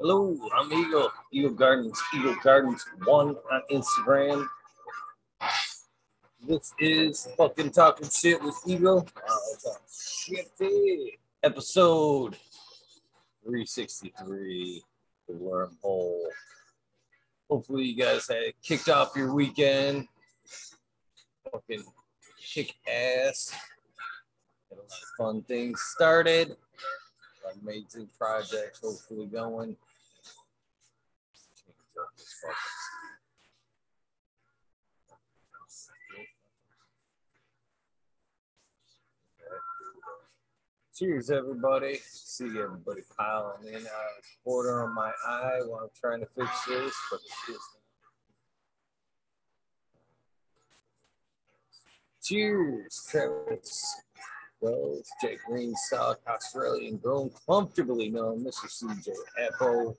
Hello, I'm Eagle, Eagle Gardens, Eagle Gardens One on Instagram. This is fucking talking shit with Eagle. Uh, shit, episode 363, the wormhole. Hopefully, you guys had kicked off your weekend. Fucking kick ass. Had a lot of fun things started. Amazing projects hopefully going. Cheers, everybody. See everybody piling in. Uh, water on my eye while I'm trying to fix this, but Cheers, Travis. Wells, Jake Greenstock, Australian grown, comfortably known Mr. CJ Apple.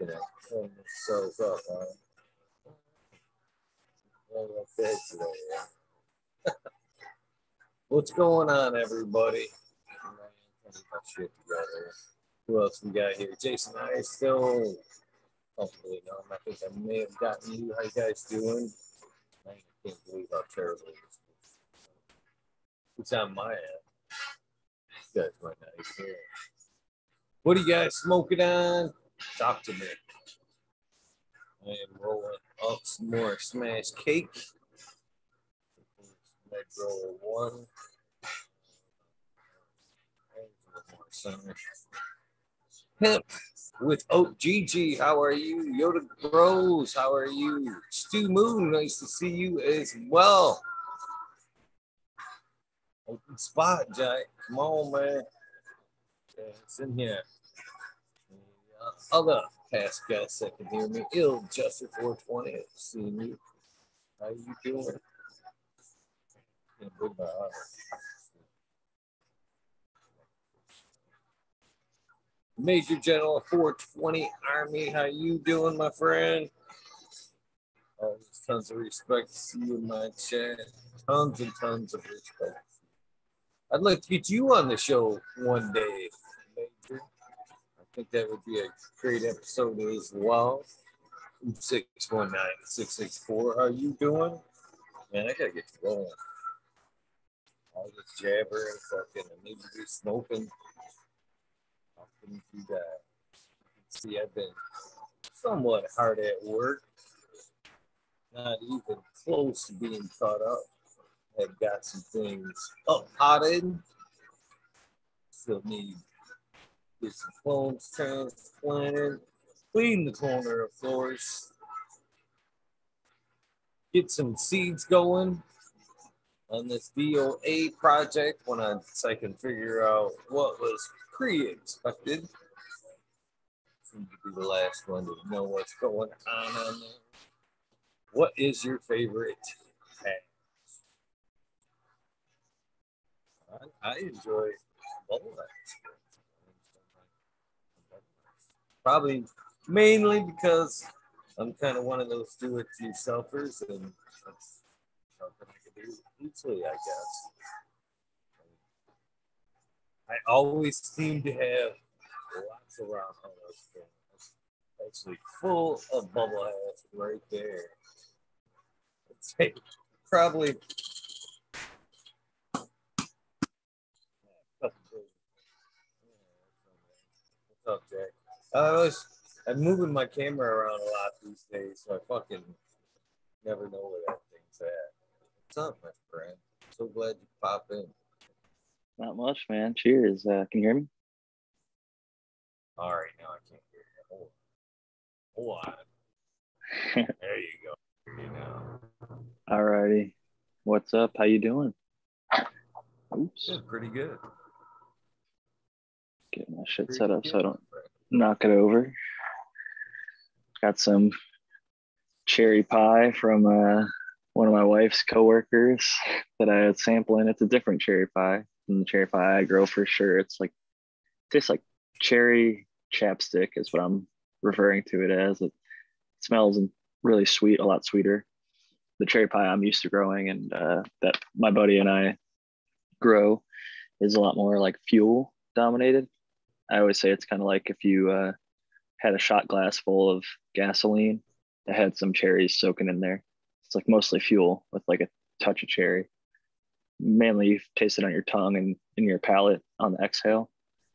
Gonna turn themselves up? Well, today. What's going on, everybody? Who else we got here? Jason I still comfortably known. I think I may have gotten you. How you guys doing? I can't believe how terrible it is. It's on my end. You guys might not even hear. What are you guys smoking on? Talk to me. I am rolling up some more smash cake. Metro one. Hemp with Oak GG. How are you? Yoda Bros. How are you? Stu Moon. Nice to see you as well. Open spot, Jack. Come on, man. Yeah, it's in here. The other past guests that can hear me. Ill Justice 420. Seeing you. How you doing? Major General 420 Army. How you doing, my friend? Oh, tons of respect to see you in my chat. Tons and tons of respect. I'd like to get you on the show one day. I think that would be a great episode as well. 619 664. How are you doing? Man, I gotta get going. All this jabber and fucking, I need to be smoking. Can you do that? See, I've been somewhat hard at work, not even close to being caught up I've got some things up potted. Still need get some clones transplanted, clean the corner, of course. Get some seeds going on this DOA project when I, I can figure out what was pre-expected. Seems to be the last one to know what's going on on there. What is your favorite I, I enjoy bubble Probably mainly because I'm kind of one of those do it yourselfers, and that's something I can do easily, I guess. I always seem to have lots around house. Actually, full of bubble heads right there. It's probably What's up, Jack? I was I'm moving my camera around a lot these days, so I fucking never know where that thing's at. What's up, my friend? So glad you popped in. Not much, man. Cheers. Uh, can you hear me? All right, now I can't hear you. Hold on. Hold on. there you go. You know. All righty. What's up? How you doing? Oops. Yeah, pretty good. Get my shit set up so I don't knock it over. Got some cherry pie from uh, one of my wife's coworkers that I had sampling. It's a different cherry pie than the cherry pie I grow for sure. It's like tastes like cherry chapstick is what I'm referring to it as. It smells really sweet, a lot sweeter. The cherry pie I'm used to growing and uh, that my buddy and I grow is a lot more like fuel dominated I always say it's kind of like if you uh, had a shot glass full of gasoline that had some cherries soaking in there. It's like mostly fuel with like a touch of cherry. Mainly you taste it on your tongue and in your palate on the exhale.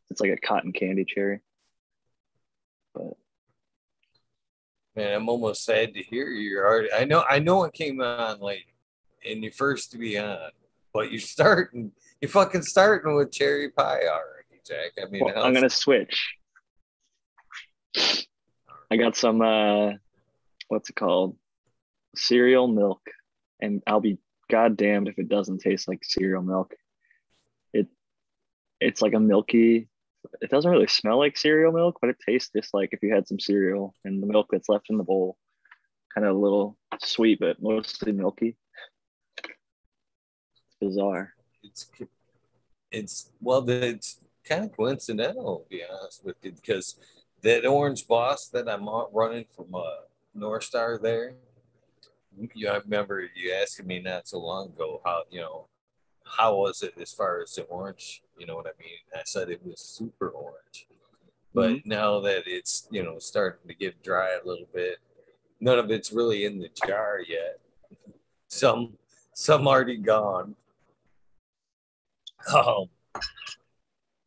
It's like a cotton candy cherry. But man, I'm almost sad to hear you're already. I know, I know it came on late, and you first to be on, but you're starting. You're fucking starting with cherry pie already, Jack. I mean, well, I'm gonna switch. I got some. uh What's it called? Cereal milk, and I'll be goddamned if it doesn't taste like cereal milk. It, it's like a milky it doesn't really smell like cereal milk, but it tastes just like if you had some cereal and the milk that's left in the bowl, kind of a little sweet, but mostly milky. It's bizarre. It's it's well, it's kind of coincidental, to be honest with you, because that orange boss that I'm running from uh, North Star there. You, I remember you asking me not so long ago how you know how was it as far as the orange? You know what I mean? I said it was super orange. But mm-hmm. now that it's, you know, starting to get dry a little bit, none of it's really in the jar yet. Some some already gone. Um,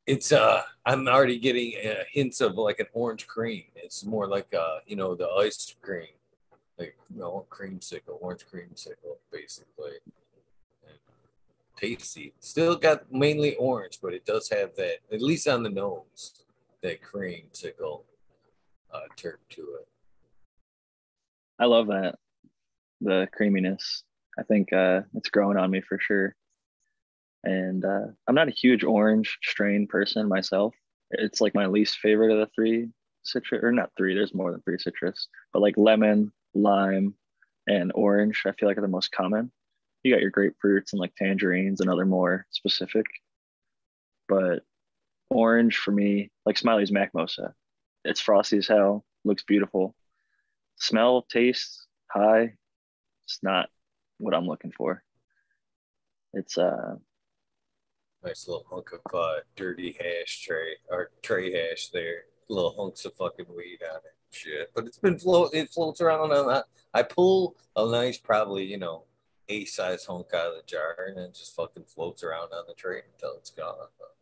it's uh I'm already getting uh, hints of like an orange cream. It's more like uh, you know, the ice cream. Like you know, creamsicle, orange creamsicle, basically tasty. Still got mainly orange, but it does have that, at least on the nose, that creamsicle uh, turn to it. I love that, the creaminess. I think uh, it's growing on me for sure. And uh, I'm not a huge orange strain person myself. It's like my least favorite of the three citrus, or not three, there's more than three citrus, but like lemon, lime, and orange, I feel like are the most common you got your grapefruits and like tangerines and other more specific. But orange for me, like Smiley's Macmosa, it's frosty as hell, looks beautiful. Smell, taste, high, it's not what I'm looking for. It's uh nice little hunk of uh, dirty hash tray or tray hash there. Little hunks of fucking weed on it. Shit. But it's been float it floats around on that. I pull a nice probably, you know, a size hunk out of the jar and it just fucking floats around on the tray until it's gone. But,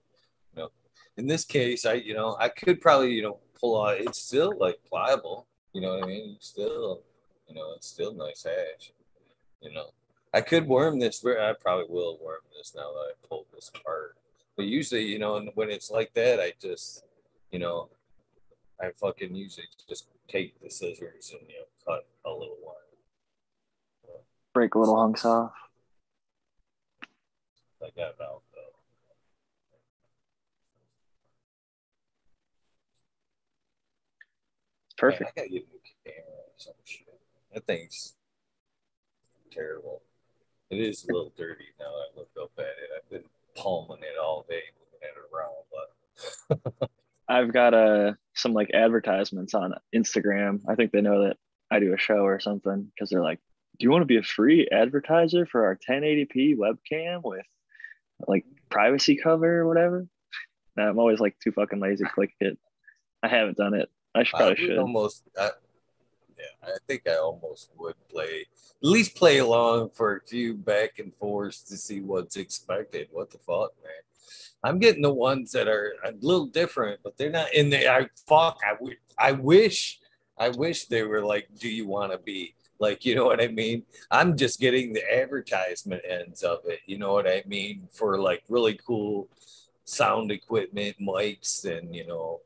you know, in this case, I you know I could probably you know pull out. It's still like pliable. You know what I mean? Still, you know, it's still nice hash. You know, I could worm this. I probably will worm this now that I pulled this apart. But usually, you know, when it's like that, I just, you know, I fucking usually just take the scissors and you know cut a little one break a little hunks off. Like that valve though. Perfect. Man, I gotta get a new camera or some shit. That thing's terrible. It is a little dirty now I looked up at it. I've been palming it all day looking at it around, but I've got uh some like advertisements on Instagram. I think they know that I do a show or something because they're like, do you want to be a free advertiser for our 1080p webcam with like privacy cover or whatever? And I'm always like too fucking lazy to click it. I haven't done it. I should probably I should. Almost, I, yeah, I think I almost would play at least play along for a few back and forths to see what's expected. What the fuck, man? I'm getting the ones that are a little different, but they're not in there. I fuck. I, w- I wish, I wish they were like, do you want to be? Like, you know what I mean? I'm just getting the advertisement ends of it. You know what I mean? For like really cool sound equipment, mics, and you know,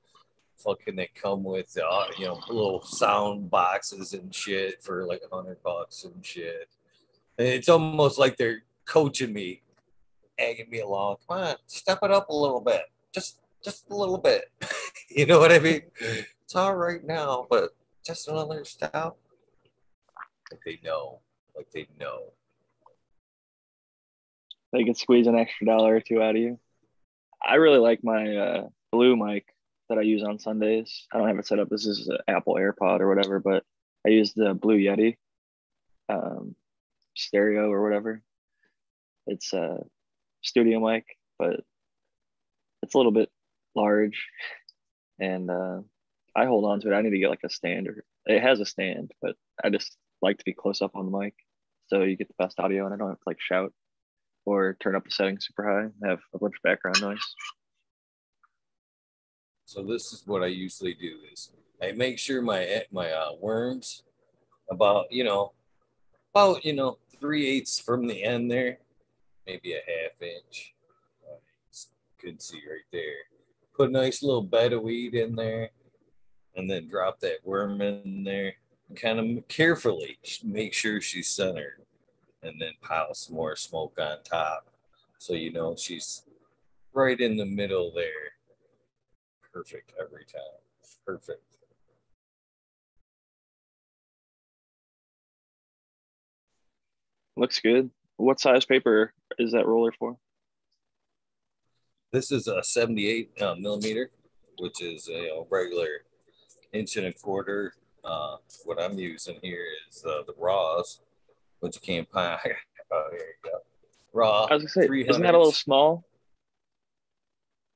fucking they come with uh, you know little sound boxes and shit for like a hundred bucks and shit. And it's almost like they're coaching me, egging me along. Come on, step it up a little bit, just just a little bit. you know what I mean? It's all right now, but just another step. Like they know. Like they know. They can squeeze an extra dollar or two out of you. I really like my uh, blue mic that I use on Sundays. I don't have it set up. This is an Apple AirPod or whatever, but I use the Blue Yeti um, stereo or whatever. It's a studio mic, but it's a little bit large. and uh, I hold on to it. I need to get like a stand or it has a stand, but I just like to be close up on the mic so you get the best audio and I don't have to like shout or turn up the settings super high have a bunch of background noise. So this is what I usually do is I make sure my my uh, worms about you know about you know three eighths from the end there, maybe a half inch. Uh, can see right there. Put a nice little bed of weed in there, and then drop that worm in there. Kind of carefully make sure she's centered, and then pile some more smoke on top, so you know she's right in the middle there. Perfect every time. Perfect. Looks good. What size paper is that roller for? This is a 78 uh, millimeter, which is a, a, regular inch and a quarter. Uh, what I'm using here is uh, the raws, which you can't buy. oh, here you go. Raw. I was gonna say, isn't that a little small?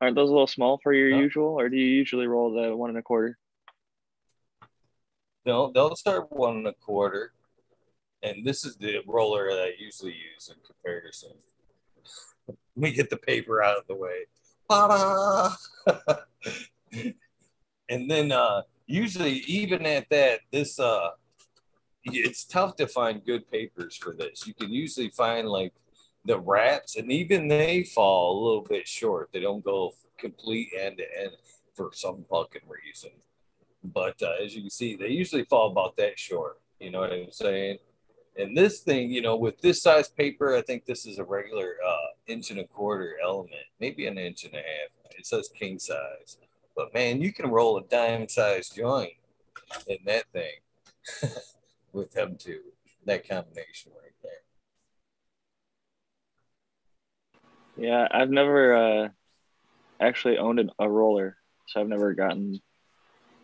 Aren't those a little small for your huh? usual, or do you usually roll the one and a quarter? No, they'll start one and a quarter and this is the roller that I usually use in comparison. Let me get the paper out of the way. and then uh, usually, even at that, this uh, it's tough to find good papers for this. You can usually find like the wraps, and even they fall a little bit short. They don't go complete end to end for some fucking reason. But uh, as you can see, they usually fall about that short. You know what I'm saying? And this thing, you know, with this size paper, I think this is a regular uh, inch and a quarter element, maybe an inch and a half. It says king size. But man, you can roll a dime size joint in that thing with them two. That combination right there. Yeah, I've never uh, actually owned a roller, so I've never gotten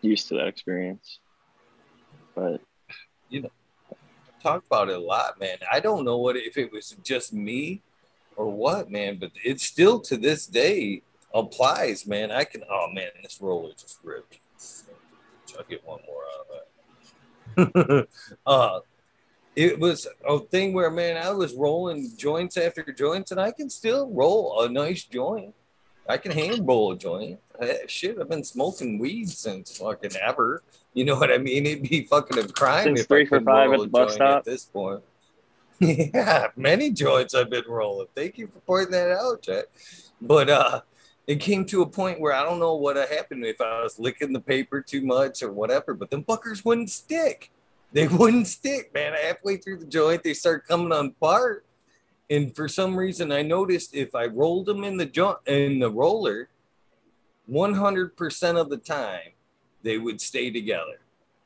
used to that experience. But you know, talk about it a lot, man. I don't know what if it was just me or what, man, but it still to this day applies, man. I can. Oh man, this roller just ripped. I'll get one more out of it. uh, it was a thing where, man, I was rolling joints after joints, and I can still roll a nice joint. I can hand roll a joint. Shit, I've been smoking weed since fucking ever. You know what I mean? It'd be fucking a crime since if three I for five at the bus stop at this point. yeah, many joints I've been rolling. Thank you for pointing that out, Jack. But uh, it came to a point where I don't know what happened if I was licking the paper too much or whatever, but them fuckers wouldn't stick. They wouldn't stick, man. Halfway through the joint, they start coming apart. And for some reason, I noticed if I rolled them in the joint in the roller, 100% of the time, they would stay together.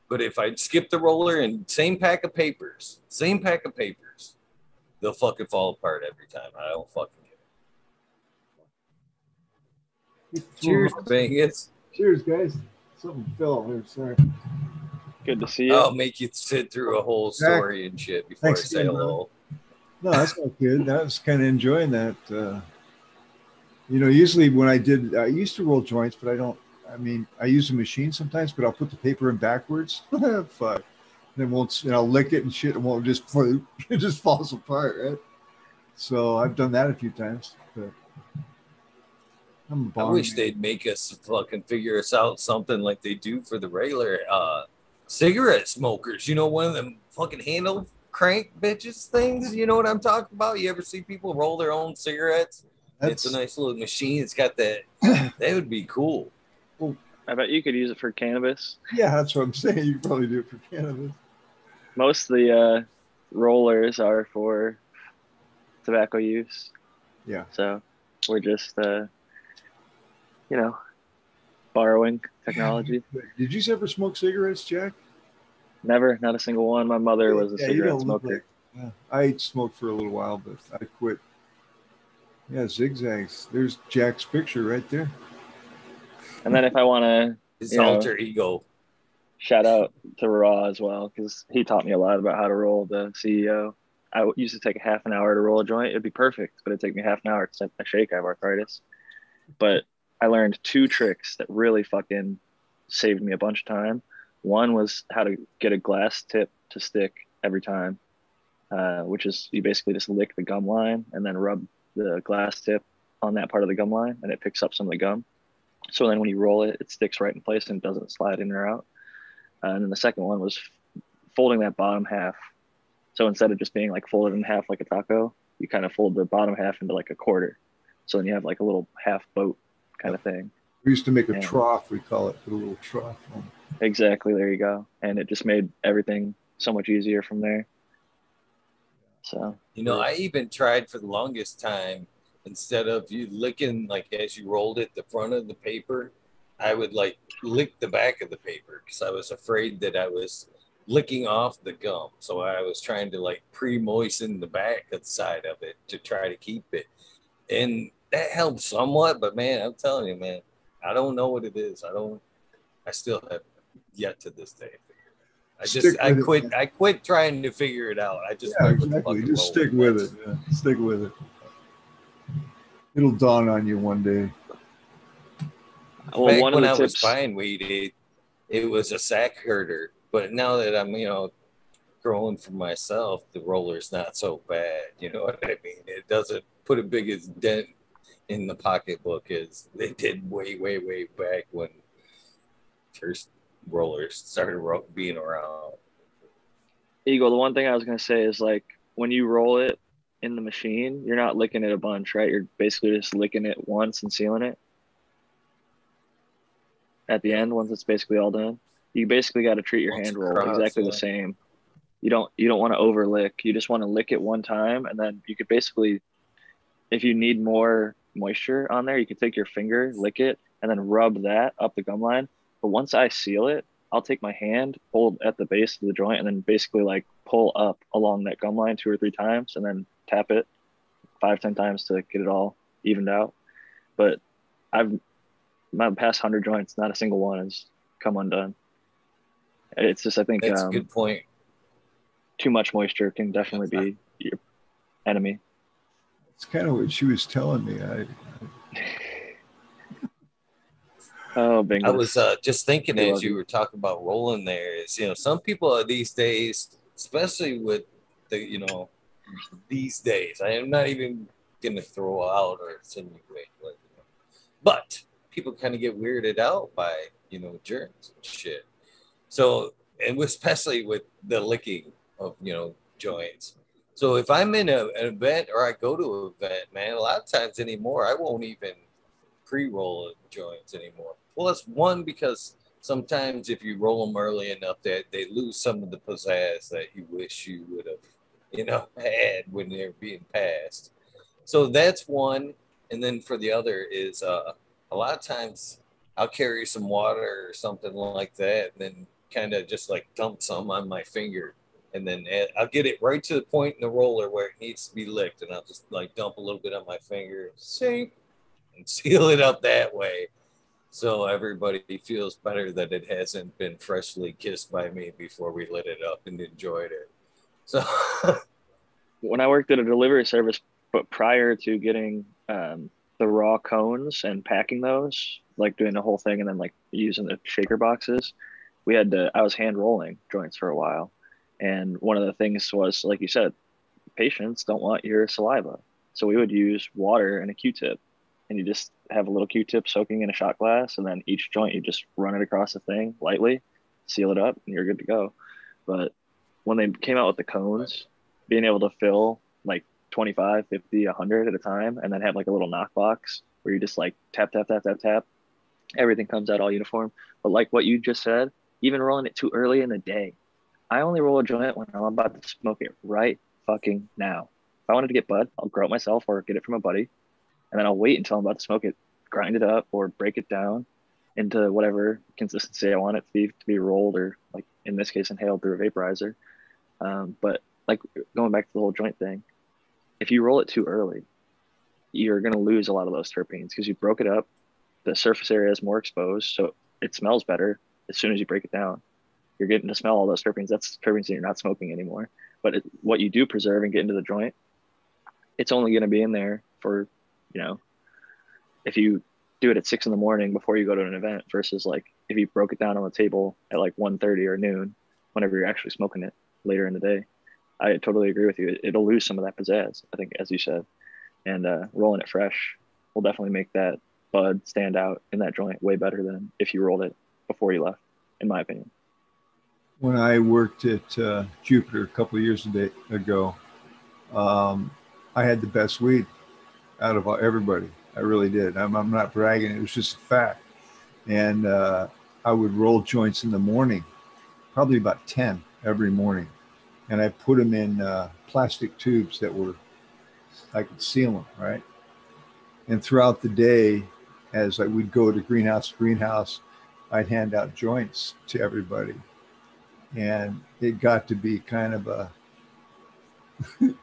But if I'd skip the roller and same pack of papers, same pack of papers, they'll fucking fall apart every time. I don't fucking get it. Cheers, Vegas. Cheers, guys. Something fell here. Sorry. Good to see you. I'll make you sit through a whole story and shit before Thanks I say hello. No, that's not good. I was kind of enjoying that. Uh, you know, usually when I did, I used to roll joints, but I don't. I mean, I use a machine sometimes, but I'll put the paper in backwards. Fuck. Then won't and I'll lick it and shit, and won't just it just falls apart, right? So I've done that a few times, but i wish they'd make us fucking figure us out something like they do for the regular uh, cigarette smokers. You know, one of them fucking handle crank bitches things. You know what I'm talking about? You ever see people roll their own cigarettes? That's... It's a nice little machine. It's got that. that would be cool. Well, I bet you could use it for cannabis. Yeah, that's what I'm saying. You could probably do it for cannabis. Most of the uh, rollers are for tobacco use. Yeah. So we're just, uh, you know, borrowing technology. Did you ever smoke cigarettes, Jack? Never, not a single one. My mother was a yeah, cigarette smoker. Like, yeah. I smoked for a little while, but I quit. Yeah, zigzags. There's Jack's picture right there. And then if I want to, his alter know, ego. Shout out to Raw as well because he taught me a lot about how to roll the CEO. I used to take a half an hour to roll a joint. It'd be perfect, but it'd take me half an hour to set a shake. I have arthritis. But I learned two tricks that really fucking saved me a bunch of time. One was how to get a glass tip to stick every time, uh, which is you basically just lick the gum line and then rub the glass tip on that part of the gum line and it picks up some of the gum. So then when you roll it, it sticks right in place and doesn't slide in or out. Uh, and then the second one was folding that bottom half. So instead of just being like folded in half like a taco, you kind of fold the bottom half into like a quarter. So then you have like a little half boat kind of thing. We used to make a and trough, we call it, put a little trough on. Exactly, there you go. And it just made everything so much easier from there. So, you know, I even tried for the longest time instead of you licking like as you rolled it the front of the paper, I would like lick the back of the paper because I was afraid that I was licking off the gum. So I was trying to like pre-moisten the back of the side of it to try to keep it. And that helps somewhat, but man, I'm telling you, man, I don't know what it is. I don't I still have yet to this day I just I quit it. I quit trying to figure it out. I just yeah, exactly. Just stick with it. Yeah. Stick with it. It'll dawn on you one day. Well, Back when I tips... was buying weed, it, it was a sack herder. But now that I'm, you know, growing for myself, the roller's not so bad. You know what I mean? It doesn't put a big as dent in the pocketbook as they did way, way, way back when first rollers started being around. Eagle, the one thing I was gonna say is like when you roll it in the machine, you're not licking it a bunch, right? You're basically just licking it once and sealing it. At the end, once it's basically all done, you basically got to treat your once hand roll exactly the same. You don't you don't want to over lick. You just want to lick it one time, and then you could basically, if you need more moisture on there, you can take your finger, lick it, and then rub that up the gum line. But once I seal it, I'll take my hand, hold at the base of the joint, and then basically like pull up along that gum line two or three times, and then tap it five ten times to get it all evened out. But I've my past hundred joints, not a single one has come undone. It's just I think that's um, a good point. Too much moisture can definitely be your enemy. It's kind of what she was telling me. I, Oh, bingo. I was uh, just thinking as you were talking about rolling there is, you know, some people these days, especially with the, you know, these days, I am not even going to throw out or insinuate, but, you know, but people kind of get weirded out by, you know, germs and shit. So, and especially with the licking of, you know, joints. So if I'm in a, an event or I go to an event, man, a lot of times anymore, I won't even pre-roll joints anymore. Well, that's one because sometimes if you roll them early enough, that they, lose some of the pizzazz that you wish you would have, you know, had when they're being passed. So that's one. And then for the other is uh, a lot of times I'll carry some water or something like that, and then kind of just like dump some on my finger and then I'll get it right to the point in the roller where it needs to be licked, and I'll just like dump a little bit on my finger, sink, and seal it up that way. So everybody feels better that it hasn't been freshly kissed by me before we lit it up and enjoyed it. So when I worked at a delivery service, but prior to getting um, the raw cones and packing those, like doing the whole thing and then like using the shaker boxes, we had to, I was hand rolling joints for a while. And one of the things was, like you said, patients don't want your saliva. So we would use water and a Q-tip and you just have a little Q-tip soaking in a shot glass, and then each joint you just run it across the thing lightly, seal it up, and you're good to go. But when they came out with the cones, being able to fill like 25, 50, 100 at a time, and then have like a little knock box where you just like tap, tap, tap, tap, tap, everything comes out all uniform. But like what you just said, even rolling it too early in the day, I only roll a joint when I'm about to smoke it right fucking now. If I wanted to get bud, I'll grow it myself or get it from a buddy and then I'll wait until I'm about to smoke it, grind it up or break it down into whatever consistency I want it to be to be rolled or like in this case inhaled through a vaporizer. Um, but like going back to the whole joint thing, if you roll it too early, you're going to lose a lot of those terpenes because you broke it up. The surface area is more exposed, so it smells better as soon as you break it down. You're getting to smell all those terpenes. That's terpenes that you're not smoking anymore. But it, what you do preserve and get into the joint, it's only going to be in there for you know, if you do it at six in the morning before you go to an event versus like if you broke it down on the table at like 1.30 or noon whenever you're actually smoking it later in the day i totally agree with you it, will lose some of that pizzazz i think as you said and uh, rolling it fresh will definitely make that bud stand out in that joint way better than if you rolled it before you left in my opinion when i worked at uh, jupiter a couple years ago um, i had the best weed out of everybody I really did. I'm, I'm not bragging. It was just a fact. And uh, I would roll joints in the morning, probably about 10 every morning. And I put them in uh, plastic tubes that were, I could seal them, right? And throughout the day, as I would go to greenhouse greenhouse, I'd hand out joints to everybody. And it got to be kind of a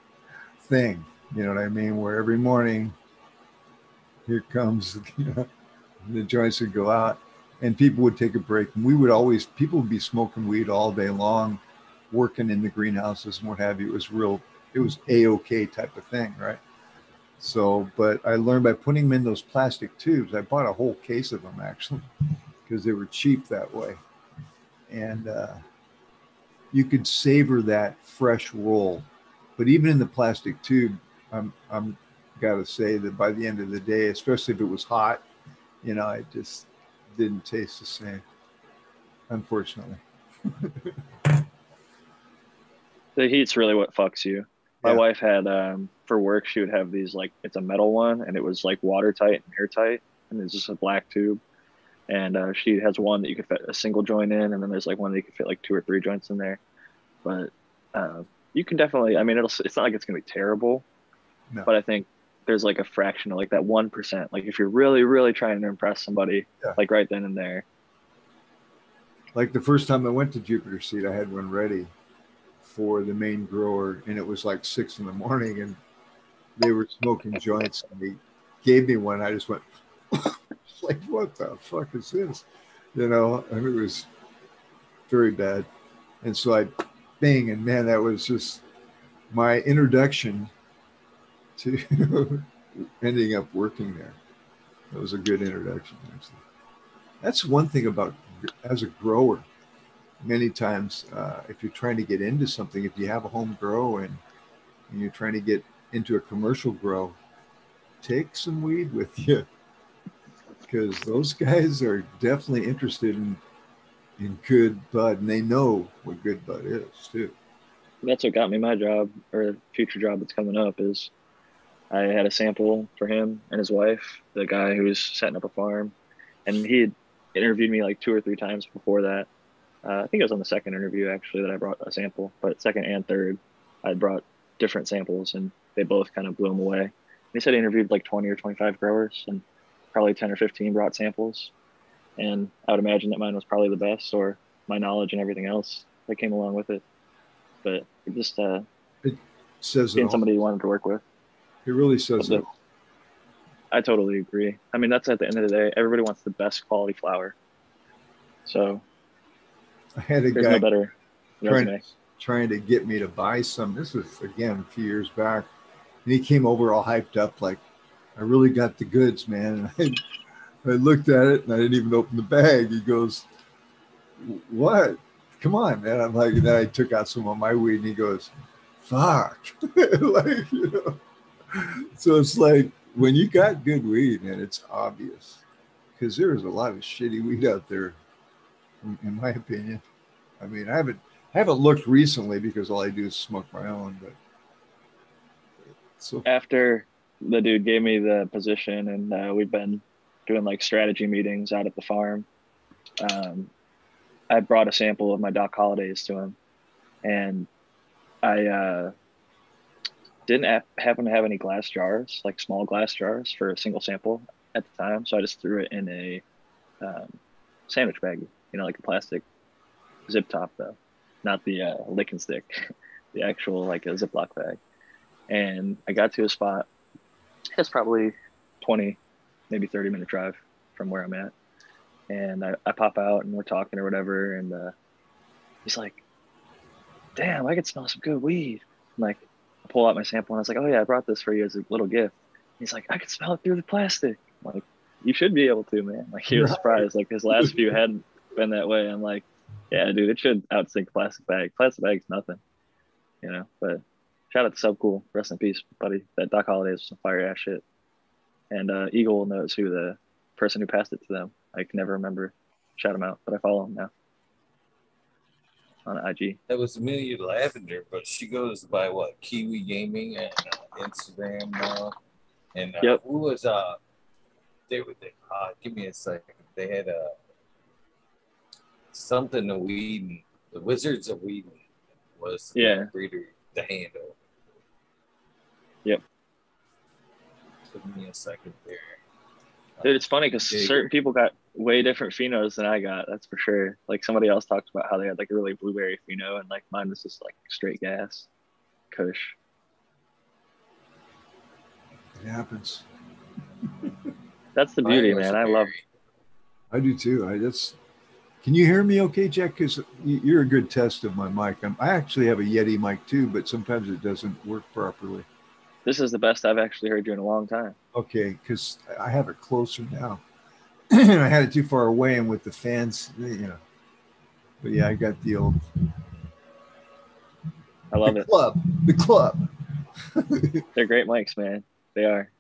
thing, you know what I mean? Where every morning here comes, you know, the joints would go out and people would take a break. And we would always, people would be smoking weed all day long, working in the greenhouses and what have you. It was real, it was A-OK type of thing, right? So, but I learned by putting them in those plastic tubes. I bought a whole case of them actually because they were cheap that way. And uh, you could savor that fresh roll. But even in the plastic tube, I'm, I'm got to say that by the end of the day, especially if it was hot, you know, it just didn't taste the same, unfortunately. the heat's really what fucks you. My yeah. wife had um, for work, she would have these like it's a metal one, and it was like watertight and airtight, and it's just a black tube. And uh, she has one that you could fit a single joint in, and then there's like one that you could fit like two or three joints in there. But uh, you can definitely, I mean, it'll it's not like it's gonna be terrible, no. but I think there's like a fraction of like that 1%. Like if you're really, really trying to impress somebody, yeah. like right then and there. Like the first time I went to Jupiter Seed, I had one ready for the main grower, and it was like six in the morning, and they were smoking joints, and they gave me one. I just went, like, what the fuck is this? You know, and it was very bad. And so I, bang, and man, that was just my introduction to ending up working there. That was a good introduction, actually. That's one thing about as a grower. Many times, uh, if you're trying to get into something, if you have a home grow and, and you're trying to get into a commercial grow, take some weed with you because those guys are definitely interested in in good bud and they know what good bud is too. That's what got me my job or future job that's coming up is I had a sample for him and his wife, the guy who was setting up a farm, and he had interviewed me like two or three times before that. Uh, I think it was on the second interview actually that I brought a sample, but second and third, I brought different samples, and they both kind of blew him away. He said he interviewed like 20 or 25 growers, and probably 10 or 15 brought samples, and I would imagine that mine was probably the best, or my knowledge and everything else that came along with it. But it just uh, it says being somebody you wanted to work with. It really says that. I totally agree. I mean, that's at the end of the day. Everybody wants the best quality flower. So I had a guy no better trying, trying to get me to buy some. This was again a few years back, and he came over all hyped up, like, "I really got the goods, man." And I, I looked at it, and I didn't even open the bag. He goes, "What? Come on, man!" I'm like, and then I took out some of my weed, and he goes, "Fuck!" like, you know so it's like when you got good weed, and it's obvious because there's a lot of shitty weed out there, in my opinion. I mean, I haven't I haven't looked recently because all I do is smoke my own. But so after the dude gave me the position, and uh, we've been doing like strategy meetings out at the farm. Um, I brought a sample of my Doc Holidays to him, and I uh, didn't happen to have any glass jars, like small glass jars for a single sample at the time. So I just threw it in a um, sandwich bag, you know, like a plastic zip top though, not the uh, lick and stick, the actual like a Ziploc bag. And I got to a spot. It's probably 20, maybe 30 minute drive from where I'm at. And I, I pop out and we're talking or whatever. And uh, he's like, damn, I could smell some good weed. I'm like, I pull out my sample and I was like, oh yeah, I brought this for you as a little gift. He's like, I can smell it through the plastic. I'm like, you should be able to, man. Like he was Right. surprised. Like his last few hadn't been that way. I'm like, yeah, dude, it should outsink plastic bag. Plastic bag's nothing, you know. But shout out to Sub Cool, rest in peace, buddy. That Doc Holiday is some fire ass shit. And uh, Eagle knows who the person who passed it to them. I can never remember. Shout him out, but I follow him now on IG. That was Amelia Lavender, but she goes by what Kiwi Gaming and uh, Instagram now. And uh, Yep. who was uh? They were. They, uh, give me a second. They had uh something of Whedon. The Wizards of Whedon was the Yeah. breeder, the handle. Yep. Give me a second there. Dude, it's funny because Yeah, certain people got way different phenos than I got. That's for sure. Like somebody else talked about how they had like a really blueberry pheno, and like mine was just like straight gas, Kush. It happens. That's the beauty, man. I very- love. I do too. I that's. Can you hear me okay, Jack? Because you're a good test of my mic. I'm, I actually have a Yeti mic too, but sometimes it doesn't work properly. This is the best I've actually heard you in a long time. Okay, because I have it closer now. and I had it too far away, and with the fans, you know. But yeah, I got the old I love the it. club. The club. They're great mics, man. They are.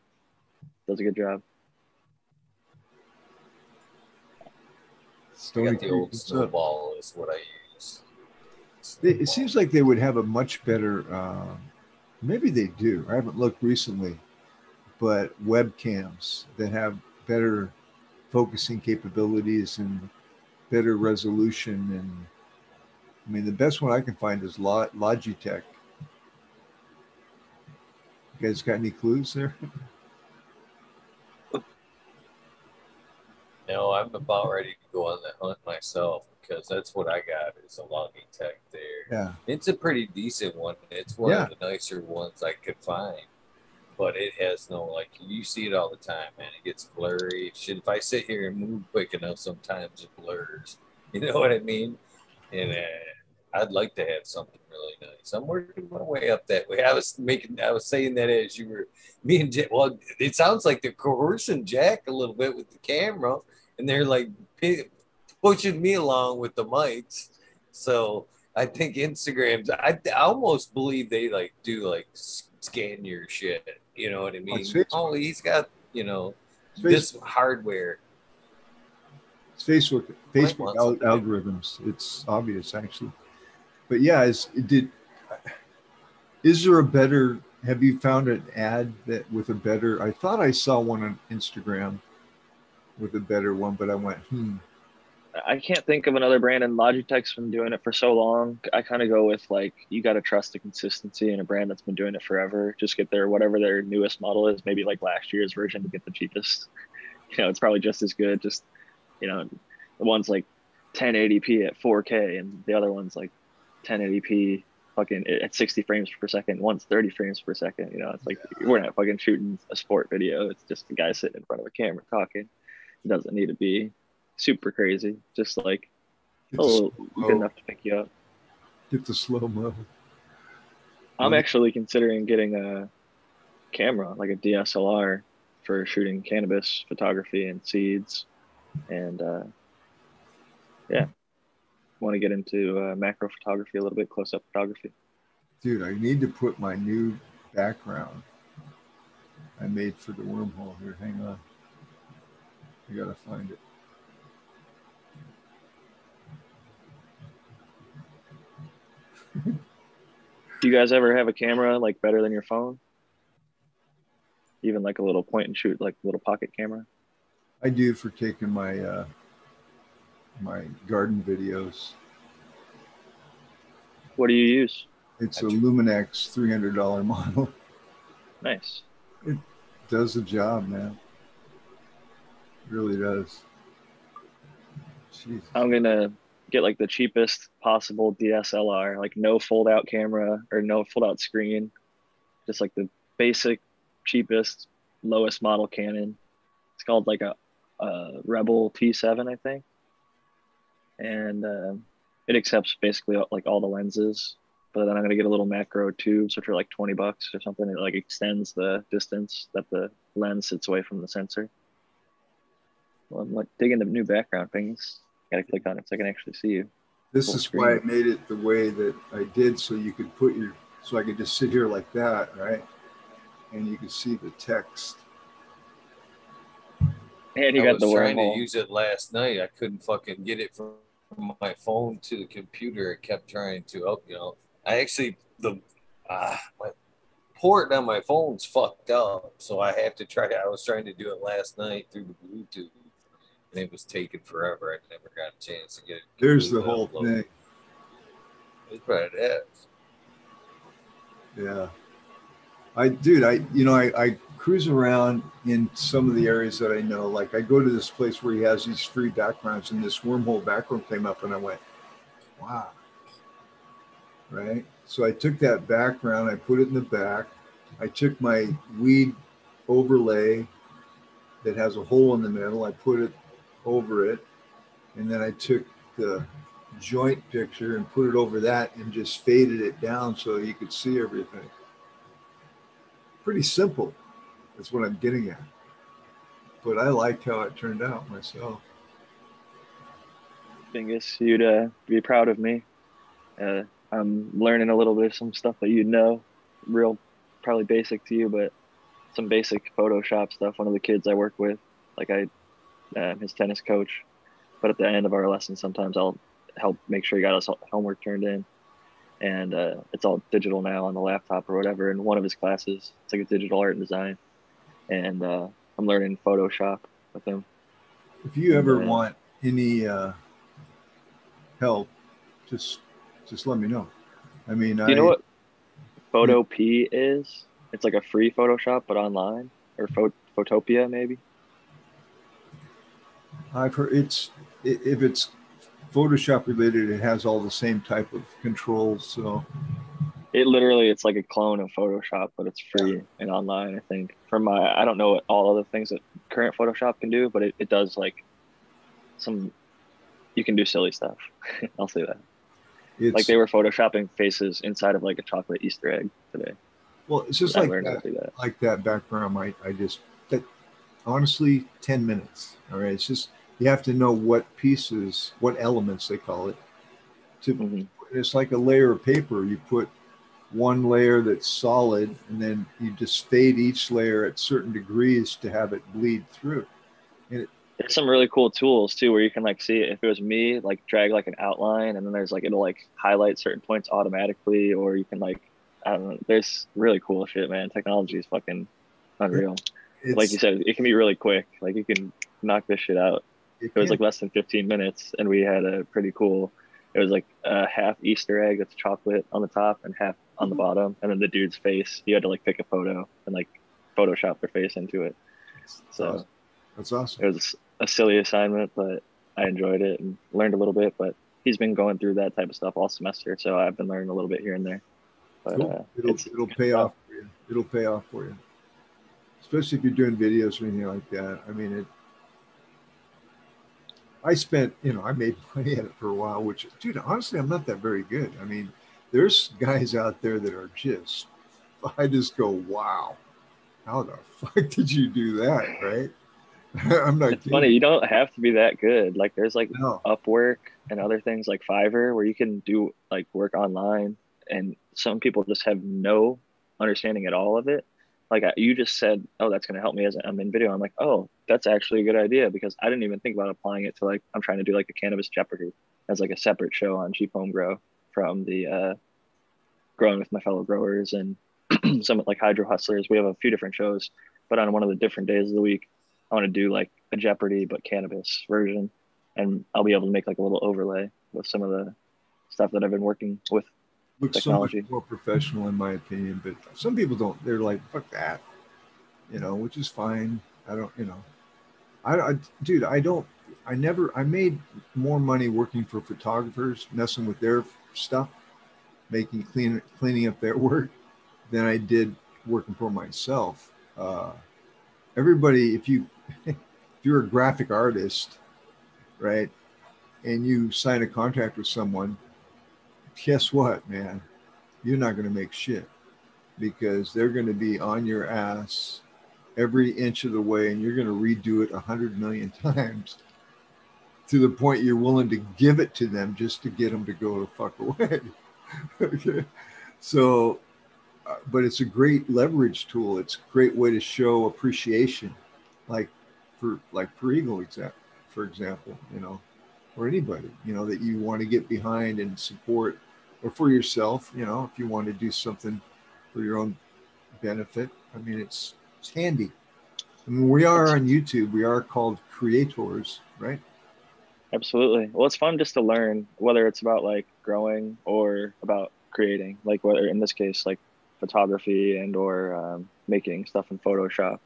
Does a good job. Stony got the old up? is what I use. They, it seems like they would have a much better. Uh, maybe they do. I haven't looked recently, but webcams that have better focusing capabilities and better resolution. And I mean, the best one I can find is Logitech. You guys got any clues there? No, I'm about ready to go on the hunt myself because that's what I got is a logging Logitech there. Yeah. It's a pretty decent one. It's one Yeah. of the nicer ones I could find. But it has no like you see it all the time, man. It gets blurry. Shit, if I sit here and move quick enough, sometimes it blurs. You know what I mean? And uh, I'd like to have something really nice. I'm working my way up that way. I was making, I was saying that as you were, me and Jack. Well, it sounds like they're coercing Jack a little bit with the camera, and they're like pushing me along with the mics. So I think Instagrams. I, I almost believe they like do like scan your shit. You know what I mean? Oh, he's got you know this hardware. It's Facebook Facebook al- algorithms. It's obvious actually, but yeah, is did. Is there a better? Have you found an ad that with a better? I thought I saw one on Instagram with a better one, but I went, hmm. I can't think of another brand, and Logitech's been doing it for so long. I kind of go with like you got to trust the consistency in a brand that's been doing it forever. Just get their whatever their newest model is, maybe like last year's version to get the cheapest. You know, it's probably just as good. Just you know, the one's like 1080p at 4K, and the other one's like 1080p fucking at 60 frames per second. One's 30 frames per second. You know, it's like we're not fucking shooting a sport video. It's just a guy sitting in front of a camera talking. It doesn't need to be super crazy. Just like a little slow- good enough to pick you up. get the slow mo. I'm actually considering getting a camera, like a DSLR, for shooting cannabis photography and seeds, and uh, yeah, want to get into uh, macro photography a little bit, close up photography. Dude, I need to put my new background I made for the wormhole here. Hang on. I gotta find it. Do you guys ever have a camera like better than your phone? Even like a little point and shoot, like little pocket camera. I do for taking my uh, my garden videos. What do you use? It's a Lumix three hundred dollar model. Nice. It does the job, man. Really does. Jeez. I'm gonna get like the cheapest possible DSLR, like no fold out camera or no fold out screen, just like the basic, cheapest, lowest model Canon. It's called like a, a Rebel T7, I think, and um it accepts basically like all the lenses. But then I'm gonna get a little macro tubes, which are like 20 bucks or something. It like extends the distance that the lens sits away from the sensor. Well, I'm like digging the new background things. Gotta click on it so I can actually see you. This Full is why I made it the way that I did, so you could put your, so I could just sit here like that, right? And you could see the text. And you I got was the trying wormhole. to use it last night. I couldn't fucking get it from my phone to the computer. It kept trying to up, you know. I actually the ah my port on my phone's fucked up, so I have to try. I was trying to do it last night through the Bluetooth, and it was taken forever. I never got a chance to get it. There's the whole uploaded. thing. It's what it is. Yeah. I, dude, I, you know, I, I cruise around in some of the areas that I know. Like I go to this place where he has these free backgrounds and this wormhole background came up and I went, wow. Right. So I took that background, I put it in the back. I took my weed overlay that has a hole in the middle, I put it over it. And then I took the joint picture and put it over that and just faded it down so you could see everything. Pretty simple. That's what I'm getting at. But I liked how it turned out myself. Bingus, you'd uh, be proud of me. Uh, I'm learning a little bit of some stuff that you know, real, probably basic to you, but some basic Photoshop stuff. One of the kids I work with, like I, um, his tennis coach, but at the end of our lesson, sometimes I'll help make sure he got his homework turned in, and uh, it's all digital now on the laptop or whatever. In one of his classes, it's like a digital art and design, and uh, I'm learning Photoshop with him. If you ever Yeah. want any uh, help, just just let me know. I mean, I you know what Photopea is? It's like a free Photoshop, but online or Pho- Photopia maybe. I've heard it's if it's Photoshop related, it has all the same type of controls. So It literally it's like a clone of Photoshop, but it's free and online. I think from my I don't know what all other things that current Photoshop can do, but it, it does like some. You can do silly stuff. I'll say that. it's Like they were photoshopping faces inside of like a chocolate Easter egg today. well, it's just like that, that. like that background. I I just that honestly, ten minutes. All right, it's just you have to know what pieces, what elements they call it. To Mhm. it's like a layer of paper. You put one layer that's solid, and then you just fade each layer at certain degrees to have it bleed through. There's some really cool tools too where you can like see it. If it was me, like drag like an outline and then there's like it'll like highlight certain points automatically, or you can like I don't know. There's really cool shit, man. Technology is fucking unreal. It's, like you said, it can be really quick. Like you can knock this shit out. It was like less than 15 minutes, and we had a pretty cool. It was like a half Easter egg that's chocolate on the top and half on the bottom, and then the dude's face. You had to like pick a photo and like Photoshop their face into it. So that's awesome. it was a silly assignment, but I enjoyed it and learned a little bit. But he's been going through that type of stuff all semester, so I've been learning a little bit here and there. But Cool. uh, it'll, it'll pay off for you. It'll pay off for you. Especially if you're doing videos or anything like that. I mean, it. I spent, you know, I made money at it for a while, which, dude, honestly, I'm not that very good. I mean, there's guys out there that are just, I just go, wow, how the fuck did you do that? Right? I'm not it's kidding. funny. You don't have to be that good. Like there's like No, Upwork and other things like Fiverr where you can do like work online, and some people just have no understanding at all of it. Like you just said, oh, that's going to help me as I'm in video. I'm like, oh, that's actually a good idea because I didn't even think about applying it to like I'm trying to do like a cannabis Jeopardy as like a separate show on Cheap Home Grow from the uh, growing with my fellow growers and some like Hydro Hustlers. We have a few different shows, but on one of the different days of the week, I want to do like a Jeopardy but cannabis version, and I'll be able to make like a little overlay with some of the stuff that I've been working with. Looks so much more professional in my opinion. But some people don't. They're like, fuck that, you know, which is fine. I don't, you know, I, I dude, I don't. I never. I made more money working for photographers, messing with their stuff, making clean cleaning up their work, than I did working for myself. Uh, everybody, if you if you're a graphic artist, right, and you sign a contract with someone, guess what, man? You're not going to make shit because they're going to be on your ass every inch of the way and you're going to redo it a hundred million times to the point you're willing to give it to them just to get them to go the fuck away. okay. So, uh, but it's a great leverage tool. It's a great way to show appreciation, like for like for Eagle, for example, you know, or anybody, you know, that you want to get behind and support, or for yourself, you know, if you want to do something for your own benefit. I mean, it's it's handy. I mean, we are on YouTube. We are called creators, right? Absolutely. Well, it's fun just to learn whether it's about like growing or about creating, like whether in this case, like photography and or um, making stuff in Photoshop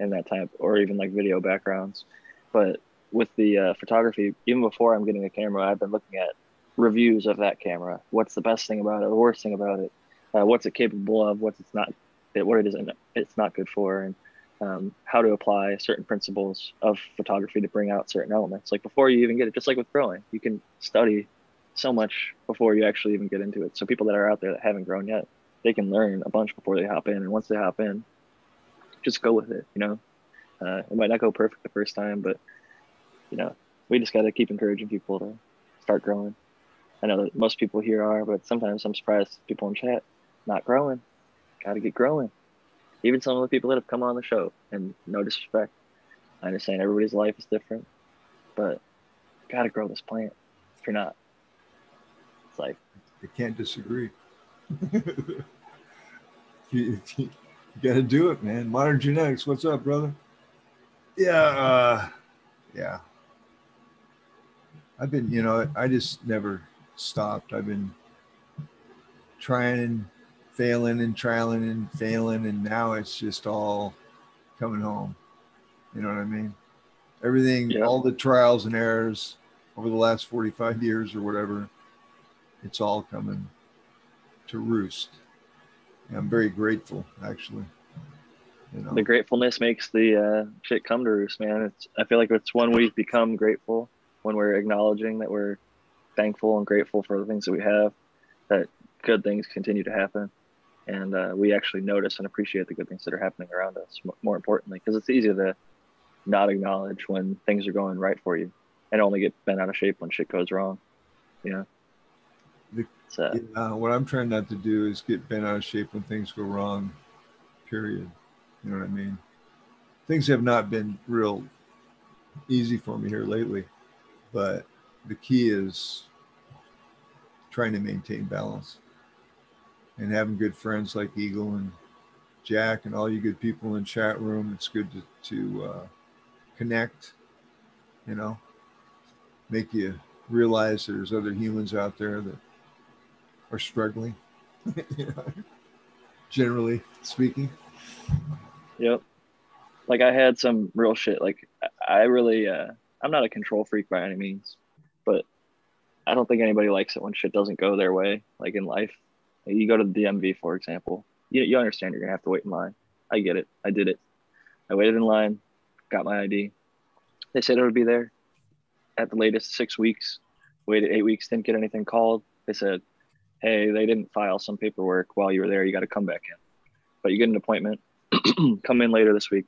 and that type, or even like video backgrounds. But with the uh, photography, even before I'm getting a camera, I've been looking at reviews of that camera. What's the best thing about it? The worst thing about it? Uh, what's it capable of? What's it's not? What it isn't? It's not good for, and um, how to apply certain principles of photography to bring out certain elements. Like before you even get it, just like with growing, you can study so much before you actually even get into it. So people that are out there that haven't grown yet, they can learn a bunch before they hop in, and once they hop in, just go with it. You know, uh, it might not go perfect the first time, but you know, we just got to keep encouraging people to start growing. I know that most people here are, but sometimes I'm surprised people in chat not growing. Got to get growing. Even some of the people that have come on the show, and no disrespect, I understand everybody's life is different, but got to grow this plant. If you're not, it's like I can't disagree. you, you got to do it, man. Modern genetics. What's up, brother? Yeah, uh, yeah. I've been, you know, I just never stopped. I've been trying and failing and trialing and failing, and now it's just all coming home. You know what I mean? Everything, yeah. all the trials and errors over the last 45 years or whatever, it's all coming to roost. And I'm very grateful, actually. You know? The gratefulness makes the uh, shit come to roost, man. It's I feel like it's when we've become grateful, when we're acknowledging that we're thankful and grateful for the things that we have, that good things continue to happen, and uh, we actually notice and appreciate the good things that are happening around us. More importantly, because it's easy to not acknowledge when things are going right for you, and only get bent out of shape when shit goes wrong. You know. The, so, yeah, what I'm trying not to do is get bent out of shape when things go wrong. Period. You know what I mean? Things have not been real easy for me here lately, but the key is trying to maintain balance and having good friends like Eagle and Jack and all you good people in chat room. It's good to, to uh, connect, you know, make you realize there's other humans out there that are struggling, you know, generally speaking. Yep. Like I had some real shit. Like I really, uh, I'm not a control freak by any means, but I don't think anybody likes it when shit doesn't go their way. Like in life, you go to the DMV, for example, you, you understand you're gonna have to wait in line. I get it. I did it. I waited in line, got my ID. They said it would be there at the latest six weeks. Waited eight weeks, didn't get anything called. They said, hey, they didn't file some paperwork while you were there. You got to come back in. But you get an appointment come in later this week,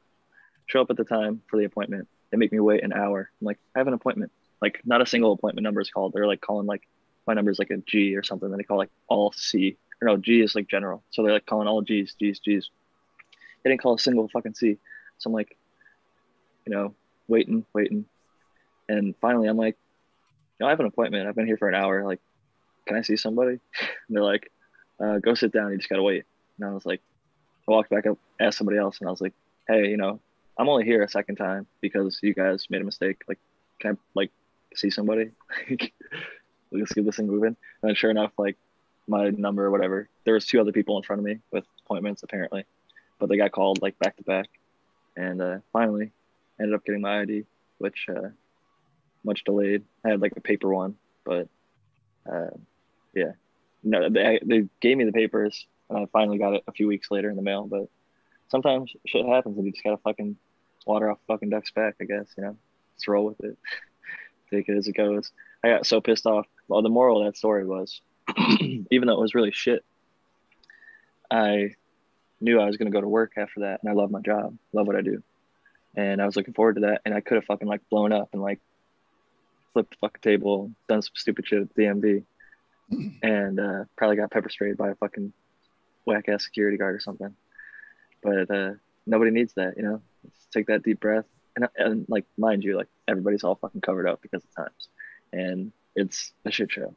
show up at the time for the appointment. They make me wait an hour. I'm like, I have an appointment. Like, not a single appointment number is called. They're like calling like my number is like a G or something. Then they call like all C. Or no, G is like general. So they're like calling all G's, G's, G's. They didn't call a single fucking C. So I'm like, you know, waiting, waiting. And finally, I'm like, you know, I have an appointment. I've been here for an hour. Like, can I see somebody? And they're like, uh, go sit down. You just got to wait. And I was like, I walked back up, asked somebody else, and I was like, "Hey, you know, I'm only here a second time because you guys made a mistake. Like, can I like see somebody? Like, let's get this thing moving." And then sure enough, like my number or whatever, there was two other people in front of me with appointments apparently, but they got called like back to back, and uh, finally ended up getting my ID, which uh, much delayed. I had like a paper one, but uh, yeah, no, they they gave me the papers and I finally got it a few weeks later in the mail. But sometimes shit happens, and you just gotta fucking water off fucking duck's back, I guess. You know, just roll with it, take it as it goes. I got so pissed off. Well, the moral of that story was, even though it was really shit, I knew I was going to go to work after that, and I love my job, love what I do, and I was looking forward to that. And I could have fucking like blown up and like flipped the fucking table, done some stupid shit at the DMV, and uh, probably got pepper sprayed by a fucking whack ass security guard or something. But uh, nobody needs that, you know. Just take that deep breath, and, and like mind you, like everybody's all fucking covered up because of times, and it's a shit show.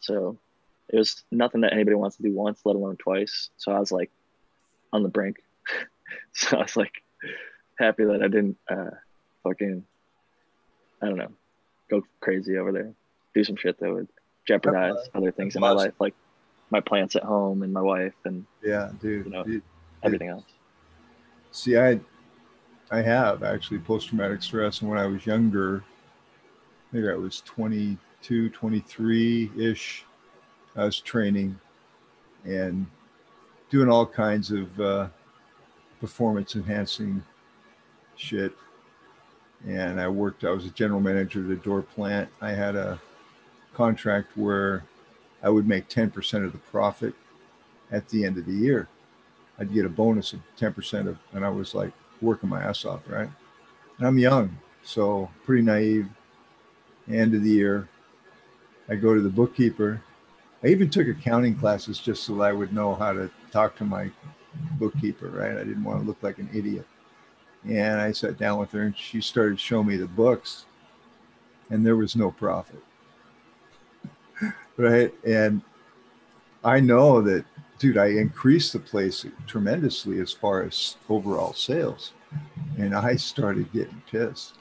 So it was nothing that anybody wants to do once, let alone twice. So I was like on the brink. so I was like happy that I didn't uh, fucking I don't know go crazy over there, do some shit that would jeopardize other things in my life, like my plants at home and my wife and yeah, dude, you know dude. everything else. See, I I have actually post traumatic stress, and when I was younger, maybe I was 22, 23 ish. I was training and doing all kinds of uh, performance enhancing shit. And I worked, I was a general manager at a door plant. I had a contract where I would make 10% of the profit at the end of the year. I'd get a bonus of 10% of, and I was like working my ass off, right? And I'm young, so pretty naive. End of the year, I go to the bookkeeper. I even took accounting classes just so I would know how to talk to my bookkeeper, right? I didn't want to look like an idiot. And I sat down with her and she started showing me the books, and there was no profit. right. And I know that, dude, I increased the place tremendously as far as overall sales. And I started getting pissed.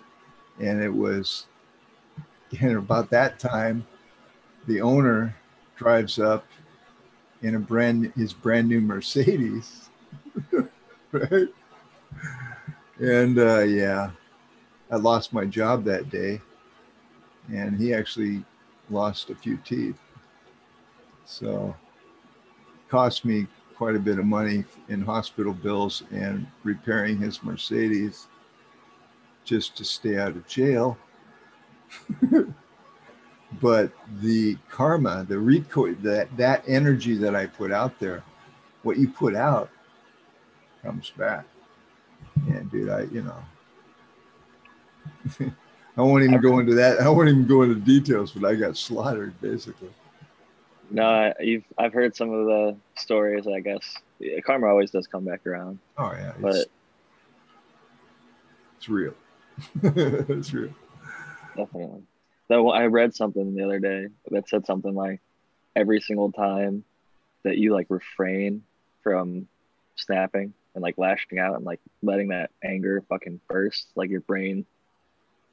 And it was, and about that time, the owner drives up in a brand his brand new Mercedes, right? And uh, yeah, I lost my job that day, and he actually lost a few teeth. So, cost me quite a bit of money in hospital bills and repairing his Mercedes just to stay out of jail. but the karma, the recoil, that that energy that I put out there, what you put out comes back. And dude, I you know, I won't even go into that. I won't even go into details, but I got slaughtered basically. No, you've I've heard some of the stories. I guess yeah, karma always does come back around. Oh yeah, it's, but it's real. it's real. Definitely. Though I read something the other day that said something like every single time that you like refrain from snapping and like lashing out and like letting that anger fucking burst, like your brain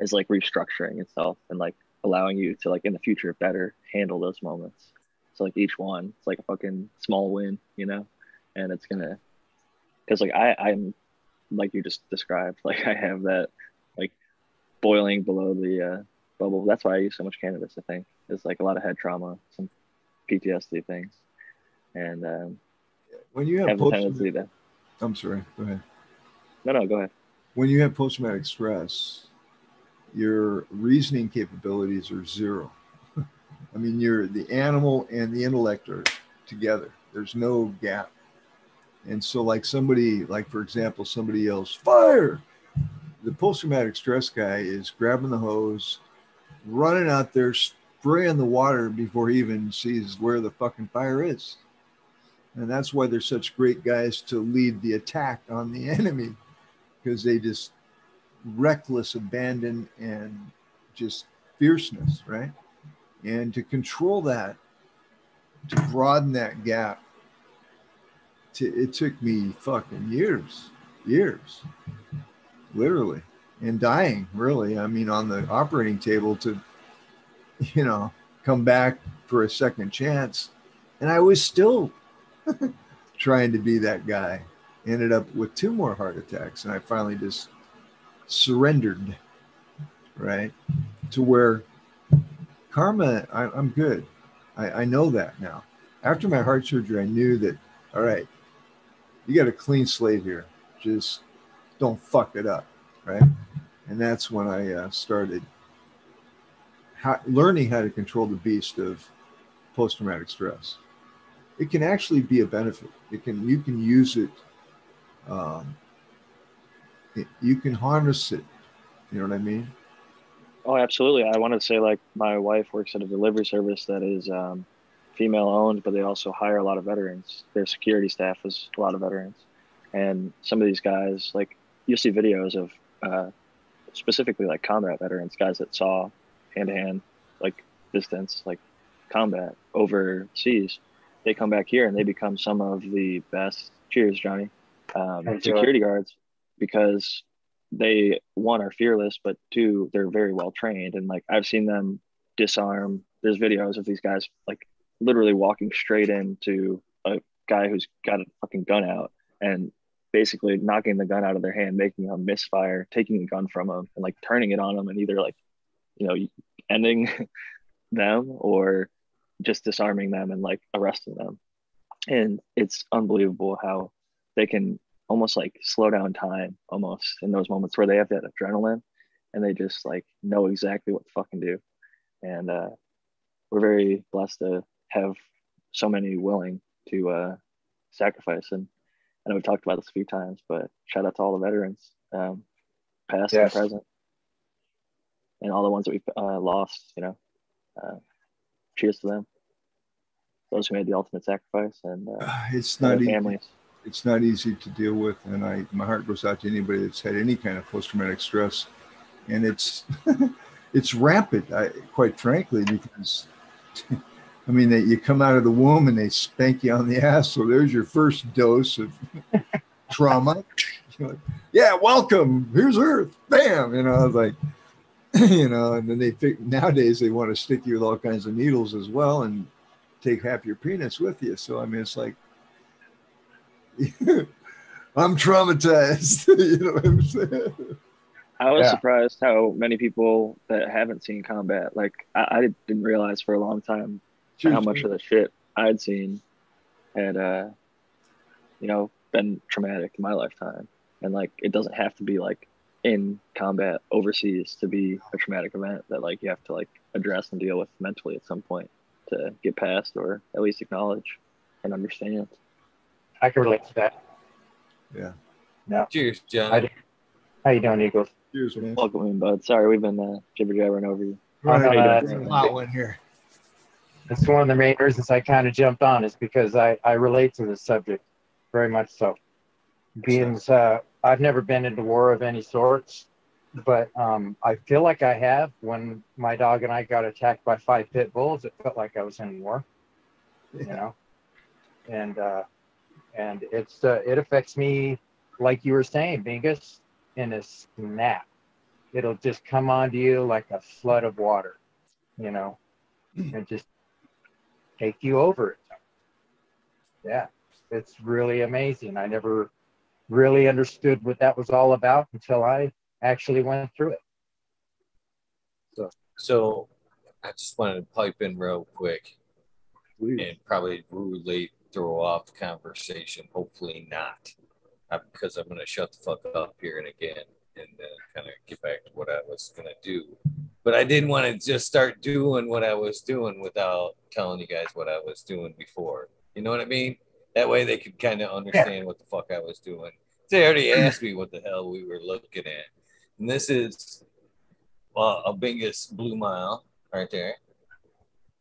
is like restructuring itself and like allowing you to like in the future better handle those moments. So like each one, it's like a fucking small win, you know, and it's gonna, cause like I I'm like you just described, like I have that like boiling below the uh, bubble. That's why I use so much cannabis. I think it's like a lot of head trauma, some PTSD things, and um, when you have, have tendency to. I'm sorry. Go ahead. No, no, go ahead. When you have post traumatic stress, your reasoning capabilities are zero. I mean, you're the animal and the intellect are together. There's no gap. And so, like somebody, like for example, somebody yells, fire. The post traumatic stress guy is grabbing the hose, running out there, spraying the water before he even sees where the fucking fire is. And that's why they're such great guys to lead the attack on the enemy because they just reckless abandon and just fierceness, right? And to control that, to broaden that gap, to, it took me fucking years, years, literally, and dying, really. I mean, on the operating table to, you know, come back for a second chance. And I was still trying to be that guy. Ended up with two more heart attacks, and I finally just surrendered, right? To where karma, I, am good. I, I know that now. After my heart surgery, I knew that, all right, you got a clean slate here. Just don't fuck it up, right? And that's when I uh, started learning how to control the beast of post traumatic stress. It can actually be a benefit. It can you can use it um, it, you can harness it. You know what I mean? Oh, absolutely. I want to say like my wife works at a delivery service that is um, female owned, but they also hire a lot of veterans. Their security staff is a lot of veterans, and some of these guys like you'll see videos of uh, specifically like combat veterans, guys that saw hand to hand like distance like combat overseas. They come back here and they become some of the best. Cheers, Johnny. Um, security guards because they one are fearless, but two they're very well trained. And like I've seen them disarm. There's videos of these guys like literally walking straight into a guy who's got a fucking gun out and basically knocking the gun out of their hand, making them misfire, taking the gun from them, and like turning it on them, and either like, you know, ending them or just disarming them and like arresting them. And it's unbelievable how they can almost like slow down time almost in those moments where they have that adrenaline and they just like know exactly what to fucking do. And uh, we're very blessed to have so many willing to uh, sacrifice. And I know we've talked about this a few times, but shout out to all the veterans, um, past yes. and present, and all the ones that we've uh, lost. You know, uh, cheers to them. Those who made the ultimate sacrifice, and uh, it's not easy. families. It's not easy to deal with, and I my heart goes out to anybody that's had any kind of post traumatic stress, and it's it's rampant. I, quite frankly, because I mean, they, you come out of the womb and they spank you on the ass. So there's your first dose of trauma. Yeah, welcome. Here's Earth. Bam. You know, I was like, you know, and then they nowadays they want to stick you with all kinds of needles as well and take half your peanuts with you. So I mean, it's like I'm traumatized. you know what I'm saying? I was yeah. surprised how many people that haven't seen combat, like I, I didn't realize for a long time how much of the shit I'd seen had, uh, you know, been traumatic in my lifetime. And like, it doesn't have to be like in combat overseas to be a traumatic event that like you have to like address and deal with mentally at some point to get past or at least acknowledge and understand. I can relate to that. Yeah. Yeah. Cheers, John. How you doing, Eagles? Cheers, man. Welcome in, bud. Sorry, we've been uh, jibber jabbering over you. Right, uh, hot one here. That's one of the main reasons I kind of jumped on is because I, I relate to this subject very much so. Being uh, I've never been into war of any sorts, but um, I feel like I have. When my dog and I got attacked by five pit bulls, it felt like I was in war. You know, and uh, and it's uh, it affects me like you were saying, Bingus, in a snap. It'll just come onto you like a flood of water, you know, and just take you over it. Yeah, it's really amazing. I never really understood what that was all about until I actually went through it. So, so I just wanted to pipe in real quick Please. and probably rudely throw off the conversation. Hopefully not, uh, because I'm going to shut the fuck up here and again and uh, kind of get back to what I was going to do. But I didn't want to just start doing what I was doing without telling you guys what I was doing before. You know what I mean? That way they could kind of understand yeah. what the fuck I was doing. They already asked me what the hell we were looking at. And this is well, a biggest blue mile right there.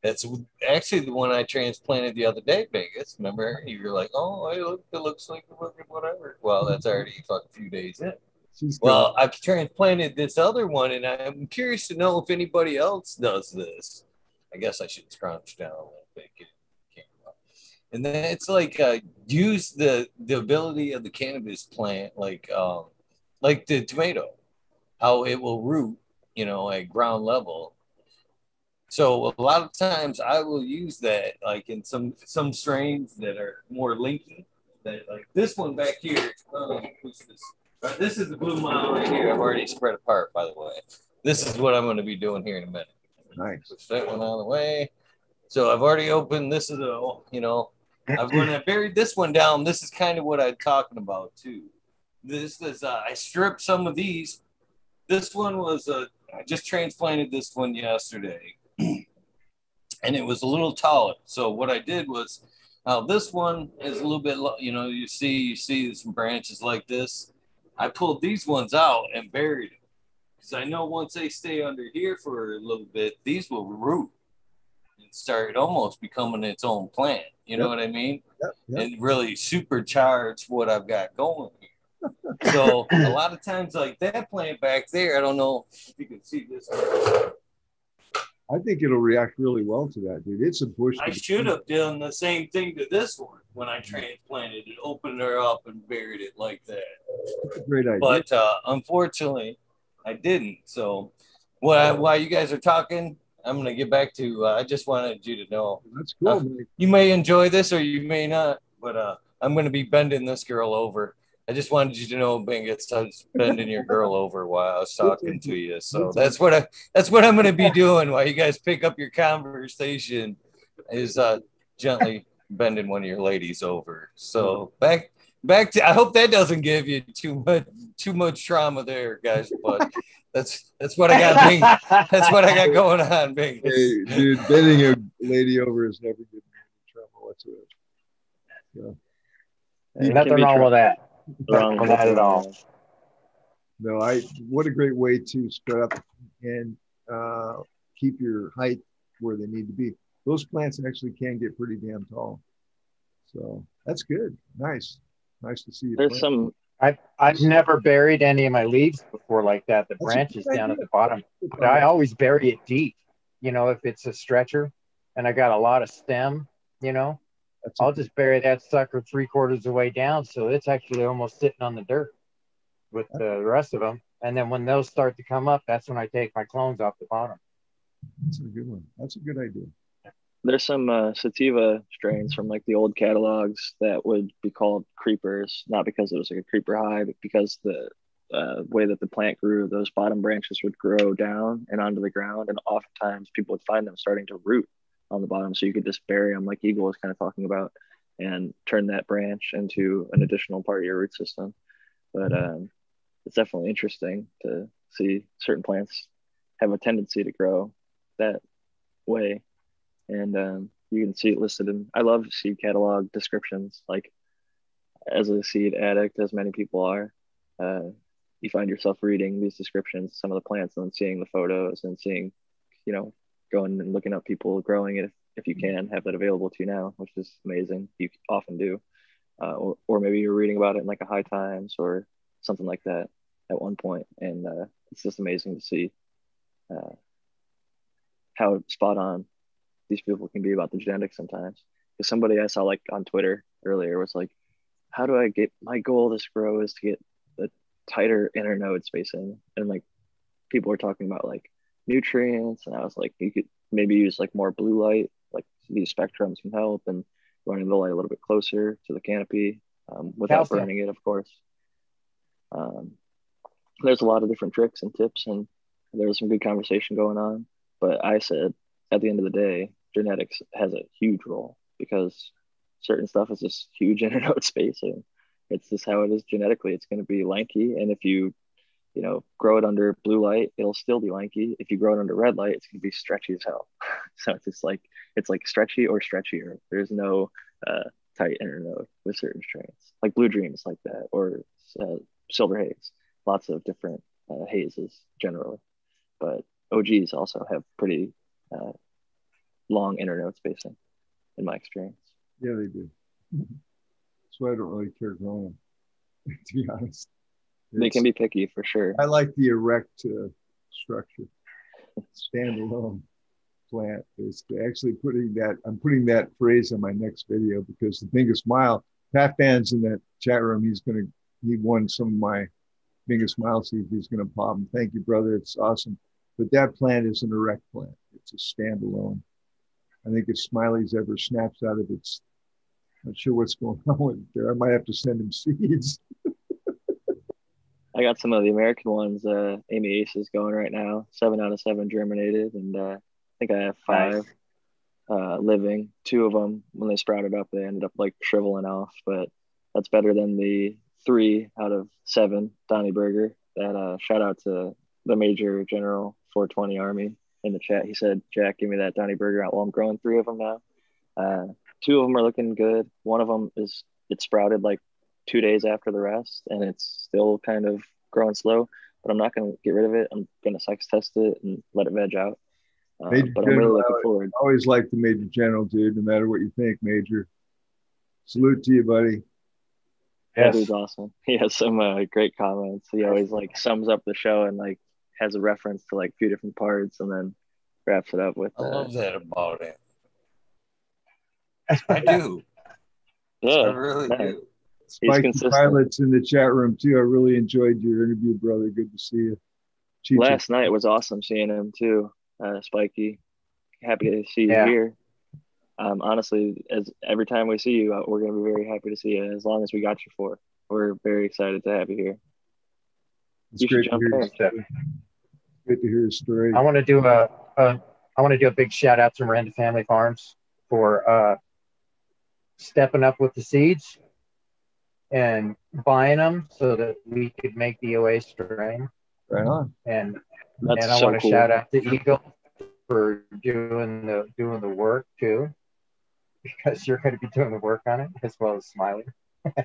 That's actually the one I transplanted the other day, Vegas. Remember, you were like, "Oh, it, look, it looks like whatever." Well, that's already a few days in. Well, I've transplanted this other one, and I'm curious to know if anybody else does this. I guess I should scrunch down a little bit. And then it's like uh, use the the ability of the cannabis plant, like um, like the tomato, how it will root, you know, at ground level. So a lot of times I will use that, like in some some strains that are more linky. That like this one back here. Um, this? Uh, this is the blue mile right here. I've already spread apart, by the way. This is what I'm going to be doing here in a minute. Nice. Push that one out of the way. So I've already opened. This is a, you know, I've, when I buried this one down, this is kind of what I'm talking about too. This is, uh, I stripped some of these. This one was, uh, I just transplanted this one yesterday and it was a little taller. So what I did was Now this one is a little bit, you know, you see, you see some branches like this. I pulled these ones out and buried them because I know once they stay under here for a little bit, these will root and start almost becoming its own plant. You know Yep. what I mean? Yep, yep. And really supercharge what I've got going here. so a lot of times, like that plant back there, I don't know if you can see this. one. I think it'll react really well to that, dude. It's a bush. I should have done the same thing to this one when I transplanted it, opened her up and buried it like that. Great idea. But uh, unfortunately, I didn't. So while, while you guys are talking, I'm going to get back to, uh, I just wanted you to know That's cool. uh, you may enjoy this or you may not, but uh, I'm going to be bending this girl over. I just wanted you to know Ben gets touched bending your girl over while I was talking to you. So that's what I that's what I'm going to be doing while you guys pick up your conversation is uh, gently bending one of your ladies over. So back back to I hope that doesn't give you too much too much trauma there, guys. But that's that's what I got. Being, that's what I got going on, Vegas. Hey, dude, bending a lady over is never good trouble whatsoever. It can Nothing wrong tr- with that. Wrong With that at all. No, I. What a great way to spread up and uh, keep your height where they need to be. Those plants actually can get pretty damn tall. So that's good. Nice, nice to see you. There's plant. some I've, I've never buried any of my leaves before like that, the That's branches good down at the bottom. But I always bury it deep, you know, if it's a stretcher and I got a lot of stem, you know, That's a- I'll just bury that sucker three quarters of the way down. So it's actually almost sitting on the dirt with the rest of them. And then when those start to come up, that's when I take my clones off the bottom. that's a good one. That's a good idea. there's some uh, sativa strains from like the old catalogs that would be called creepers, not because it was like a creeper high, but because the uh, way that the plant grew, those bottom branches would grow down and onto the ground, and oftentimes people would find them starting to root on the bottom, so you could just bury them, like Eagle was kind of talking about, and turn that branch into an additional part of your root system. But um, it's definitely interesting to see certain plants have a tendency to grow that way and um, you can see it listed in i love seed catalog descriptions like as a seed addict as many people are uh, you find yourself reading these descriptions some of the plants and then seeing the photos and seeing you know going and looking up people growing it if, if you can have that available to you now which is amazing you often do uh, or, or maybe you're reading about it in like a high times or something like that at one point and uh, it's just amazing to see uh, how spot on these people can be about the genetics sometimes. Because somebody I saw like on Twitter earlier was like, "How do I get my goal this grow is to get a tighter internode spacing?" And like people were talking about like nutrients, and I was like, you could maybe use like more blue light, like these spectrums can help, and running the light a little bit closer to the canopy um, without Calcium. burning it, of course. Um, there's a lot of different tricks and tips, and there was some good conversation going on. But I said, at the end of the day, genetics has a huge role because certain stuff is just huge internode spacing. It's just how it is genetically. It's going to be lanky, and if you, you know, grow it under blue light, it'll still be lanky. If you grow it under red light, it's to be stretchy as hell. so it's just like it's like stretchy or stretchier. There's no uh, tight internode with certain strains, like Blue Dreams, like that, or uh, Silver Haze. Lots of different uh, hazes generally, but OGs also have pretty uh, long internode spacing, in my experience. Yeah, they do. That's why I don't really care growing to be honest. They can be picky for sure. I like the erect uh, structure, standalone plant. Basically, actually putting that. I'm putting that phrase in my next video because the biggest smile. Pat Fan's in that chat room. He's gonna. He won some of my biggest if he's gonna pop him. Thank you, brother. It's awesome. But that plant is an erect plant. It's a standalone. I think if Smiley's ever snaps out of it, it's not sure what's going on with it there. I might have to send him seeds. I got some of the American ones. Uh, Amy Ace is going right now. Seven out of seven germinated, and uh, I think I have five Nice. uh, living. Two of them, when they sprouted up, they ended up like shriveling off. But that's better than the three out of seven Donny Burger. That uh, shout out to the Major General 420 Army in the chat. He said, "Jack, give me that Donny Burger out." Well, I'm growing three of them now. Uh, two of them are looking good. One of them is it sprouted like two days after the rest, and it's still kind of growing slow. But I'm not going to get rid of it. I'm going to sex test it and let it veg out. Uh, Major but I'm really General, looking I forward. always like the Major General, dude, no matter what you think, Major. Salute to you, buddy. That Yes. dude's awesome. He has some uh, great comments. He always like sums up the show and like has a reference to like a few different parts, and then wraps it up with. I Uh, love that about it. I do. Yeah, I really nice. do. Spike consistent. Pilots in the chat room too. I really enjoyed your interview, brother. Good to see you. Cheech, last night was awesome seeing him too, uh, Spiky. Happy to see you Yeah. here. Um, honestly, as every time we see you, uh, we're gonna be very happy to see you. As long as we got you for, we're very excited to have you here. it's you great to hear. in. His story. Good to hear his story. I want to do a, a I want to do a big shout out to Miranda Family Farms for uh, stepping up with the seeds and buying them so that we could make the OA string. Right on. And That's and I so want to cool. shout out to Eagle for doing the doing the work too, because you're going to be doing the work on it as well as Smiley.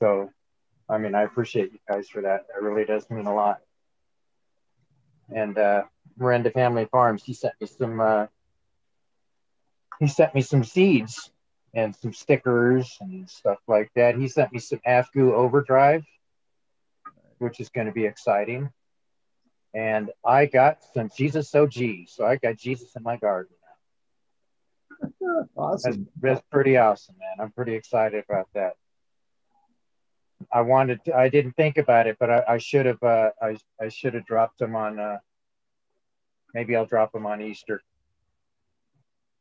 so, I mean, I appreciate you guys for that. It really does mean a lot. And uh, Miranda Family Farms, he sent me some. Uh, he sent me some seeds and some stickers and stuff like that. He sent me some AFGU Overdrive, which is going to be exciting and I got some Jesus OG. So I got Jesus in my garden. That's, Awesome. that's pretty awesome, man. I'm pretty excited about that. I wanted to, I didn't think about it, but I, I should have, uh, I, I should have dropped them on, uh, maybe I'll drop them on Easter.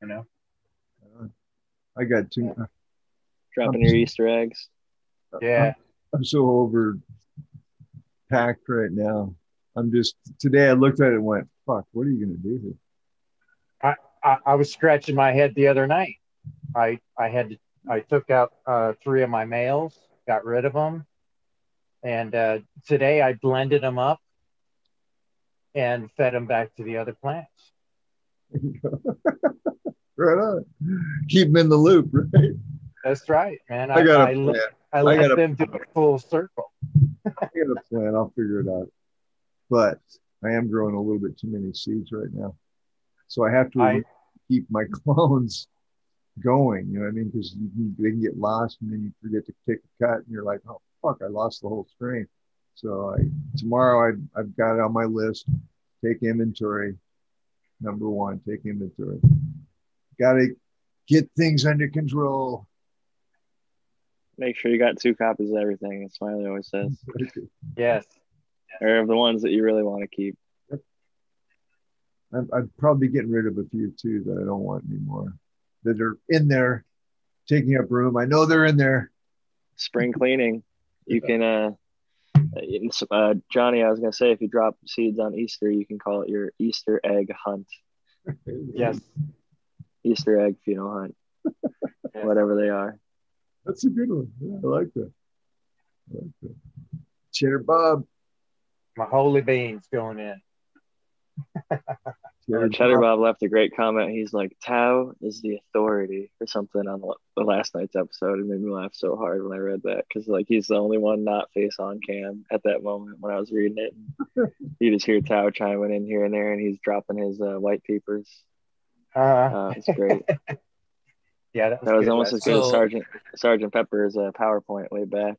You know? I got two. Dropping your Easter eggs. Yeah. I'm so over packed right now. I'm just today. I looked at it and went, "Fuck, what are you gonna do here?" I, I was scratching my head the other night. I I had to, I took out uh, three of my males, got rid of them, and uh, today I blended them up and fed them back to the other plants. right on. Keep them in the loop, right? That's right, man. I got I, a let- plan. I I let got a them do a full circle. I got a plan. I'll figure it out. But I am growing a little bit too many seeds right now, so I have to I- keep my clones going. You know what I mean? Because you can, they can get lost, and then you forget to take a cut, and you're like, "Oh fuck, I lost the whole strain." So I tomorrow I I've got it on my list. Take inventory. Number one, take inventory. Got to get things under control. Make sure you got two copies of everything. As Smiley always says, Yes. or of the ones that you really want to keep. I'm, I'm probably getting rid of a few too that I don't want anymore that are in there taking up room. I know they're in there. Spring cleaning. You can, uh, uh, Johnny. I was gonna say, if you drop seeds on Easter, you can call it your Easter egg hunt. Yes. Easter egg funeral hunt, whatever they are. That's a good one. Yeah, I like that. I like that. Cheddar Bob. My holy beans going in. Uh, Cheddar Bob left a great comment. He's like, Tao is the authority or something on the- the last night's episode. It made me laugh so hard when I read that because like he's the only one not face on cam at that moment when I was reading it. And you just hear Tao chiming in here and there, and he's dropping his uh, white papers. Uh, Uh, it's great. yeah, that was, That was good almost as last good as So- Sergeant Sergeant Pepper's uh, PowerPoint way back.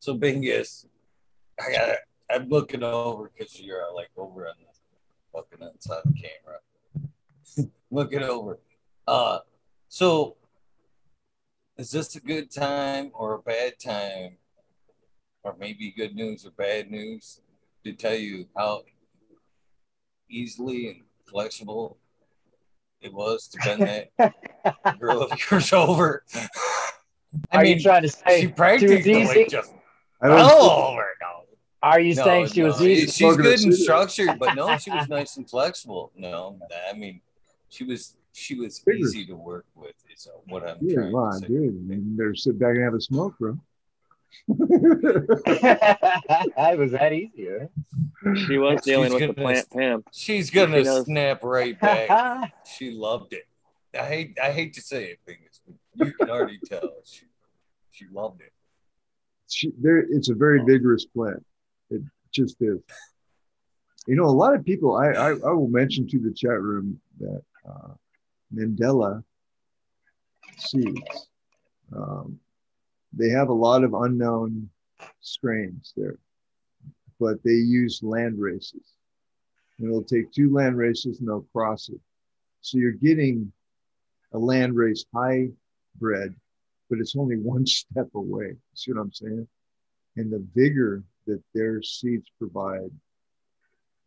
So Bingus, I got to I'm looking over because you're uh, like over on the fucking inside the camera. looking over. Uh so is this a good time or a bad time? Or maybe good news or bad news to tell you how easily and flexible it was to bend that girl of yours over. I Are mean, you trying to say she was practically easy? just I don't fell over. No, Are you no, saying she no. was easy? She's good and structured, but no, she was nice and flexible. No, I mean, she was she was easy to work with. Is uh, what I'm Dude, trying come on, to say. dude. You better sit back and have a smoke, bro. it was that easy, right? She was dealing She's with the gonna- plant pimp. She's gonna She snap right back. she loved it. I hate I hate to say it, Bingus, but you can already tell she she loved it. She, there, it's a very vigorous plant. It just is. You know, a lot of people. I I, I will mention to the chat room that uh, Mandala seeds. Um, they have a lot of unknown strains there, but they use land races. And it'll take two land races and they'll cross it. So you're getting a land race hybrid, but it's only one step away. See what I'm saying? And the vigor that their seeds provide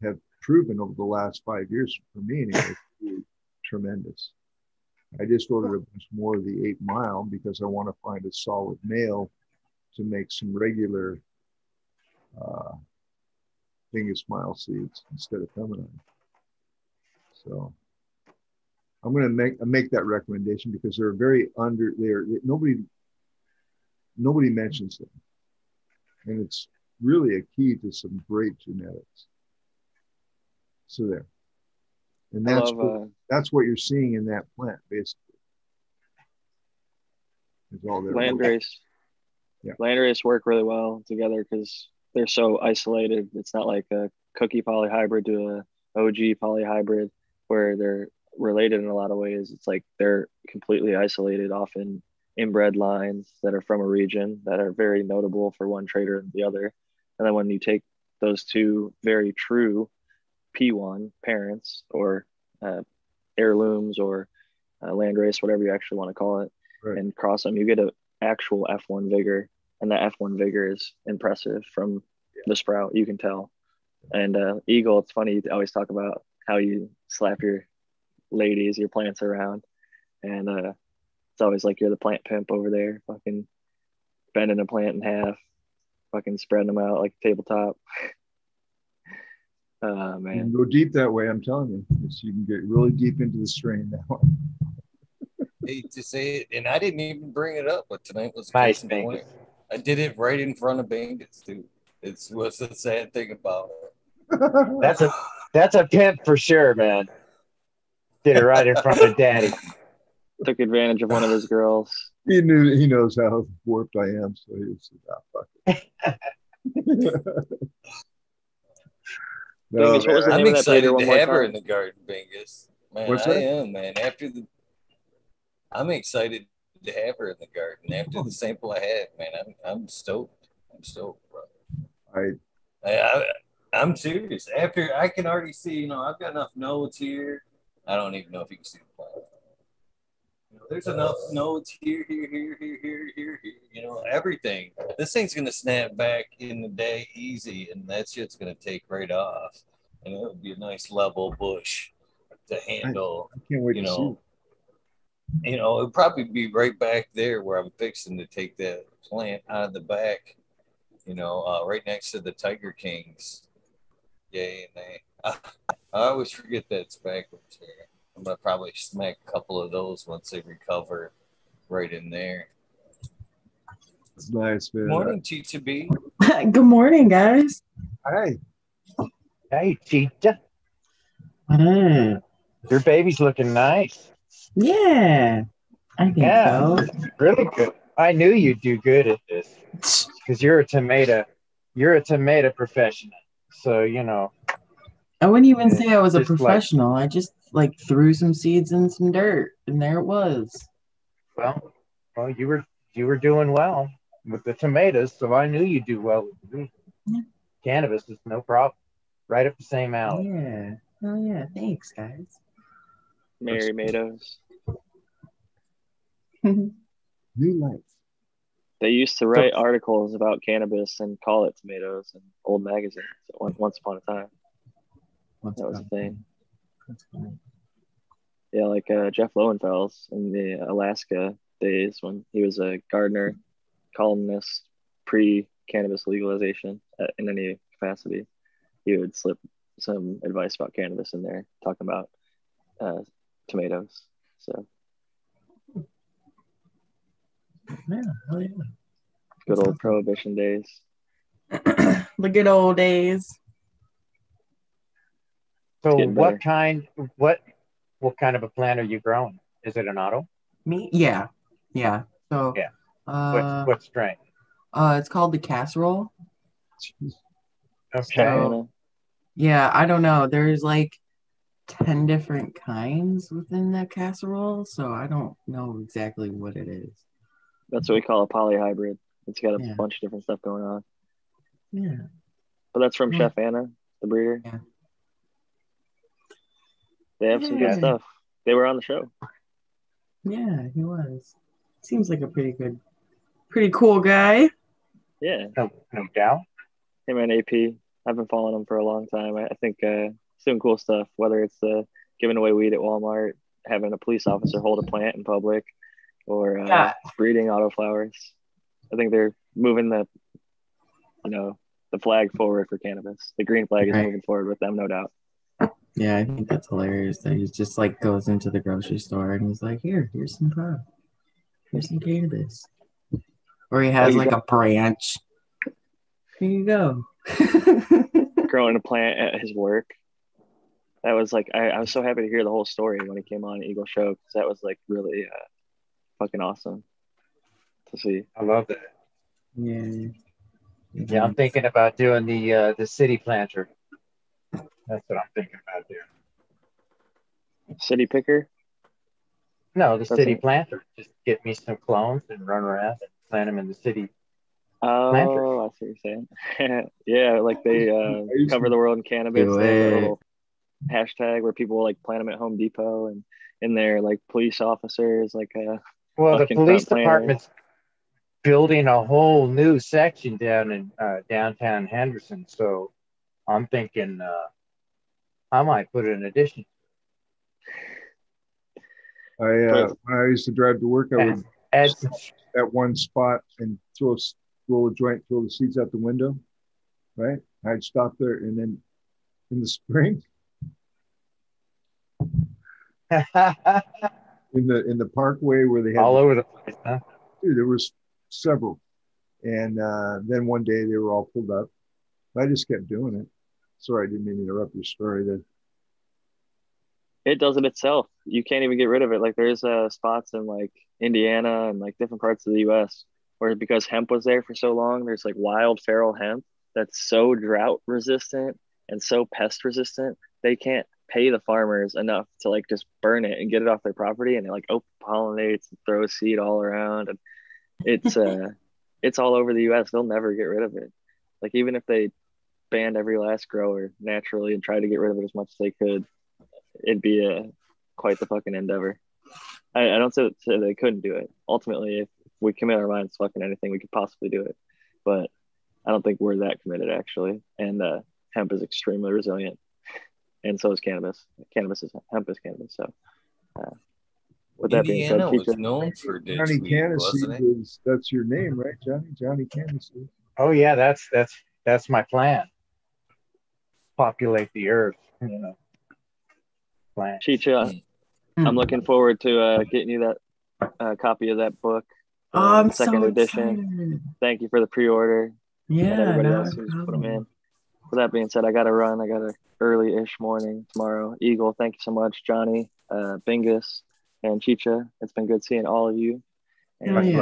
have proven over the last five years, for me anyway, tremendous. I just ordered a bunch more of the eight mile because I want to find a solid male to make some regular uh, Bingus mile seeds instead of feminine. So I'm going to make make that recommendation because they're very under there. Nobody nobody mentions them, and it's really a key to some great genetics. So there, and that's love, what, uh, that's what you're seeing in that plant, basically. Is all landrace. Yeah. Landrace work really well together because they're so isolated. It's not like a cookie polyhybrid to a OG polyhybrid where they're related in a lot of ways. It's like they're completely isolated, often inbred lines that are from a region that are very notable for one trader and the other. And then when you take those two very true P1 parents or uh, heirlooms or uh, landrace, whatever you actually want to call it, Right. and cross them, you get an actual F1 vigor. And that F1 vigor is impressive from the sprout, you can tell. And uh, Eagle, it's funny, you always talk about how you slap your ladies, your plants around. And uh, it's always like you're the plant pimp over there, fucking bending a plant in half, fucking spreading them out like a tabletop. Oh, You man. can go deep that way. I'm telling you, It's- you can get really deep into the strain that way. hate to say it, and I didn't even bring it up, but tonight was a Nice, case point. I did it right in front of Bingus, too. It's what's the sad thing about it. That's a that's a pimp for sure, man. Did it right in front of daddy. Took advantage of one of his girls. he knew he knows how warped I am, so he was ah, fuck it. no, Bingus, what was the I'm name of that excited to have her in the garden, Bingus. Man, What's I that? am, man. After the, I'm excited to have her in the garden. After the sample I had, man, I'm I'm stoked. I'm stoked, bro. I I, I, I'm serious. After I can already see, you know, I've got enough notes here. I don't even know if you can see the plant. There's enough nodes here, here, here, here, here, here, here. You know, everything. This thing's gonna snap back in the day easy, and that shit's gonna take right off, and it'll be a nice level bush to handle. I can't wait You to see. know, you know, it'll probably be right back there where I'm fixing to take that plant out of the back. You know, uh, right next to the Tiger Kings. Yay and nay. I, I always forget that it's backwards here. I'm gonna probably smack a couple of those once they recover right in there. It's nice, man. Morning, Chicha B. Good morning, guys. Hi. Hey, Chicha. Mm, Your baby's looking nice. yeah, I think Yeah. so. Really good. I knew you'd do good at this because you're a tomato. You're a tomato professional. So you know. I wouldn't even say I was a just like- professional. I just like threw some seeds in some dirt, and there it was. Well, well, you were you were doing well with the tomatoes, so I knew you'd do well with the. Yeah. Cannabis is no problem. Right up the same alley. Yeah. Oh yeah. Thanks, guys. Mary Mados. New life. They used to write articles about cannabis and call it tomatoes in old magazines once upon a time. What's That was a up? thing. That's funny. Yeah, like uh, Jeff Lowenfels in the Alaska days when he was a gardener, columnist, pre cannabis legalization uh, in any capacity. He would slip some advice about cannabis in there, talking about uh, tomatoes. So Yeah. Oh, yeah. good old prohibition days. the good old days. So what better. kind what what kind of a plant are you growing? Is it an auto? Me? Yeah. Yeah. So Yeah. uh what, what strain? uh it's called the casserole. Okay. So- Yeah, I don't know. There's like 10 different kinds within that casserole, so I don't know exactly what it is. That's what we call a polyhybrid. It's got a Yeah. bunch of different stuff going on. Yeah. But that's from Yeah. Chef Anna, the breeder. Yeah. They have some Yeah. good stuff. They were on the show. Yeah, he was. Seems like a pretty good pretty cool guy. Yeah. No, no doubt. Him and AP. I've been following him for a long time. I, I think uh, he's doing cool stuff, whether it's uh, giving away weed at Walmart, having a police officer hold a plant in public, or uh, Yeah. breeding autoflowers. I think they're moving the, you know, the flag forward for cannabis. The green flag is Right. moving forward with them, no doubt. Yeah, I think that's hilarious that he just like goes into the grocery store and he's like, Here, here's some pot. Here's some cannabis. Or he has you like a branch. Here you go. Growing a plant at his work. That was like I, I was so happy to hear the whole story when he came on Eagle Show because that was like really uh, fucking awesome to see. I love that. yeah. Yeah, I'm thinking about doing the uh, the city planter. That's what I'm thinking about doing. City picker. No, the That's city it. planter. Just get me some clones and run around and plant them in the city. Oh, Planters. I see what you're saying. yeah, like they uh, cover the world in cannabis. Do They have a little hashtag where people like plant them at Home Depot and in there, like police officers, like uh, Well, the police department's building a whole new section down in uh, downtown Henderson. So I'm thinking uh, I might put an addition. I uh, when I used to drive to work, I would Add some at one spot and throw roll a joint, throw the seeds out the window. Right? I'd stop there, and then in the spring, in the in the parkway where they had all over the place, huh? Dude, there was several, and uh, then one day they were all pulled up. I just kept doing it. Sorry, I didn't mean to interrupt your story. That it does it itself. You can't even get rid of it. Like there's uh, spots in like Indiana and like different parts of the U.S. where because hemp was there for so long, there's like wild feral hemp that's so drought resistant and so pest resistant they can't pay the farmers enough to like just burn it and get it off their property and it like open pollinates and throws seed all around and it's uh it's all over the US they'll never get rid of it like even if they banned every last grower naturally and tried to get rid of it as much as they could it'd be a quite the fucking endeavor I, I don't say, say they couldn't do it ultimately if we commit our minds to fucking anything we could possibly do it but I don't think we're that committed actually and uh hemp is extremely resilient and so is cannabis. Cannabis is hemp is cannabis. So, uh, with that being Indiana said, was known for ditch Johnny weed, wasn't Candice that's your name, right, Johnny? Johnny Candice. Oh yeah, that's that's that's my plan. Populate the earth, you know. Plan. Chicha, Hmm. I'm looking forward to uh, getting you that uh, copy of that book. Oh, uh, I'm second so edition. Thank you for the pre-order Yeah, and everybody not else who's put them in. With that being said, I got to run. I got an early-ish morning tomorrow. Eagle, thank you so much, Johnny, uh, Bingus, and Chicha. It's been good seeing all of you. And Hell yeah.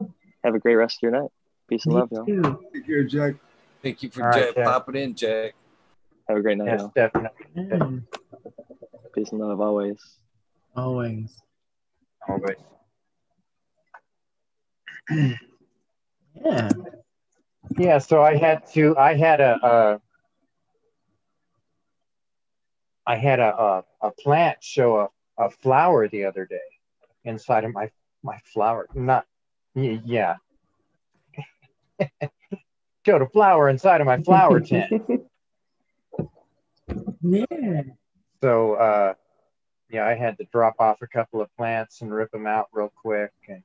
uh, have a great rest of your night. Peace and Me love, y'all. too. Take care, Jack. Thank you for All right, Jack Jack. popping in, Jack. Have a great night, Yes, y'all. definitely. Yeah, Peace and love always. always. Always. Yeah. Yeah, so I had to. I had a. Uh, had a, a a plant show a, a flower the other day inside of my my flower. Not, yeah. Showed a flower inside of my flower tent. Yeah. So uh, yeah, I had to drop off a couple of plants and rip them out real quick and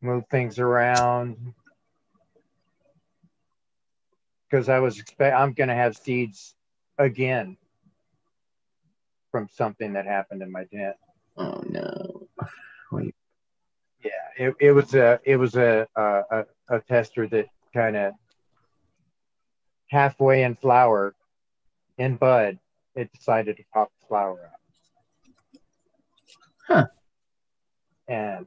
move things around because I was expect I'm gonna have seeds again from something that happened in my tent. Oh no. Yeah, it, it was a it was a a, a, a tester that kind of halfway in flower in bud, it decided to pop the flower out. Huh. And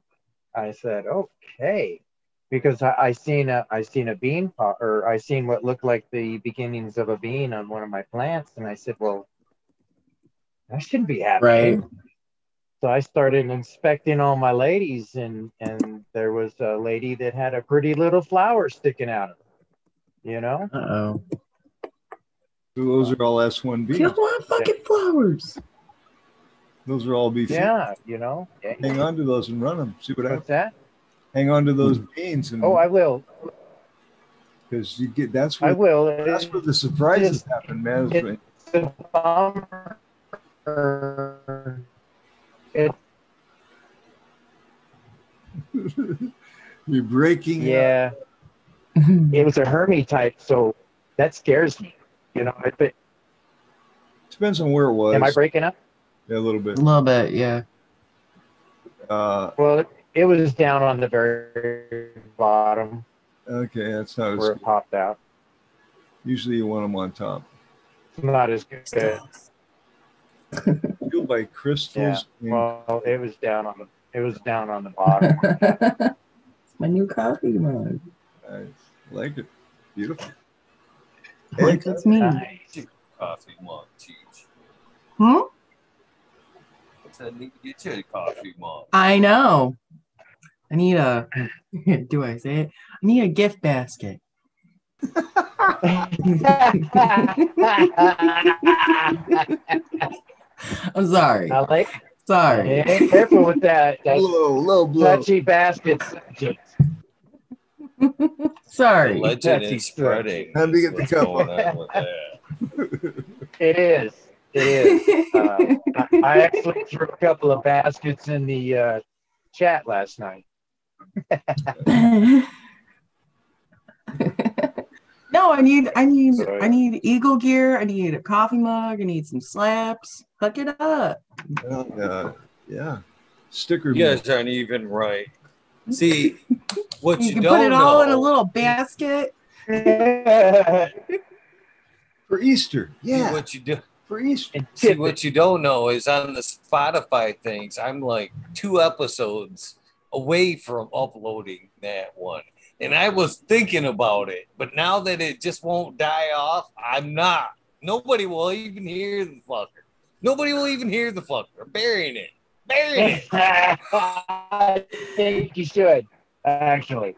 I said, okay, because I, I seen a I seen a bean po- or I seen what looked like the beginnings of a bean on one of my plants, and I said, well, that shouldn't be happening. Right. So I started inspecting all my ladies, and and there was a lady that had a pretty little flower sticking out of her. You know, Uh oh. So those are all S1B. Kill my fucking flowers. Those are all B. yeah, you know. Yeah. Hang on to those and run them. See what happens. What's that? Hang on to those hmm. beans and Oh, I will. because you get that's I will. that's where the surprises happen, man. is It's a bummer. It, You're breaking. up. yeah, it was a Hermie type, so that scares me. You know, if it, Depends on where it was. am I breaking up? Yeah, a little bit. A little bit, yeah. Uh, Well, it, it was down on the very bottom okay, that's not as where good. it popped out. Usually you want them on top. It's not as good. Fueled by crystals. and- Well, it was down on the it was down on the bottom. it's my new coffee mug. I like it. Beautiful. Like it's me. nice. Coffee mug, teach. Hmm? I need to get you a coffee mug. I know. I need a. Do I say it? I need a gift basket. I'm sorry. I like. Sorry. Hey, careful with that. That's Low, low blow. touchy basket subject. The Sorry. legend That's is spreading. Time to get the What's cup. going on with that? It is. It is. Uh, I, I actually threw a couple of baskets in the uh, chat last night. no, I need I need Sorry. I need eagle gear, I need a coffee mug, I need some slaps. Hook it up. Well, uh, yeah. Sticker. You guys aren't even right. See, what You, you, can don't put it all know, in a little basket. for Easter. see Yeah, what you do. for Easter. And See, what you don't know is on the Spotify things, I'm like two episodes away from uploading that one. And I was thinking about it, but now that it just won't die off, I'm not. Nobody will even hear the fucker. Nobody will even hear the fucker. I'm burying it. Burying it. I think you should, actually.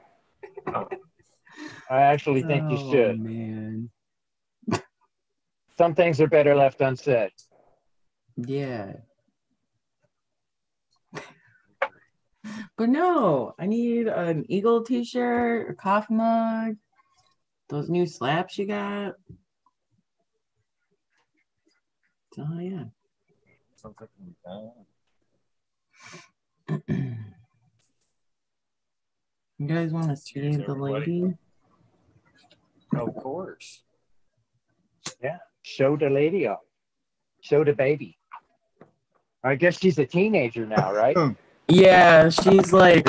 I actually think you Oh, should. man. Some things are better left unsaid. Yeah. But no, I need an Eagle t-shirt, a coffee mug, those new slaps you got. Oh yeah. You guys want to see Cheers, the everybody. lady? Of course. Yeah. Show the lady up. Show the baby. I guess she's a teenager now, right? Yeah, she's like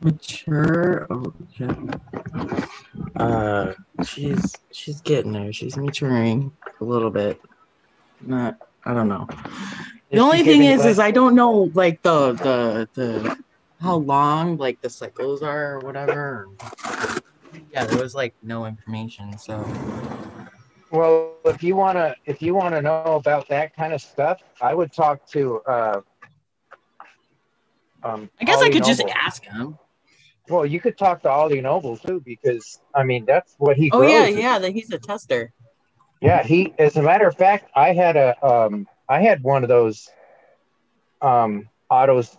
mature. Oh, shit. Uh, she's she's getting there. She's maturing a little bit. Not, I don't know. The Is only thing giving is, is? I don't know like the the the how long like the cycles are or whatever. Yeah, there was like no information. So Well, if you wanna if you wanna know about that kind of stuff, I would talk to uh um I guess I Ollie could just ask him. Well, you could talk to Ollie Noble too, because I mean that's what he Oh yeah, yeah, that he's a tester. Yeah, he as a matter of fact, I had a um I had one of those um autos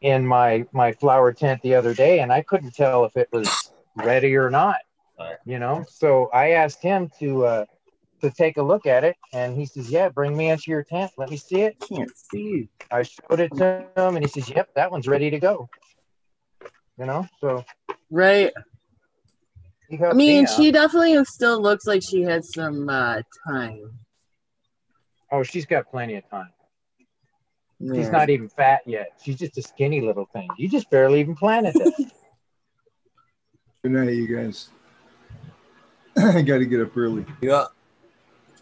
in my my flower tent the other day and I couldn't tell if it was ready or not. You know, so I asked him to uh to take a look at it and he says, Yeah, bring me into your tent, let me see it. Can't see. I showed it to him and he says, Yep, that one's ready to go. You know, so Right. I mean, me she definitely still looks like she had some uh, time. oh, she's got plenty of time. She's not even fat yet. She's just a skinny little thing. You just barely even planted this. Good night, you guys. I got to get up early. Yeah.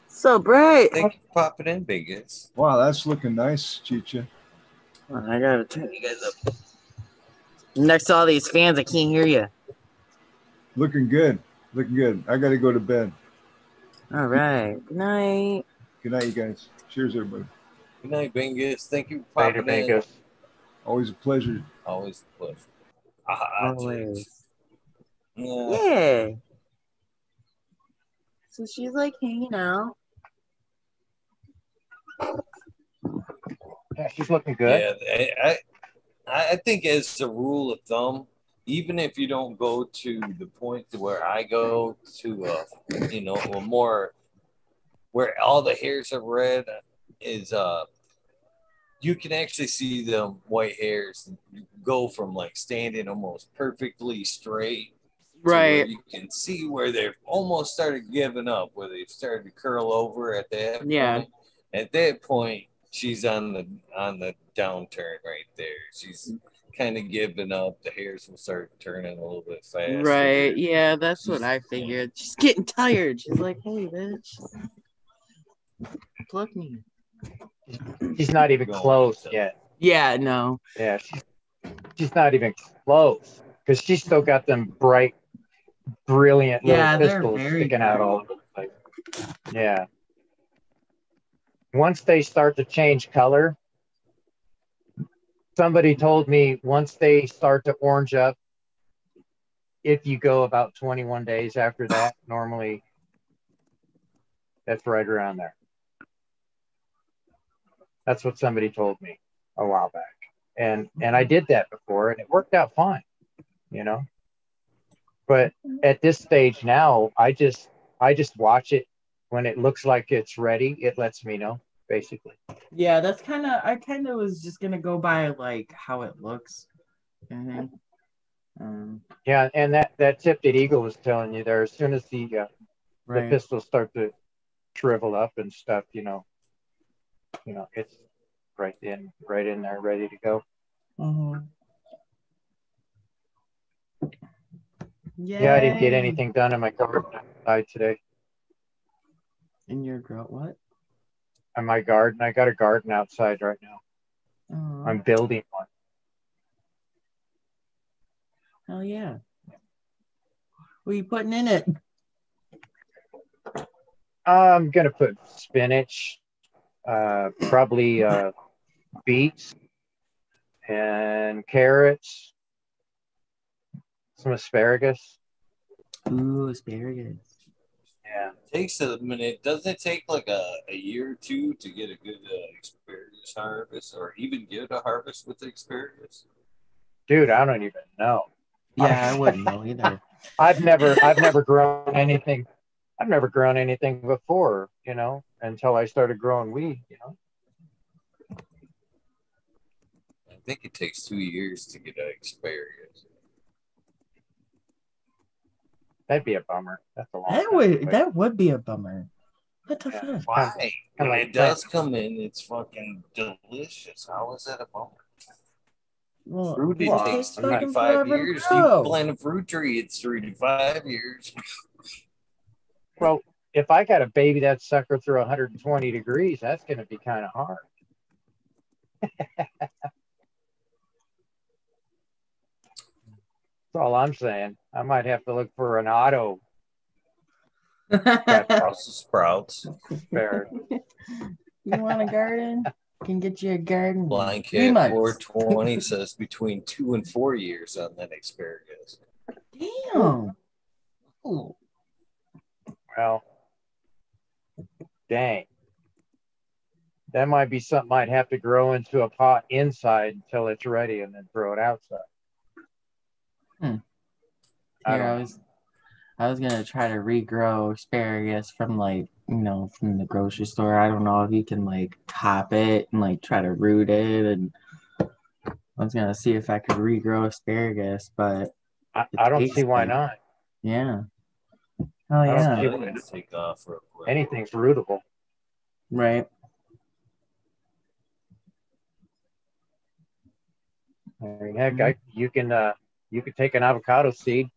so bright. Thank you for popping in, biggest. Wow, that's looking nice, Chicha. Oh, I gotta turn you guys up. Next to all these fans, I can't hear you. Looking good. Looking good. I got to go to bed. All right. Good night. Good night, you guys. Cheers, everybody. Good night, Bingus. Thank you for Later, popping in. Bingus. Always a pleasure. Always a pleasure. Ah, Always. Yeah. Yeah. So she's like hanging out. Yeah, she's looking good. Yeah, I, I I think as a rule of thumb, even if you don't go to the point to where I go to, uh, you know, a more where all the hairs are red, is uh, you can actually see them white hairs go from like standing almost perfectly straight Right. You can see where they've almost started giving up, where they've started to curl over at that Yeah. point. At that point, she's on the on the downturn right there. She's kind of giving up. The hairs will start turning a little bit faster. Right. Yeah, that's what I figured. She's getting tired. She's like, hey, bitch. Pluck me. She's not even close to- yet. Yeah, no. Yeah, she's, she's not even close because she's still got them bright, brilliant little Yeah, they're pistils very sticking out all over the place. Yeah. Once they start to change color, somebody told me once they start to orange up, if you go about 21 days after that, normally that's right around there. That's what somebody told me a while back. And and I did that before and it worked out fine, you know. But at this stage now, I just I just watch it when it looks like it's ready, it lets me know, basically. Yeah, that's kind of. I kind of was just gonna go by like how it looks. kind. Um, Yeah, and that that tipped eagle was telling you there as soon as the uh, the right. pistils start to shrivel up and stuff, you know, you know, it's right in right in there, ready to go. Mhm. Yeah, I didn't get anything done in my garden outside today. In your grow what? in my garden, I got a garden outside right now. Oh, I'm building one. hell yeah. What are you putting in it? I'm gonna put spinach, uh, probably uh, beets, and carrots, some asparagus. Ooh, asparagus. Yeah, takes a minute. Doesn't it take like a, a year or two to get a good uh, asparagus harvest, or even get a harvest with the asparagus? dude, I don't even know. Yeah, I wouldn't know either. I've never, I've never grown anything. I've never grown anything before, you know, until I started growing weed. You know, I think it takes two years to get an experience. that'd be a bummer. That's a long. That time would that would be a bummer. What the Yeah. fuck? Why? Kinda When like it does come in, it's fucking delicious. How is that a bummer? Well, Fruit it takes takes three to five years. You plant a fruit tree, it's three to five years. Well, if I got to baby that sucker through 120 degrees, that's going to be kind of hard. That's all I'm saying. I might have to look for an auto Brussels sprouts. spare. you want a garden? Can get you a garden. Blind Three Cat months. 420 says between two and four years on that asparagus. Damn. Ooh. Well, dang. That might be something I'd have to grow into a pot inside until it's ready and then throw it outside. Hmm. I Here, I was, I was gonna try to regrow asparagus from like you know from the grocery store. I don't know if you can like top it and like try to root it, and I was gonna see if I could regrow asparagus, but I, I don't see why not. yeah. Oh yeah, see- I to take off real quick. Anything's rootable. right. I mean, heck, I, you can uh, you could take an avocado seed,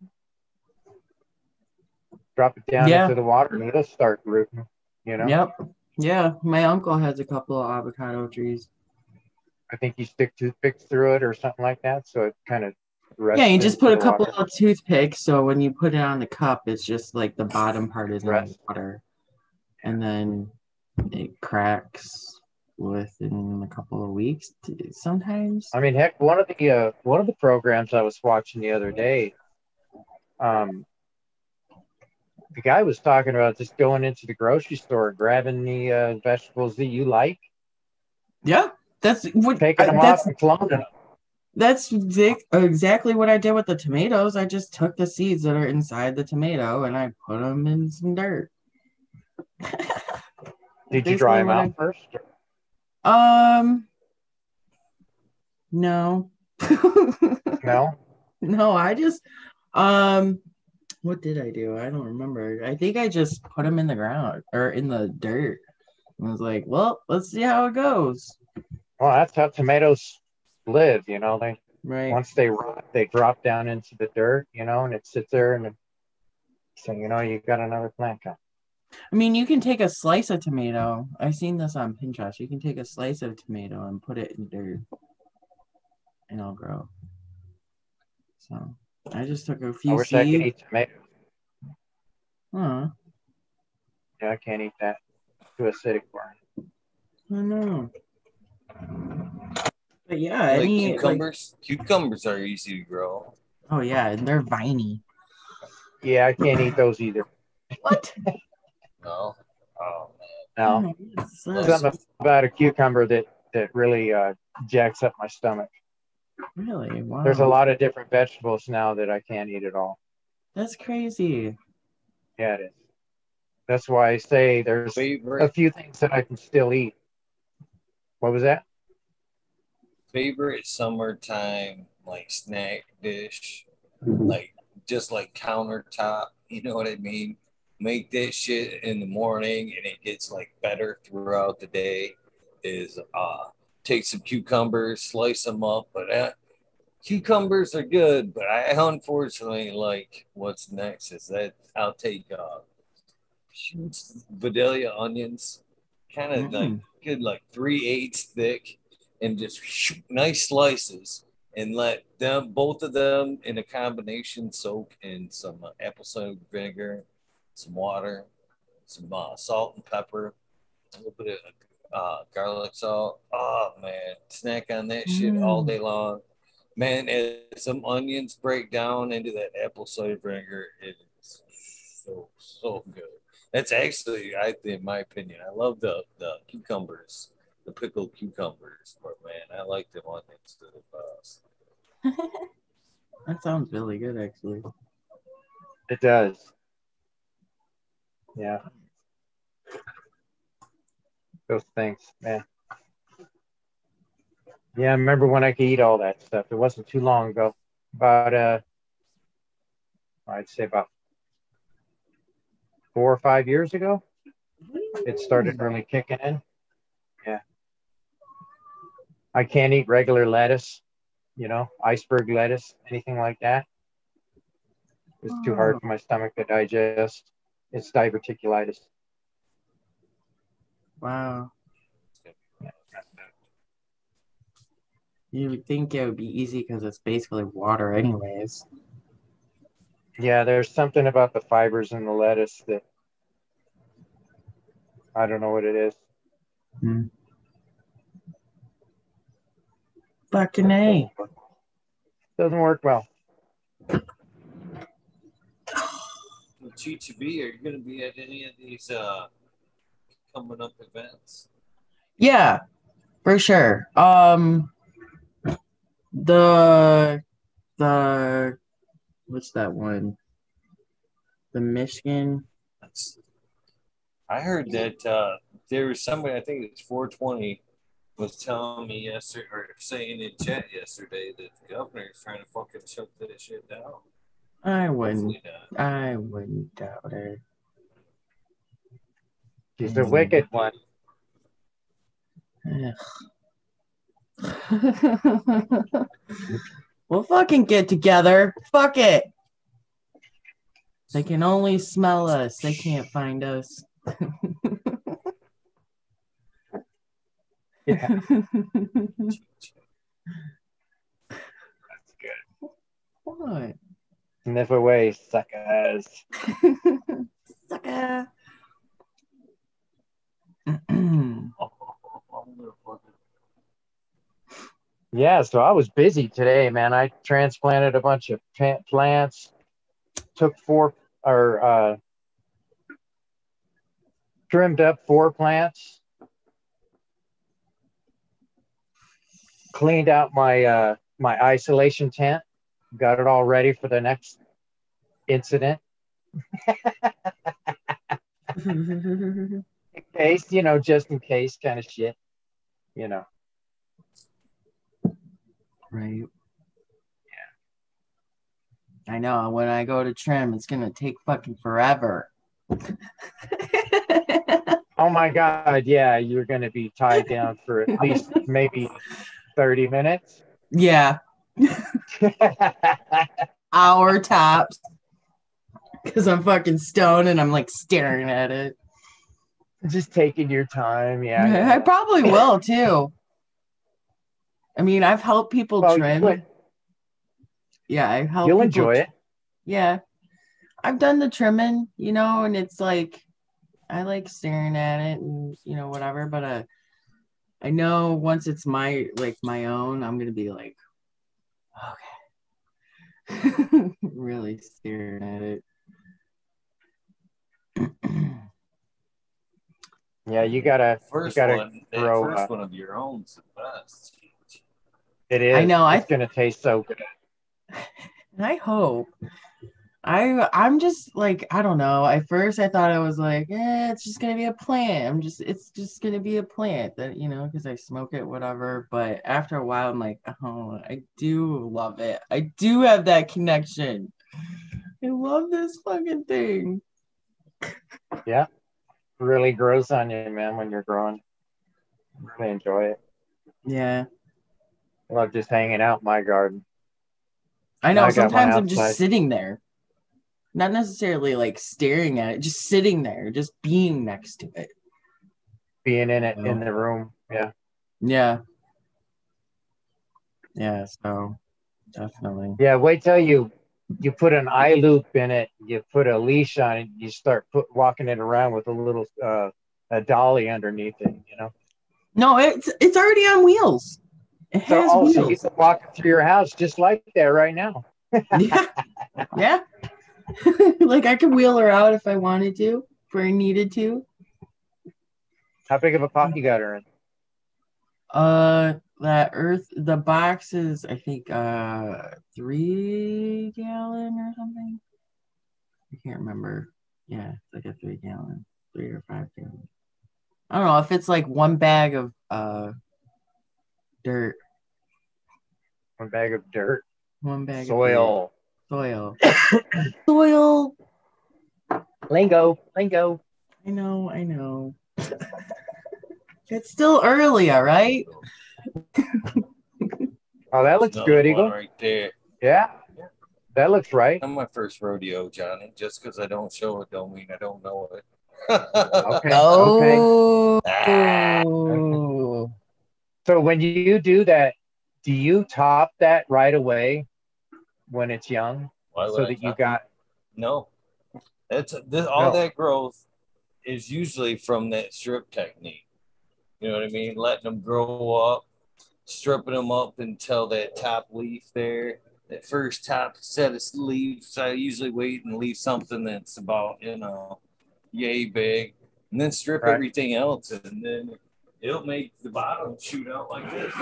drop it down Yeah. into the water, and it'll start rooting. You know, Yep. Yeah, my uncle has a couple of avocado trees. I think you stick toothpicks through it or something like that, so it kind of Yeah, you just put a couple of toothpicks. So when you put it on the cup, it's just like the bottom part is in the water, and then it cracks within a couple of weeks. Sometimes. I mean, heck, one of the uh, one of the programs I was watching the other day, um, the guy was talking about just going into the grocery store, grabbing the uh, vegetables that you like, Yeah, that's what. taking them that's off and cloning them. That's exactly what I did with the tomatoes. I just took the seeds that are inside the tomato and I put them in some dirt. Did you dry them what I- out first? Um, no. No. No, I just um what did I do? I don't remember. I think I just put them in the ground or in the dirt. I was like, well, let's see how it goes. Well, that's how tomatoes live. You know, they Right. once they rot, they drop down into the dirt. You know, and it sits there, and so you know you've got another plant coming. I mean, you can take a slice of tomato. I've seen this on Pinterest. You can take a slice of tomato and put it in dirt and it'll grow. So I just took a few wish I could seeds. eat tomatoes. Huh. Yeah, I can't eat that. Too acidic for me. I know. But yeah, Like any like, cucumbers. Cucumbers are easy to grow. oh yeah, and they're viney. Yeah, I can't eat those either. What? No. Oh No, Oh, yes, Well, that's- something about a cucumber that that really uh, jacks up my stomach. really? Wow. There's a lot of different vegetables now that I can't eat at all. That's crazy. Yeah, it is. That's why I say man. there's a few things that I can still eat. What was that? Favorite summertime like snack dish, like just like countertop. You know what I mean? Make that shit in the morning, and it gets like better throughout the day. Is uh take some cucumbers, slice them up, but uh, cucumbers are good. But I unfortunately like what's next is that I'll take uh Vidalia onions, kind of like Mm. good like three eighths thick, and just nice slices, and let them both of them in a combination soak in some uh, apple cider vinegar, some water, some uh, salt and pepper, a little bit of uh, garlic salt. Oh man, snack on that shit all Mm. day long. Man, as some onions break down into that apple cider vinegar, it is so so good. That's actually, I in my opinion, I love the the cucumbers, the pickled cucumbers. But man, I like them onions to the best. That sounds really good, actually. It does. Yeah. Those things, man. Yeah, I remember when I could eat all that stuff. It wasn't too long ago. About uh I'd say about four or five years ago. It started really kicking in. I can't eat regular lettuce, you know, iceberg lettuce, anything like that. It's too hard oh. for my stomach to digest. It's diverticulitis. Wow. You would think it would be easy because it's basically water, anyways. Yeah, there's something about the fibers in the lettuce that I don't know what it is. Hmm. Fucking A. Doesn't work well. Chicha B, are you going to be at any of these uh, coming up events? Yeah, for sure. Um, the the what's that one? The Michigan. That's, I heard that uh, there was somebody, I think it's 420, was telling me yesterday, or saying in chat yesterday that the governor is trying to fucking shut that shit down. I wouldn't. Hopefully. I wouldn't doubt it. She's a wicked one. we'll fucking get together. Fuck it. They can only smell us. They can't find us. Yeah. That's good. what? Sniff away, suckers. Sucker. Yeah, so I was busy today, man. I transplanted a bunch of plants, took four or uh, trimmed up four plants, cleaned out my uh, my isolation tent, got it all ready for the next incident. In case, you know, just in case kind of shit, you know. right. Yeah. I know. When I go to trim, it's gonna take fucking forever. Oh my God, yeah, you're going to be tied down for at least maybe 30 minutes. yeah, hour tops. Cause I'm fucking stoned and I'm like staring at it. Just taking your time, yeah. I probably will too. I mean, I've helped people Well, trim. Yeah, I've helped. you'll enjoy it. Yeah. I've done the trimming, you know, and it's like I like staring at it and you know whatever, but uh I know once it's my like my own, I'm gonna be like, okay. really staring at it. Yeah, you gotta. First gotta one, grow first up. one of your own's the best. It is. I know, I- It's gonna taste so good. And I hope. I I'm just like I don't know. At first I thought I was like, eh, it's just gonna be a plant. I'm just it's just gonna be a plant that you know because I smoke it, whatever. But after a while, I'm like, oh, I do love it. I do have that connection. I love this fucking thing. Yeah, really grows on you, man, when you're growing. Really enjoy it. Yeah, I love just hanging out in my garden. I know. I Sometimes I'm just sitting there, not necessarily like staring at it, just sitting there, just being next to it. Being in it in the room. Yeah. Yeah. Yeah, so definitely. Yeah, wait till you you put an eye loop in it, you put a leash on it, you start put walking it around with a little uh a dolly underneath it, you know. No, it's it's already on wheels. It So has also you wheels. can walk through your house just like that right now. yeah. Yeah. like I could wheel her out if I wanted to, if I needed to. How big of a pot you got her in? Uh that earth the box is I think uh three gallon or something. I can't remember. Yeah, it's like a three gallon, three or five gallon. I don't know if it's like one bag of uh dirt, One bag of dirt, one bag of soil. Soil, soil. lingo, lingo. I know, I know. it's still early, all right. Oh, that looks Another good, Eagle. right there. Yeah, that looks right. I'm my first rodeo, Johnny. Just because I don't show it, don't mean I don't know it. Okay. Okay. Oh. So when you do that, do you top that right away when it's young, so that you got? No, that's this, all No. that growth is usually from that strip technique. You know what I mean? Letting them grow up, stripping them up until that top leaf there, that first top set of leaves. I usually wait and leave something that's about you know, yay big, and then strip Right. everything else, and then it'll make the bottom shoot out like this.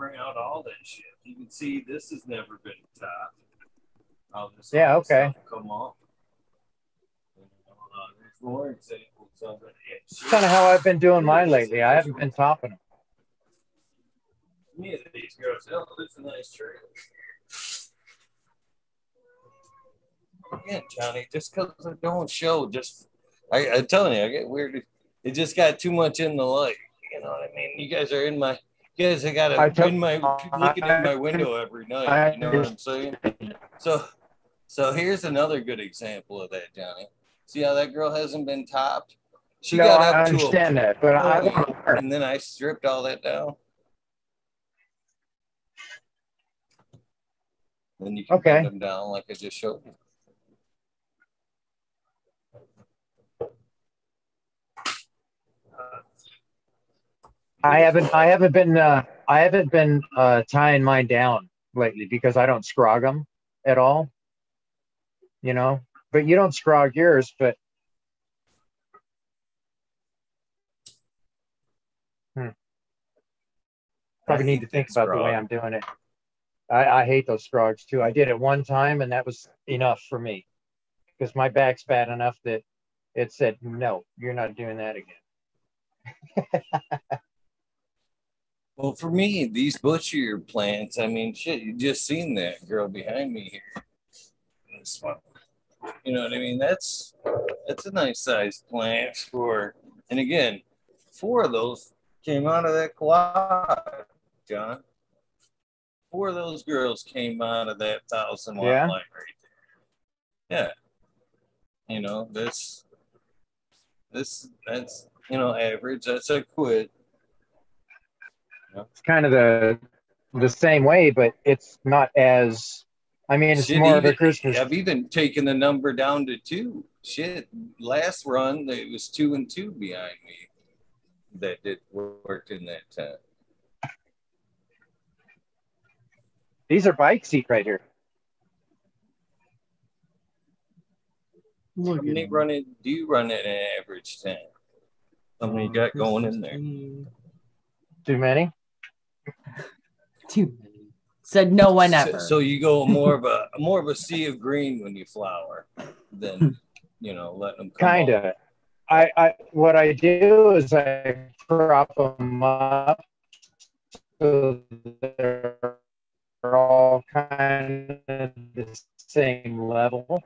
Bring out all that shit. You can see this has never been topped. How this Yeah, okay. Come off. Uh, more examples of it. It's Kind of how I've been doing mine lately. I haven't been topping them. Me and these girls. Oh, it's a nice tree. Again, Johnny, just because I don't show, just I, I'm telling you, I get weird. It just got too much in the light. You know what I mean? You guys are in my. Guys have gotta took- in my looking in my window every night. You know what I'm saying? So, so here's another good example of that, Johnny. See how that girl hasn't been topped? She no, got I up to a understand that, but I and then I stripped all that down. Then you can Okay. bend them down like I just showed you. I haven't I haven't been uh, I haven't been uh, tying mine down lately because I don't scrog them at all. You know, but you don't scrog yours, but hmm. probably need to think about the way I'm doing it. I, I hate those scrogs too. I did it one time and that was enough for me because my back's bad enough that it said no, you're not doing that again. Well, for me, these butcher plants, I mean, shit, you just seen that girl behind me here. This one. You know what I mean? That's that's a nice sized plant for and again, four of those came out of that quad, John. Four of those girls came out of that thousand watt Yeah? light right there. Yeah. You know, this this that's you know average. That's a quid. It's kind of the the same way, but it's not as. I mean, it's Shit, more of a Christmas. I've even taken the number down to two. Shit, last run it was two and two behind me that did worked in that time. These are bike seat right here. How many at run it? Do you run at an average time? How many you got going in there? Too many. Too many. Said no one So, ever. so you go more of a more of a sea of green when you flower than you know let them Kind of. I, I what I do is I prop them up so they're all kind of the same level,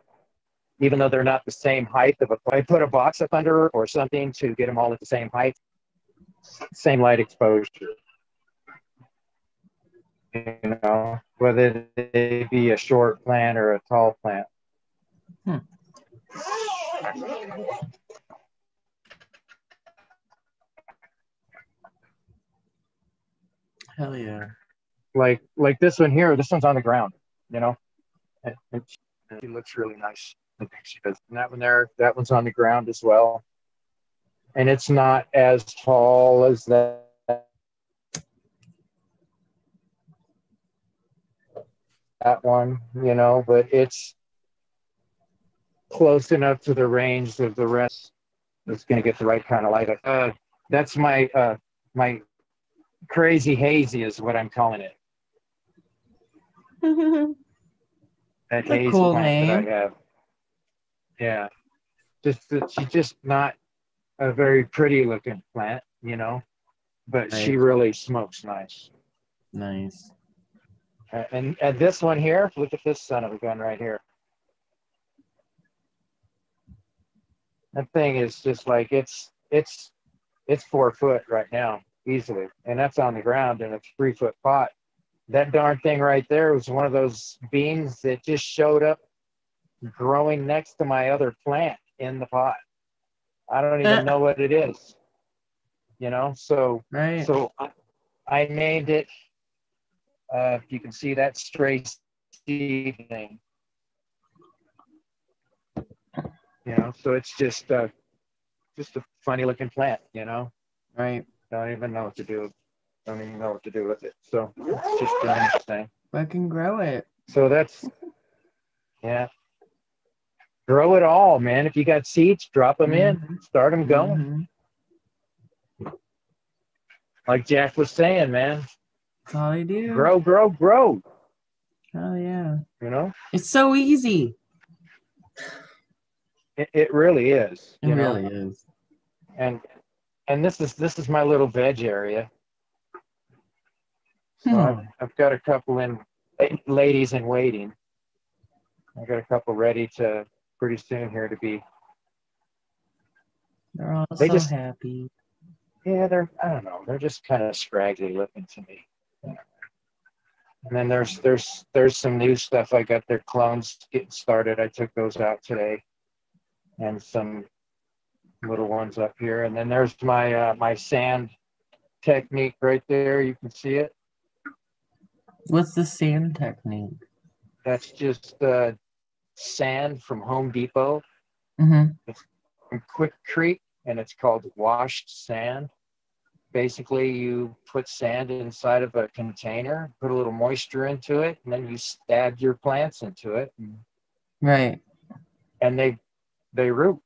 even though they're not the same height. Of a, I put a box up under or something to get them all at the same height, same light exposure. You know, whether they be a short plant or a tall plant. Hmm. Hell yeah. like like this one here. This one's on the ground, you know, and, and she, she looks really nice. I think she does. And that one there, that one's on the ground as well, and it's not as tall as that. That one, you know, but it's close enough to the range of the rest. It's going to get the right kind of light. Uh, that's my uh, my crazy hazy is what I'm calling it. that That's a hazy cool plant name. that I have. Yeah, just that she's just not a very pretty looking plant, you know, but she really smokes nice. nice. And and this one here, look at this son of a gun right here. That thing is just like it's it's it's four foot right now easily, and that's on the ground in a three foot pot. That darn thing right there was one of those beans that just showed up growing next to my other plant in the pot. I don't even Uh. know what it is. You know, so Right. so I, I named it. Uh, if you can see that stray seed thing, you know, so it's just uh, just a funny looking plant, you know. right. Don't even know what to do. Don't even know what to do with it. So it's just doing its thing. Fucking grow it. So that's yeah. Grow it all, man. If you got seeds, drop them in. Start them going. Mhm. Like Jack was saying, man. That's all I do. Grow, grow, grow. Oh yeah. You know, It's so easy. it, it really is. It You know? really is. and and this is this is my little veg area. So Hmm. I've, I've got a couple in ladies in waiting. I got a couple ready to pretty soon here to be. They're all They so just- happy. Yeah, they're I don't know. They're just kind of scraggly looking to me. And then there's there's there's some new stuff. I got their clones getting started. I took those out today, and some little ones up here. And then there's my uh, my sand technique right there. You can see it. What's the sand technique? That's just uh, sand from Home Depot Mm-hmm. from Quick Creek, and it's called washed sand. Basically, you put sand inside of a container, put a little moisture into it, and then you stab your plants into it, and, Right. and they they root.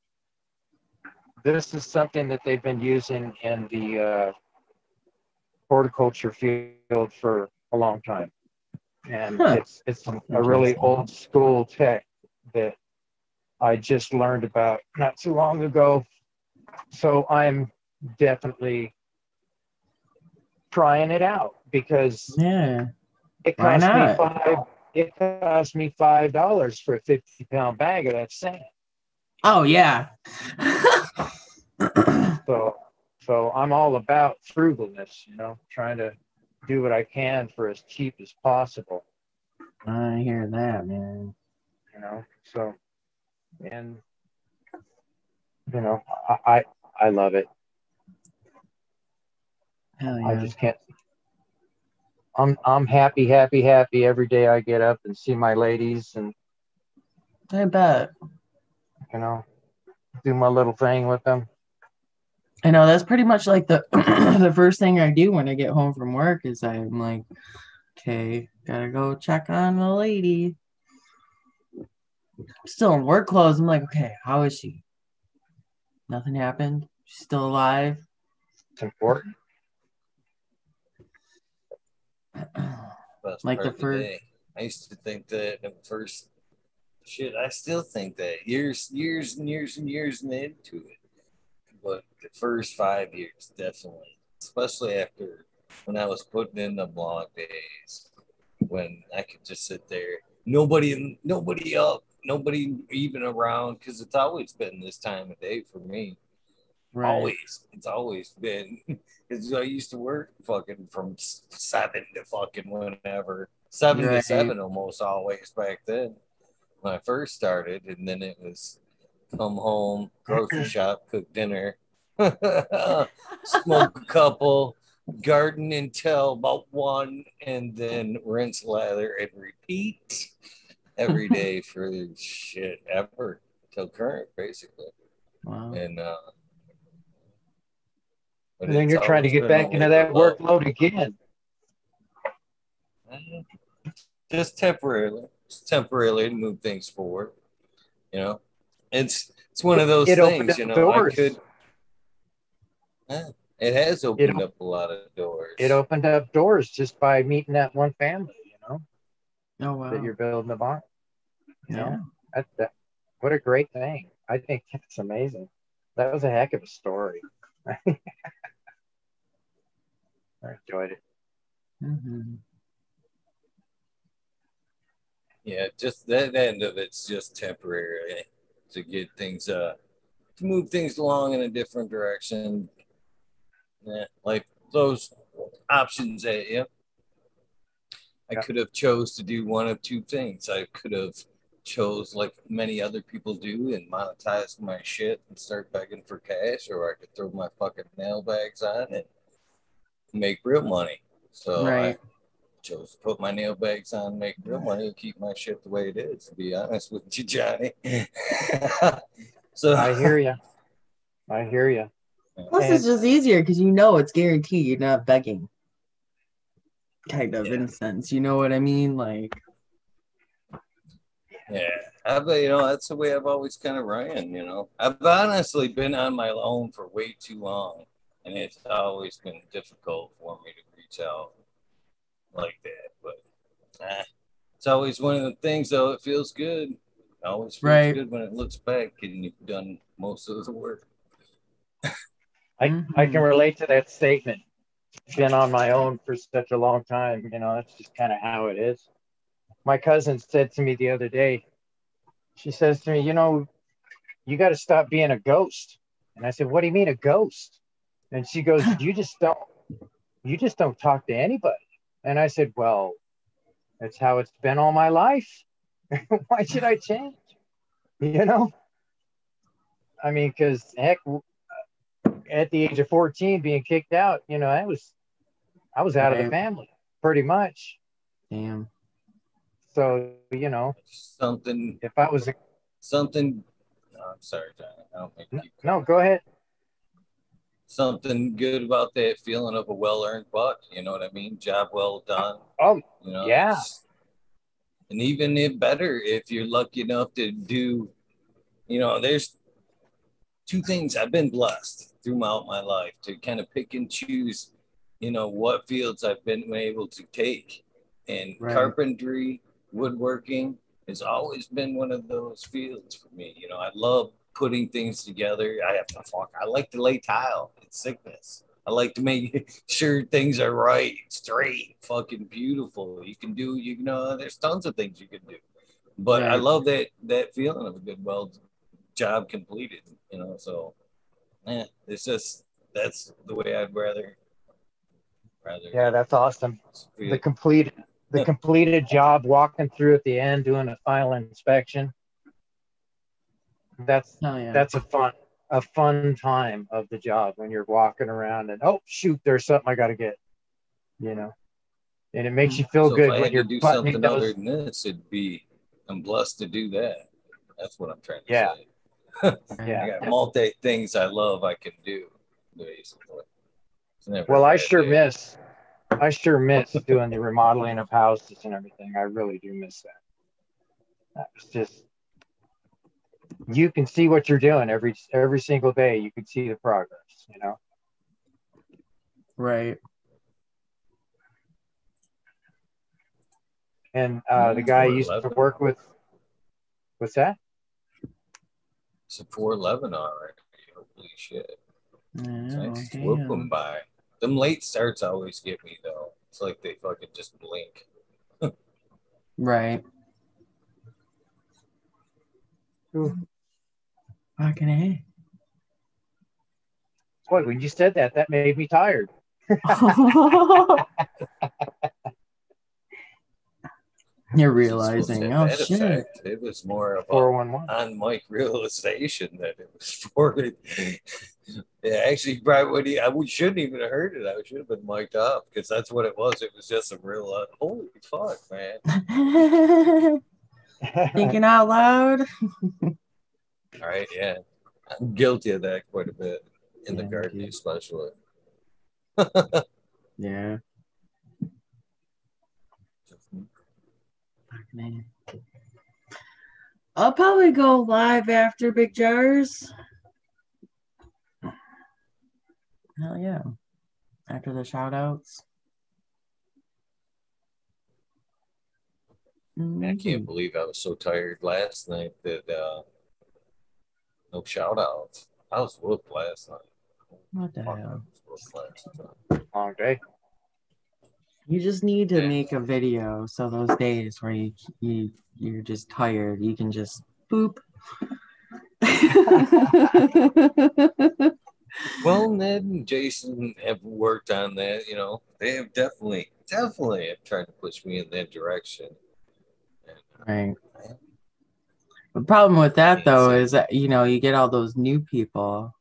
This is something that they've been using in the uh, horticulture field for a long time, and Huh. it's it's a really old school tech that I just learned about not too long ago. So I'm definitely trying it out because Yeah. it cost me five. It cost me five dollars for a fifty pound bag of that sand. Oh yeah. So, so I'm all about frugalness. You know, trying to do what I can for as cheap as possible. I hear that, man. You know, so and you know, I I, I love it. Hell I just can't. I'm I'm happy, happy, happy every day I get up and see my ladies and I bet. you know do my little thing with them. I know that's pretty much like the the first thing I do when I get home from work is I'm like, okay, gotta go check on the lady. Still in work clothes. I'm like, okay, how is she? Nothing happened. She's still alive. It's important. Like the the first- day. I used to think that the first shit, I still think that years, years and years and years and into it. But the first five years, definitely. Especially after when I was putting in the long days when I could just sit there. Nobody nobody up, nobody even around, because it's always been this time of day for me. Right. Always. It's always been. Because I used to work fucking from seven to fucking whenever. Seven to seven almost always back then when I first started. And then it was come home, grocery shop, cook dinner, smoke a couple, garden until about one, and then rinse, lather, and repeat every day for shit ever till current, basically. Wow. And uh, but And then you're trying to get back into that labor workload again. Uh, just temporarily, just temporarily to move things forward. You know, it's it's one of those It things. You know, doors. I could. Yeah, it has opened op- up a lot of doors. It opened up doors just by meeting that one family, you know, Oh wow. that you're building a bond. You yeah. know, that, that, what a great thing. I think it's amazing. That was a heck of a story. I enjoyed it. hmm Yeah, just that end of it's just temporary to get things uh to move things along in a different direction. Yeah, like those options at you. I Yeah. could have chose to do one of two things. I could have chose like many other people do and monetize my shit and start begging for cash, or I could throw my fucking nail bags on and make real money. So Right. I chose to put my nail bags on, make real money, and keep my shit the way it is. To be honest with you, Johnny. so I hear you. I hear you. Plus, it's just easier because you know it's guaranteed. You're not begging. Kind of, in a sense. You know what I mean? Like, Yeah, I, but you know that's the way I've always kind of ran. You know, I've honestly been on my own for way too long, and it's always been difficult for me to reach out like that. But eh, it's always one of the things, though. It feels good. It always feels Right. good when it looks back and you've done most of the work. I, I can relate to that statement. Been on my own for such a long time. You know, that's just kind of how it is. My cousin said to me the other day, she says to me, You know, you got to stop being a ghost. And I said, What do you mean a ghost? And she goes, You just don't, you just don't talk to anybody. And I said, Well, that's how it's been all my life. Why should I change? You know? I mean, because heck, at the age of 14 being kicked out, you know, I was I was out of the family pretty much. Damn. So, you know, Something, if I was a, something. oh, I'm sorry, John. I don't think you no, go ahead. Something good about that feeling of a well-earned buck. You know what I mean? Job well done. Oh, You know. Yeah. And even if better, if you're lucky enough to do, you know, there's two things I've been blessed throughout my life to kind of pick and choose, you know, what fields I've been able to take. And Right. carpentry, woodworking has always been one of those fields for me. You know, I love putting things together. I have to fuck. I like to lay tile. It's sickness. I like to make sure things are right, straight, fucking beautiful. You can do, you know, there's tons of things you can do. But I love that that feeling of a good weld job completed, you know. So yeah, it's just that's the way I'd rather rather Yeah, that's awesome. feel. The complete the completed job walking through at the end doing a final inspection. That's Oh yeah. that's a fun a fun time of the job when you're walking around and oh shoot there's something i got to get you know and it makes you hmm. feel so good if I when you're do buttoning something other than this, it'd be I'm blessed to do that. That's what I'm trying to Yeah. say. yeah. I got multi things I love I can do, basically. Well i sure day. miss i sure miss doing the remodeling of houses and everything i really do miss that that was just you can see what you're doing every every single day you can see the progress you know right. and uh, the guy I used to work with what's that It's a 411 already. Holy shit. Oh, Nice. Whoop them by. Them late starts always get me, though. It's like they fucking just blink. Right. Fucking A. boy when you said that that made me tired You're It's supposed to realizing, oh shit. effect. It was more of a 411 on mic realization that it was for it. Yeah, actually, probably when he, I we shouldn't even have heard it. I should have been mic'd up because that's what it was. It was just a real, uh, holy fuck, man. Thinking out loud. All right, yeah. I'm guilty of that quite a bit in the Yeah, gardening, dude. especially. Yeah. A. I'll probably go live after Big Jars. Hell yeah. After the shout outs. I can't believe I was so tired last night that uh, no shout outs. I was whooped last night. What the Fuck, I hell? was whooped last night. long day You just need to Yeah. make a video so those days where you you you're just tired, you can just boop. Well, Ned and Jason have worked on that. You know, they have definitely, definitely have tried to push me in that direction. And, right. The problem with that though is that you know you get all those new people.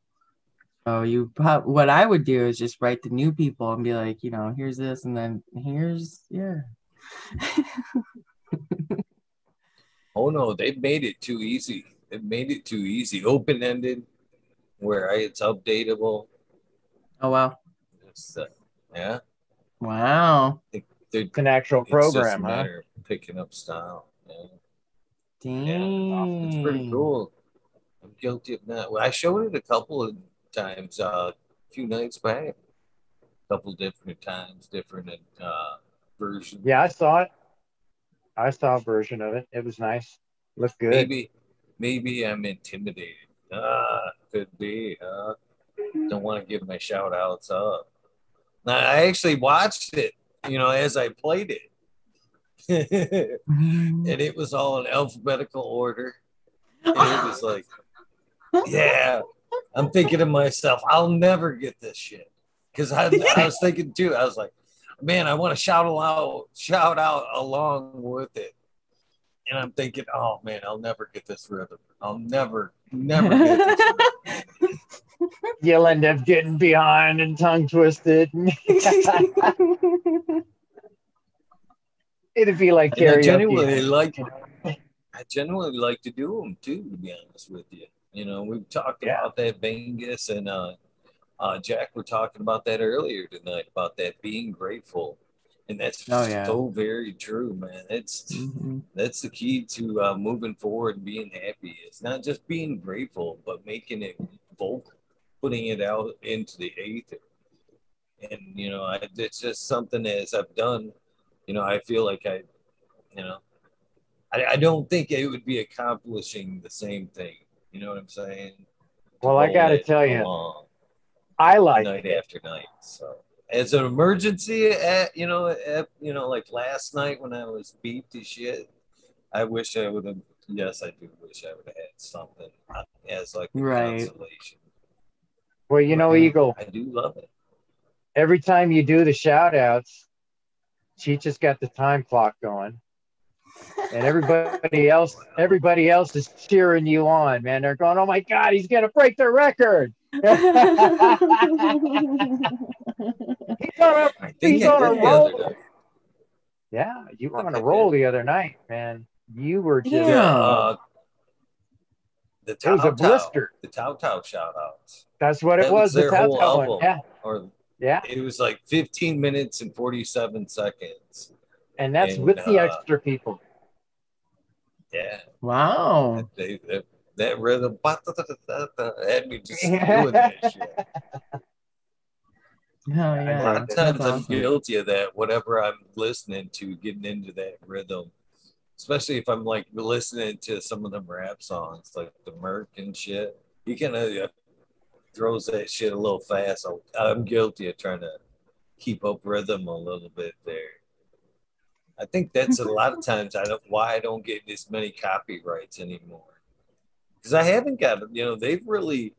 So you prob- what I would do is just write the new people and be like, you know, here's this and then here's yeah. oh no, they've made it too easy. They've made it too easy, open ended, where it's updatable. Oh wow. It's, uh, yeah, Wow. they're, it's an actual it's just a program huh of picking up style. Yeah. It's pretty cool. I'm guilty of that. Well, I showed it a couple of times, uh, a few nights back. A couple different times, different uh, versions. Yeah, I saw it. I saw a version of it. It was nice. Looked good. Maybe, maybe I'm intimidated. Ah, could be. Uh, don't want to give my shout outs up. Now, I actually watched it, you know, as I played it. Mm-hmm. and it was all in alphabetical order. And it was like, yeah, I'm thinking to myself, I'll never get this shit. Because I, I was thinking too, I was like, man, I want to shout out, shout out along with it. And I'm thinking, oh man, I'll never get this rhythm. I'll never, never get this rhythm. you'll end up getting behind and tongue twisted. It'd be like And I karaoke. genuinely like I genuinely like to do them too, to be honest with you. You know, we've talked Yeah. about that Vengus and uh, uh, Jack were talking about that earlier tonight about that being grateful, and that's Oh, yeah. so very true, man. It's Mhm. that's the key to uh, moving forward and being happy. It's not just being grateful, but making it vocal, putting it out into the ether. And you know, I, it's just something as I've done. You know, I feel like I, you know, I, I don't think it would be accomplishing the same thing. You know what I'm saying? Well, I gotta tell you, I like night it. after night. So as an emergency, at you know, at, you know, like last night when I was beat to shit, I wish I would have. Yes, I do wish I would have had something as like a Right. consolation. Well, you know. Eagle, I do love it. every time you do the shout outs, she just got the time clock going. And everybody else, everybody else is cheering you on, man. They're going, "Oh my God, he's gonna break the record!" He's on a- I think He's on a did the other roll. yeah, you were on a roll the other night, man. You were just, Yeah. Yeah, uh, the it was a Tao Tao, blister. the Tao Tao shout outs. That's what it That was. was the their Tao Tao one. album. Yeah, Or yeah. it was like 15 minutes and 47 seconds. And that's And, with the uh, extra people. Yeah. Wow. They, that, that rhythm had me just doing that shit. Hell a yeah. lot of That's times I'm guilty of that. Whatever I'm listening to, getting into that rhythm, especially if I'm like listening to some of them rap songs, like the Merc and shit. You kind of uh, throws that shit a little fast. So I'm guilty of trying to keep up rhythm a little bit there. I think that's a lot of times I don't why I don't get as many copyrights anymore because I haven't got you know they've really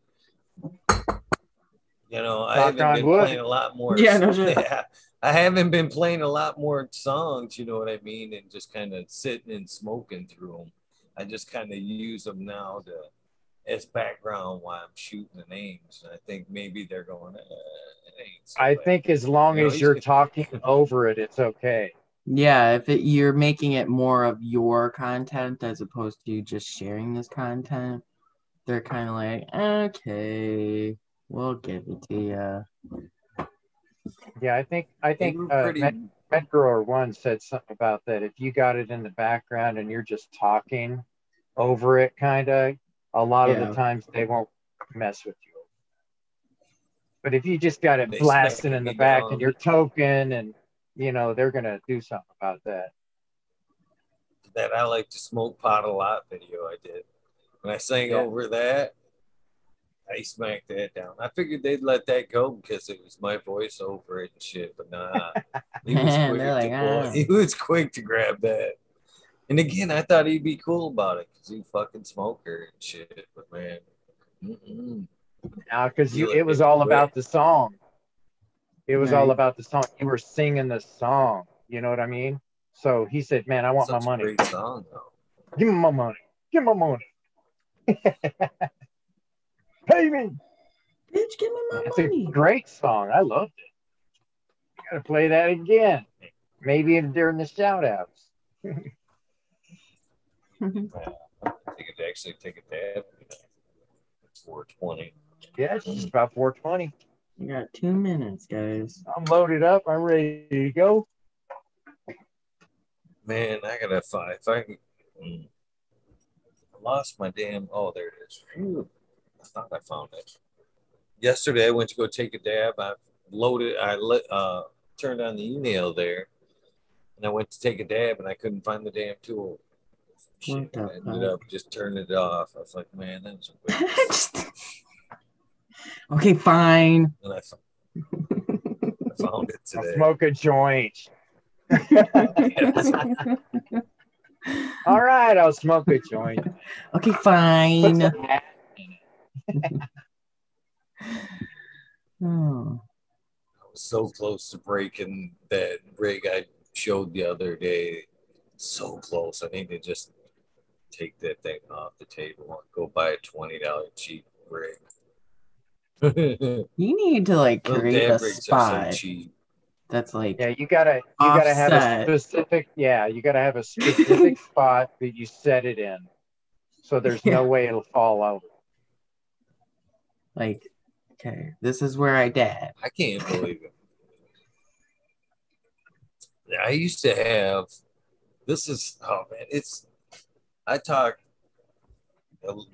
you know I haven't been wood. playing a lot more Yeah, no shit. yeah, I haven't been playing a lot more songs you know what I mean and just kind of sitting and smoking through them I just kind of use them now to as background while I'm shooting the names and I think maybe they're going eh, it so I bad. think as long You know, as you're good. talking over it, it's okay. Yeah, if it, you're making it more of your content as opposed to just sharing this content, they're kind of like, okay, we'll give it to you. Yeah, I think I think were uh, pretty Met, Metgrower one said something about that. If you got it in the background and you're just talking over it, kind of, a lot of the times they won't mess with you. But if you just got it They blasting in the back down. and you're token and you know they're gonna do something about that. that I like to smoke pot a lot video I did. When I sang Yeah. over that, I smacked that down. I figured they'd let that go because it was my voice over it and shit, but nah. He was quick, like, to "Ah." he was quick to grab that. And again, I thought he'd be cool about it because he fucking smoker and shit, but man. Because You you, let it was all quit. about the song. It was all about the song. You were singing the song. You know what I mean? So he said, "Man, I want Such my money. great song though. Give me my money. Give me my money. Pay me." Bitch, give me my It's money. a great song. I loved it. Gotta play that again. Maybe during the shout outs. I could actually take a dab. It's 420. Yeah, it's just about 420. you got two minutes, guys. I'm loaded up. I'm ready to go. Man, I gotta find if I mm. I lost my damn. Oh, there it is. Phew. I thought I found it. Yesterday, I went to go take a dab. I loaded. I lit. Uh, turned on the e-nail there, and I went to take a dab, and I couldn't find the damn tool. Shit, I ended fuck? up just turning it off. I was like, man, that was a waste. Just- okay, fine. and I, fo- I found it I'll smoke a joint. All right, I'll smoke a joint. okay, fine. Oh. I was so close to breaking that rig I showed the other day. So close. I need to just take that thing off the table and go buy a twenty dollar cheap rig. You need to like create a rigs so spot that's like Yeah, you gotta you gotta have a specific yeah, you gotta have a specific spot that you set it in. So there's no way it'll fall out. like okay, this is where I dab. I can't believe it. I used to have. This is oh man, it's. I talk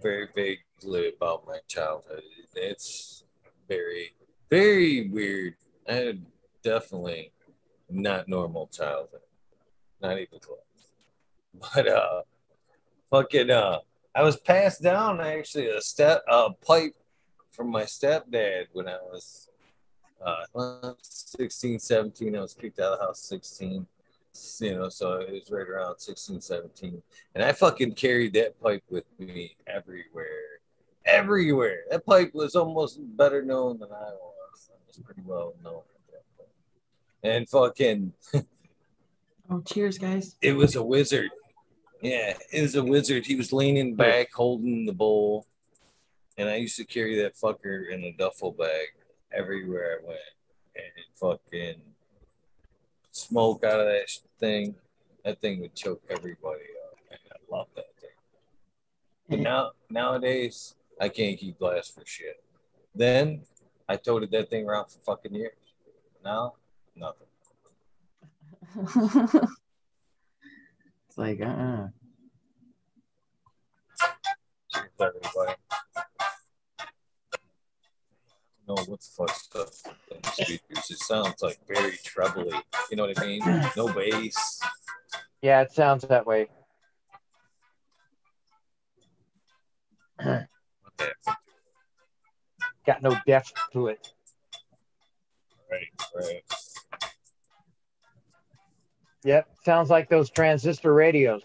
very vaguely about my childhood. It's very, very weird. I had definitely not normal childhood, not even close. But uh, fucking uh, I was passed down actually a step a pipe from my stepdad when I was uh, 16, 17. I was kicked out of the house 16. You know, so it was right around 16, 17. And I fucking carried that pipe with me everywhere. Everywhere. That pipe was almost better known than I was. I was pretty well known at that point. And fucking, Oh, cheers, guys. it was a wizard. Yeah, it was a wizard. He was leaning back, holding the bowl. And I used to carry that fucker in a duffel bag everywhere I went. And fucking smoke out of that thing. That thing would choke everybody up. Man, I love that thing. But now nowadays, I can't keep glass for shit. Then I toted that thing around for fucking years. Now, nothing. it's like uh uh everybody. No, what the fuck stuff in speakers? It sounds like very trebly. You know what I mean? No bass. Yeah, it sounds that way. Okay. Got no depth to it. Right, right. Yep, sounds like those transistor radios.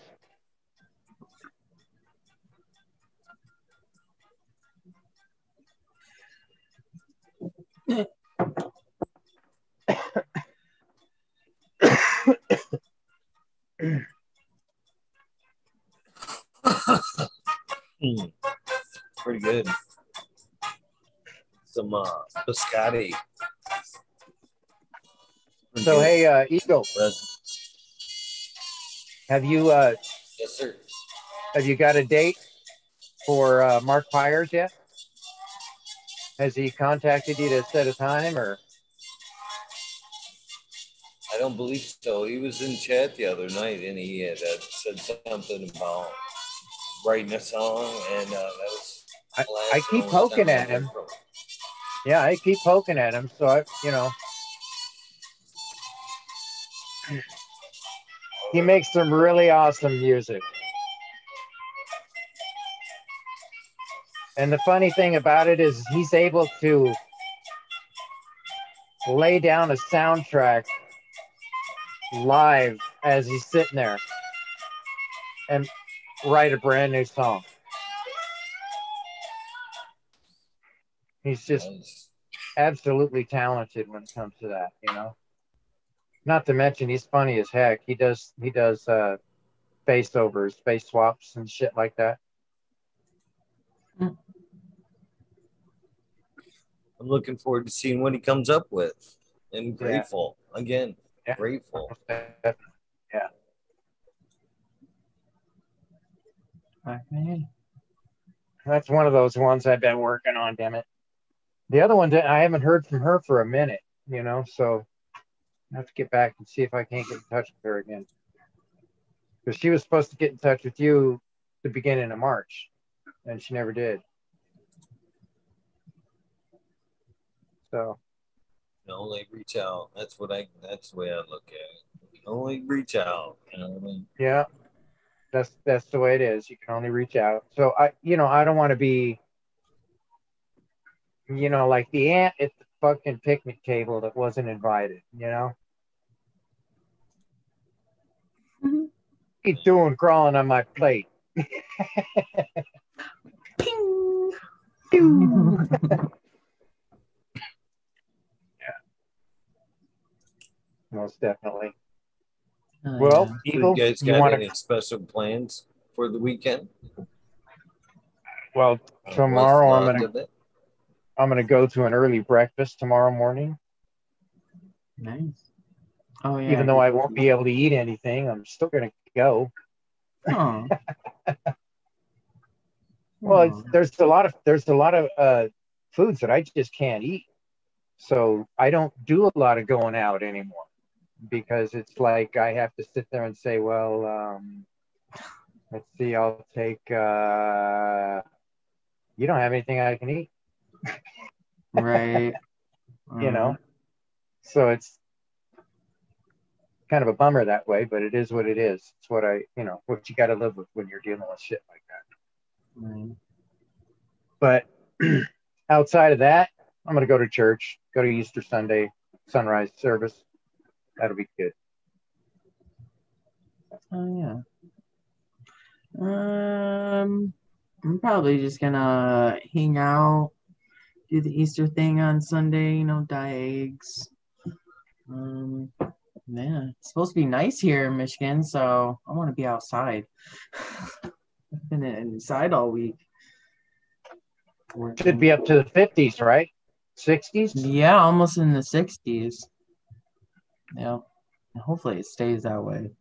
Pretty good. Some uh, biscotti. So hey, uh, Eagle, Res- have you uh, yes, sir. have you got a date for uh, Mark Pyers yet? Has he contacted you to set a time or? I don't believe so. He was in chat the other night and he had uh, said something about writing a song, and uh, that was. I- I keep poking at him. Yeah, I keep poking at him, so I, you know, he makes some really awesome music. And the funny thing about it is he's able to lay down a soundtrack live as he's sitting there and write a brand new song. He's just absolutely talented when it comes to that, you know. Not to mention he's funny as heck. He does he does uh face overs, face swaps and shit like that. I'm looking forward to seeing what he comes up with. And Yeah. grateful again. Grateful. Yeah. Grateful. That's one of those ones I've been working on, damn it. The other one I haven't heard from her for a minute, you know, so I have to get back and see if I can't get in touch with her again. Because she was supposed to get in touch with you the beginning of March, and she never did. So Only reach out. That's what I. That's the way I look at it. Only reach out. You know what I mean? Yeah, that's that's the way it is. You can only reach out. So I, you know, I don't want to be, you know, like the ant at the fucking picnic table that wasn't invited. You know, Mhm. he's doing crawling on my plate. Ping. Most definitely. Oh, Well, yeah. So Eagle, you guys you got want any special plans for the weekend? Well, Uh, tomorrow I'm gonna of? I'm gonna go to an early breakfast tomorrow morning. Nice. Oh yeah. Even though I won't be able to eat anything, I'm still gonna go. Oh. Well, Oh. it's, there's a lot of there's a lot of uh, foods that I just can't eat, so I don't do a lot of going out anymore because it's like I have to sit there and say, well, um, let's see, I'll take. Uh, you don't have anything I can eat, right. you know, so it's kind of a bummer that way, but it is what it is. It's what I, you know, what you got to live with when you're dealing with shit like that. right. But outside of that, I'm going to go to church, go to Easter Sunday sunrise service. That'll be good. Oh yeah. Um, I'm probably just gonna hang out, do the Easter thing on Sunday. You know, dye eggs. Um, yeah, it's supposed to be nice here in Michigan, so I want to be outside. I've been inside all week. Should be up to the 50s, right? 60s? Yeah, almost in the 60s. Yeah. And hopefully it stays that way.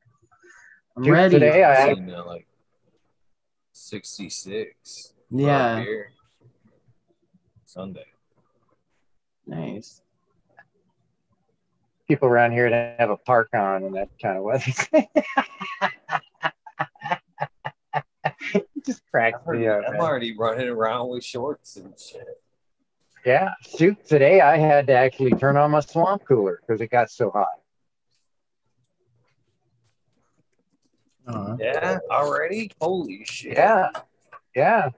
I'm Dude, ready. today I had- Seen, like 66. Yeah. Sunday. Nice. People around here that have a park on and that kind of weather. Just cracks I'm me up. I'm already running around with shorts and shit. Yeah, shoot, today I had to actually turn on my swamp cooler because it got so hot. Uh, Yeah, already? Holy shit. Yeah, yeah.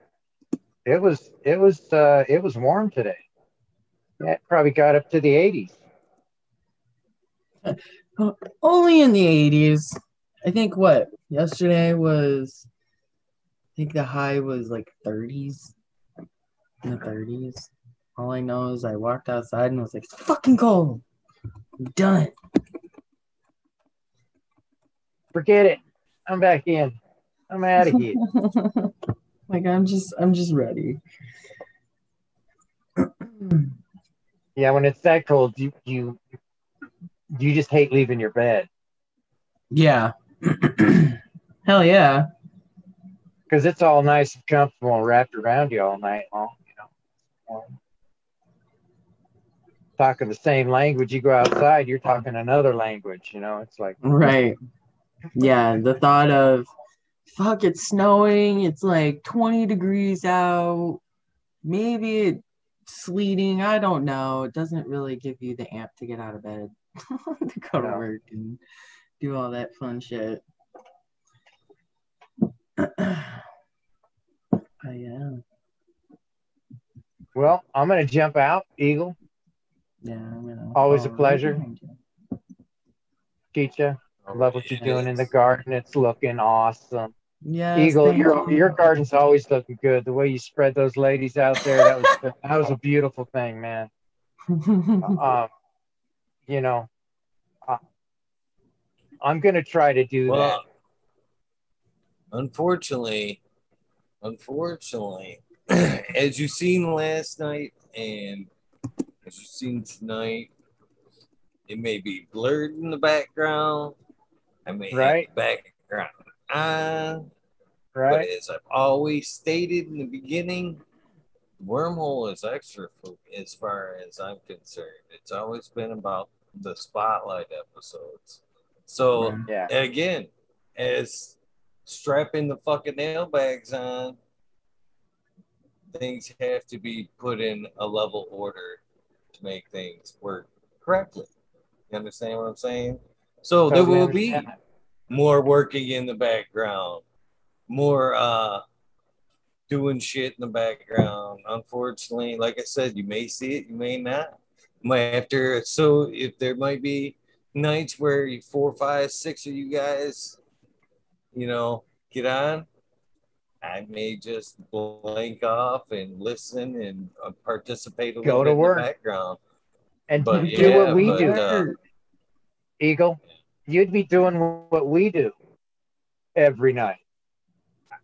It was it was uh it was warm today. Yeah, it probably got up to the 80s. only in the 80s. I think what yesterday was. I think the high was like 30s. In the 30s. All I know is I walked outside and was like, it's fucking cold. I'm done. Forget it. I'm back in. I'm out of here. like I'm just I'm just ready. yeah, when it's that cold, you you you just hate leaving your bed yeah. Hell yeah. because it's all nice and comfortable and wrapped around you all night long. You know, talking the same language. You go outside, you're talking another language. You know, it's like Right. Yeah, the thought of fuck it's snowing, it's like 20 degrees out, maybe it's sleeting, I don't know. It doesn't really give you the amp to get out of bed to go to work and do all that fun shit. I am. well, I'm gonna jump out, Eagle. Yeah, Always a pleasure. behind you. Geetcha. I love what you're doing in the garden. It's looking awesome. Yeah. Eagle, your your garden's always looking good. The way you spread those ladies out there, that was that was a beautiful thing, man. Um, you know, uh, I'm gonna try to do that. Unfortunately, unfortunately, as you seen last night and as you seen tonight, it may be blurred in the background. I may Right. have background on, Right? but as I've always stated in the beginning, wormhole is extra for as far as I'm concerned. It's always been about the spotlight episodes. So mm-hmm. Yeah. again, as strapping the fucking nail bags on, things have to be put in a level order to make things work correctly. You understand what I'm saying? So there will be more working in the background, more uh doing shit in the background. Unfortunately, like I said, you may see it, you may not. You might have to so if there might be nights where you four, five, six of you guys, you know, get on. I may just blank off and listen and uh, participate a Go little to bit work. in the background. And But do yeah, what we but, do, uh, Eagle. You'd be doing what we do every night, I,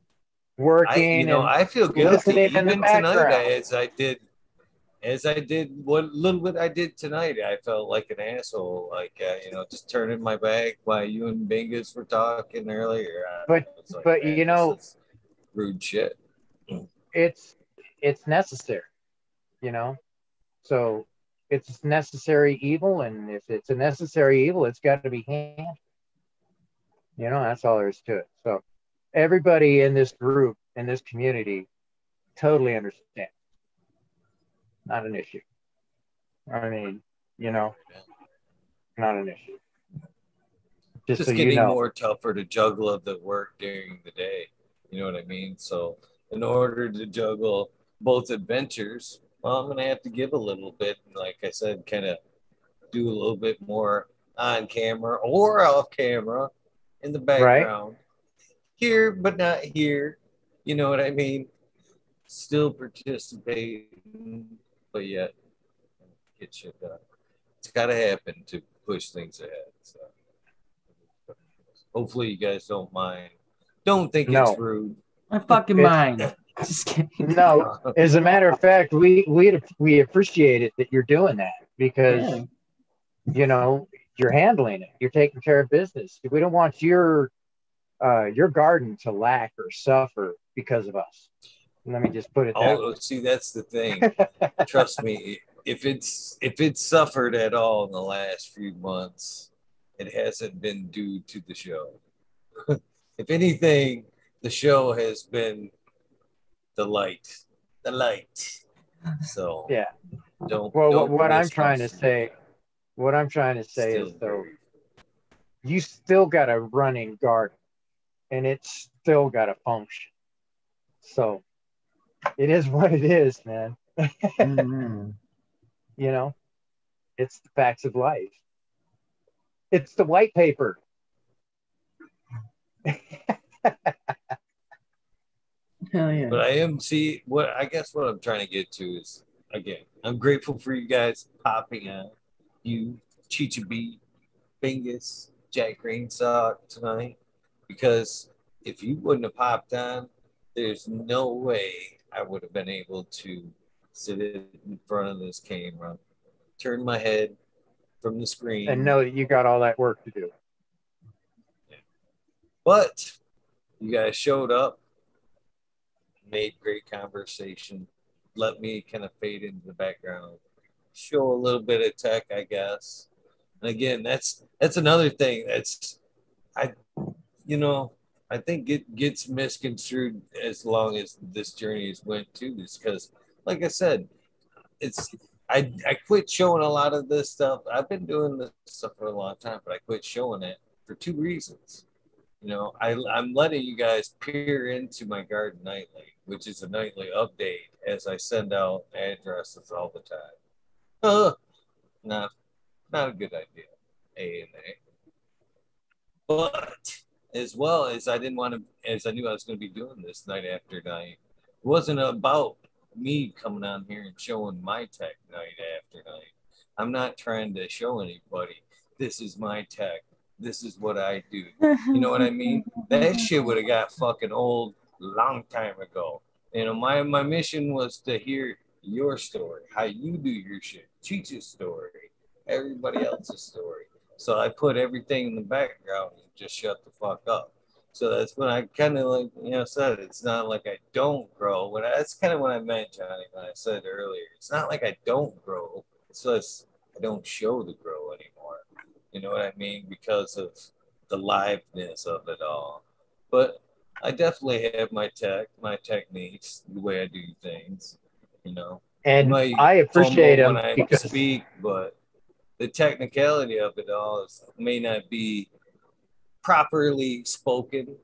working. you know, and I feel guilty listening in the even tonight as I did, as I did what little bit I did tonight, I felt like an asshole. Like uh, you know, just turning my back while you and Bingus were talking earlier. But- like, but, you know- rude shit. it's it's necessary you know? So it's necessary evil and if it's a necessary evil it's got to be handled. You know that's all there is to it. So everybody in this group in this community totally understand. Not an issue. I mean you know not an issue. Just, Just so getting you know. more tougher to juggle of the work during the day. You know what I mean? So in order to juggle both adventures, well, I'm gonna have to give a little bit. and Like I said, kind of do a little bit more on camera or off camera in the background. Here, but not here. You know what I mean? Still participating, but yet get shit done. It's got to happen to push things ahead. So hopefully you guys don't mind. Don't think No. it's rude. I fucking It's- mind. Just kidding. no As a matter of fact, we we we appreciate it that you're doing that because Yeah. you know you're handling it. You're taking care of business. We don't want your uh, your garden to lack or suffer because of us. Let me just put it that way. Oh, see, that's the thing. Trust me, if it's if it's suffered at all in the last few months, it hasn't been due to the show. if anything, the show has been the light, the light. So Yeah. don't. Well, what, don't what I'm trying to say, what I'm trying to say Still is though, you still got a running garden, and it's still got a function. So, it is what it is, man. Mhm. You know, it's the facts of life. It's the white paper. Hell yeah. But I am see what I guess what I'm trying to get to is again, I'm grateful for you guys popping out. You, Chicha B, Bingus, Jack Greensock tonight. Because if you wouldn't have popped on, there's no way I would have been able to sit in front of this camera, turn my head from the screen. and know that you got all that work to do. But you guys showed up, made great conversation, let me kind of fade into the background, show a little bit of tech, I guess. And again, that's that's another thing that's I you know, I think it gets misconstrued as long as this journey has went too, is because like I said, it's I I quit showing a lot of this stuff. I've been doing this stuff for a long time, but I quit showing it for two reasons you know I, i'm letting you guys peer into my garden nightly which is a nightly update as i send out addresses all the time. Uh, not not a good idea a and a. But as well as i didn't want to as i knew i was going to be doing this night after night it wasn't about me coming on here and showing my tech night after night. I'm not trying to show anybody. This is my tech this is what i do you know what I mean? That shit would have got fucking old long time ago. You know, my my mission was to hear your story, how you do your shit, Cheech's story, everybody else's story. So I put everything in the background and just shut the fuck up. So that's when I kind of like you know said it's not like I don't grow. When I, that's kind of what I meant, Johnny, when I said earlier. It's not like I don't grow. It's just I don't show the grow anymore. You know what I mean? Because of the liveness of it all. But I definitely have my tech, my techniques, the way I do things. You know, And might I appreciate fumble them when I because speak, but the technicality of it all is, may not be properly spoken.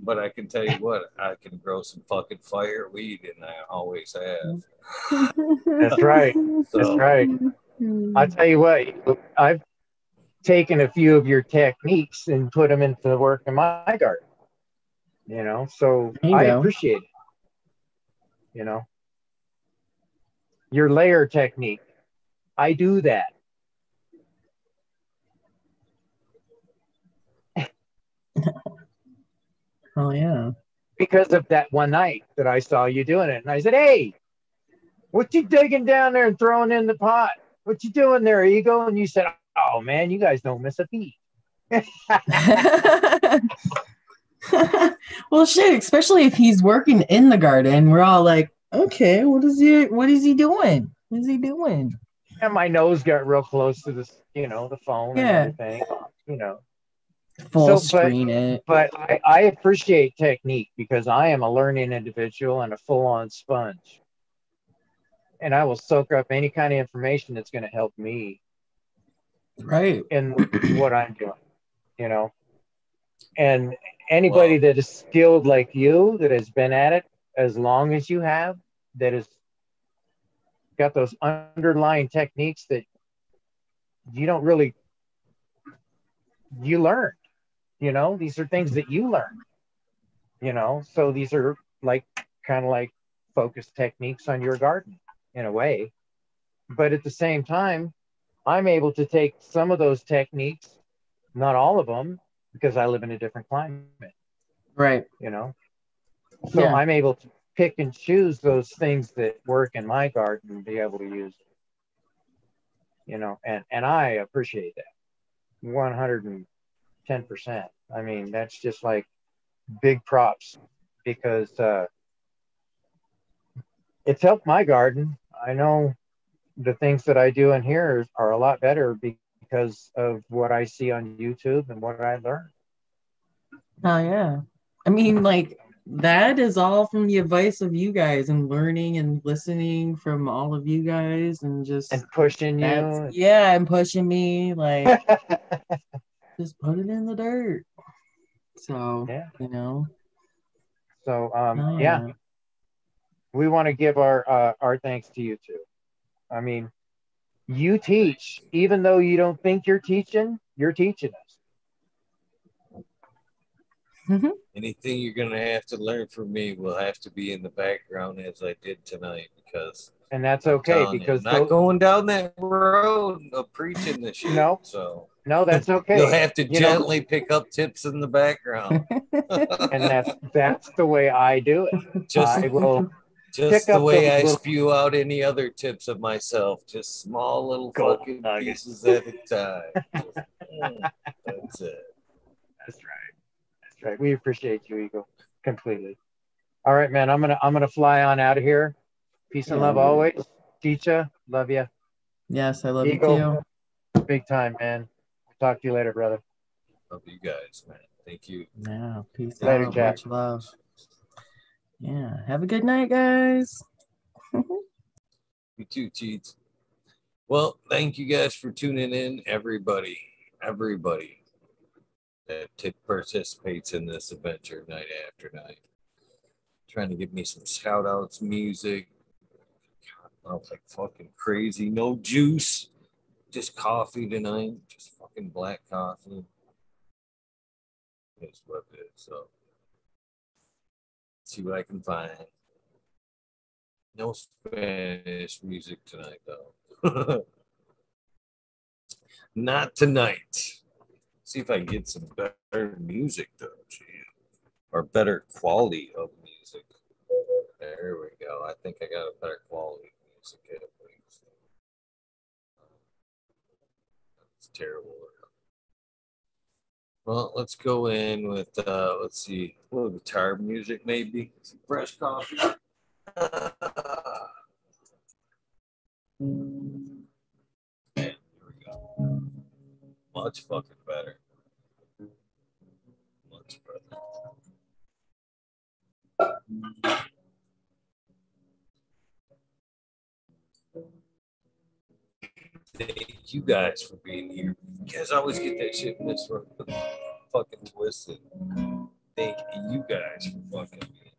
But I can tell you what, I can grow some fucking fire weed, and I always have. that's right. So, That's right. I tell you what, I've taken a few of your techniques and put them into the work in my garden. You know, so you I go. appreciate it. You know, your layer technique, I do that. Oh yeah. because of that one night that I saw you doing it. And I said, Hey, what you digging down there and throwing in the pot? What you doing there, Eagle? And you said, oh man, you guys don't miss a beat. well, shit, especially if he's working in the garden, we're all like, okay, what is he? What is he doing? What is he doing? And my nose got real close to this, you know, the phone Yeah. and everything, you know. Full So, but- screen it. But I, I appreciate technique because I am a learning individual and a full-on sponge. And I will soak up any kind of information that's going to help me Right. in what I'm doing, you know. And anybody that is skilled like you, that has been at it as long as you have, that has got those underlying techniques that you don't really you learn, you know, these are things that you learn, you know. So these are like kind of like focused techniques on your garden in a way. But at the same time, I'm able to take some of those techniques, not all of them, because I live in a different climate, Right. you know. So Yeah. I'm able to pick and choose those things that work in my garden and be able to use. It. You know, and and I appreciate that. 110%. I mean, that's just like big props because uh it's helped my garden. I know the things that I do in here are a lot better because of what I see on YouTube and what I learn. Oh yeah. I mean, like that is all from the advice of you guys and learning and listening from all of you guys and just and pushing you. yeah, and pushing me like just put it in the dirt. So Yeah. you know. So um, oh, yeah, we want to give our uh, our thanks to you too. I mean, you teach, even though you don't think you're teaching, you're teaching us. Mm-hmm. Anything you're gonna have to learn from me will have to be in the background as I did tonight because And that's I'm okay telling you, because I'm not tho- going down that road of preaching this shit. No. So no, that's okay. you'll have to You know- gently pick up tips in the background. and that's that's the way I do it. just I will just pick the up way I little- spew out any other tips of myself, just small little Gold fucking nuggets. pieces at a time. Just, mm, that's it. That's right. That's right. We appreciate you, Eagle, completely. All right, man. I'm gonna I'm gonna fly on out of here. Peace and love always. Teacher, love you. Yes, I love Eagle. you too. Big time, man. Talk to you later, brother. Love you guys, man. Thank you. Yeah, peace Later, out. Jack. Much love. Yeah. Have a good night, guys. You too, Cheats. Well, thank you guys for tuning in, everybody. Everybody that participates in this adventure night after night. Trying to give me some shout outs, music. God, I was like fucking crazy. No juice, just coffee tonight. Just fucking black coffee. That's what it is. So, see what I can find. No Spanish music tonight, though. Not tonight. See if I can get some better music, though. Or better quality of music. There we go. I think I got a better quality of music. It's terrible. Well, let's go in with uh let's see, a little guitar music maybe. Some fresh coffee. And here we go. Much fucking better. Much better. You guys for being here. You guys always get that shit missed from fucking twisted. Thank you guys for fucking being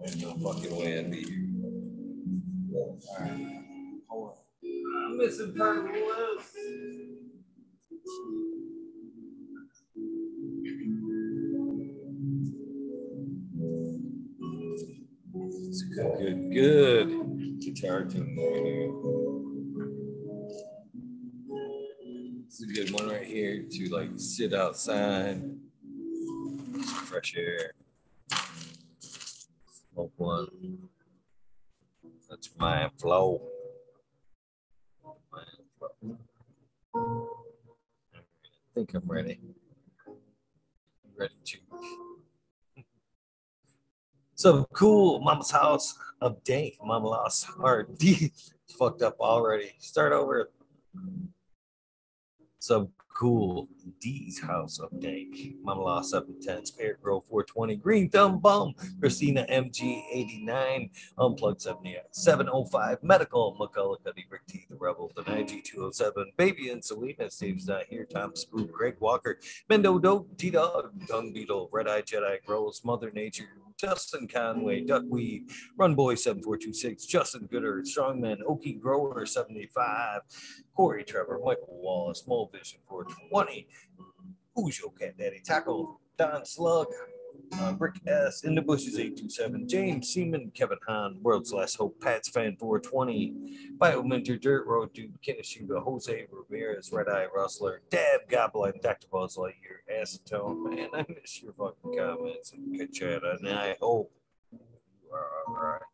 There's no fucking way I'd be here. Hold on. I'm missing part of It's a good, good, good guitar tune. It's a good one right here to like sit outside, fresh air. Smoke one. That's my flow. My flow. I think I'm ready. Ready to. So cool, Mama's house of dank. Mama lost her D. Fucked up already. Start over. Some cool D's house of dank. Mama lost 710, Spirit Grove 420, Green Thumb Bum, Christina MG 89, Unplugged 70, 705, Medical, McCullough, Rick T, The Rebel, the 9207, Baby and Selena, Steve's not here, Tom Spook, Greg Walker, Mendo Dope, T Dog, Dung Beetle, Red Eye Jedi, Grows, Mother Nature, Justin Conway, Duckweed, Run Boy 7426, Justin Gooder, Strongman, Okie Grower 75, Corey Trevor, Michael Wallace, Mole Vision 420, Who's Your Cat Daddy, Tackle, Don Slug, uh, Rick S, In the Bushes 827, James Seaman, Kevin Hahn, World's Last Hope, Pats Fan 420, Biomentor, Dirt Road Dude, Kineshuga, Jose Ramirez, Red Eye Rustler, Dab Goblin, Dr. Buzz Lightyear, Acetone. Man, I miss your fucking comments and good chat, and I hope you are all right.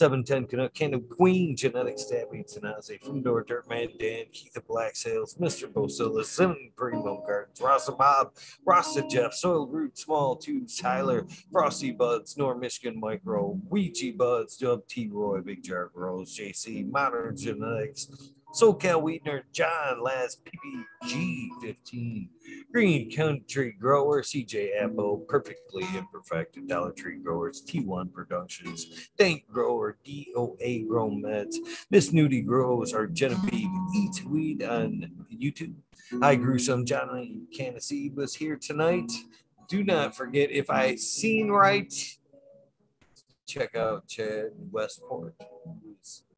710 Canuck, Kingdom Queen, Genetic Stabbing, Tanaze, Fundor, Dirtman, Dan, Keith of Black Sales, Mr. Bosilla, Sim, Primo Gardens, Rasa Bob, Rasta Jeff, Soil Root, Small Tubes, Tyler, Frosty Buds, Nor Michigan Micro, Ouija Buds, Dub T Roy, Big Jar Rose, JC, Modern Genetics, SoCal Weedner, John Last, PPG 15, Green Country Grower, CJ Apple, Perfectly Imperfect, Dollar Tree Growers, T1 Productions, Dank Grower, DOA Grow Meds, Miss Nudie Grows, our Genevieve Eat Weed on YouTube. I grew some Johnny Candace was here tonight. Do not forget, if I seen right, check out Chad Westport,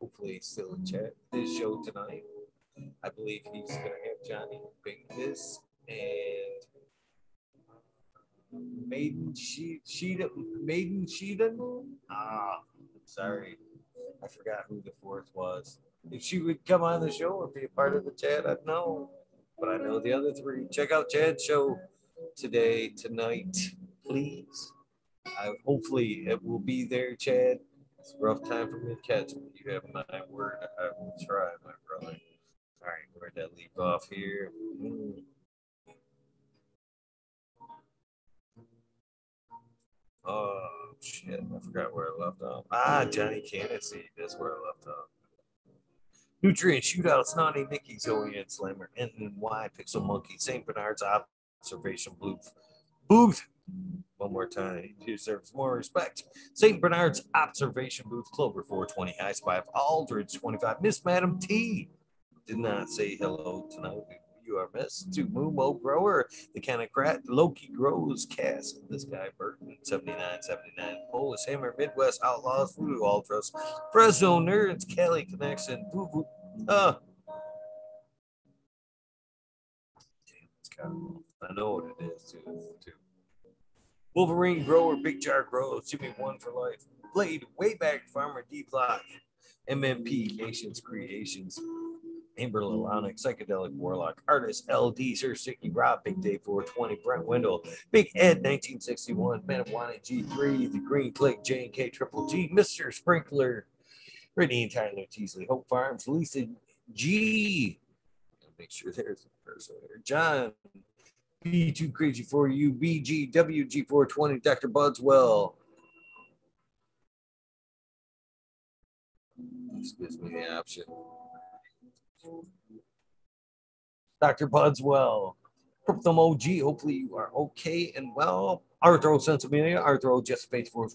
hopefully still in chat. His show tonight. I believe he's gonna have Johnny Bingus and Maiden she Maiden. Ah, sorry. I forgot who the fourth was. If she would come on the show or be a part of the chat, I'd know. But I know the other three. Check out Chad's show today, tonight, please. I, hopefully it will be there, Chad. It's a rough time for me to catch, but you have my word. I will try, my brother. All right, where'd that leave off here? Mm. Oh shit! I forgot where I left off. Ah, Johnny Candace. That's where I left off. Nutrient Shootouts, Naughty Zoe and Slammer, Enton Y, Pixel Monkey, St. Bernard's Observation Booth. Booth. One more time. He deserves more respect. St. Bernard's Observation Booth, Clover 420, High Spy Aldridge 25, Miss Madam T. Did not say hello tonight. You are missed to Moomo Grower, the Canocrat, Loki Grows Cast, this guy Burton, 7979, Polish Hammer, Midwest Outlaws, Voodoo Ultras, Fresno Nerds, Cali Connection, Boo Boo. Uh, Damn, it's kind of, I know what it is too. too. Wolverine Grower, Big Jar Grows, Jimmy One for Life, Blade, Wayback Farmer, D Block, MMP, Nations Creations, Amber Lalonic, Psychedelic Warlock, Artist LD, Sir Sticky Rob, Big Day 420, Brent Wendell, Big Ed 1961, Man of Wanted G3, The Green Click, J and K Triple G, Mr. Sprinkler, Brittany and Tyler Teasley, Hope Farms, Lisa G. Make sure there's a person there. John, B2 Crazy for you, BG, WG420, Dr. Budswell. This gives me the option. Dr. Budswell, Cryptum OG, hopefully you are okay and well. Arthro Sensibilia, Arthro just face for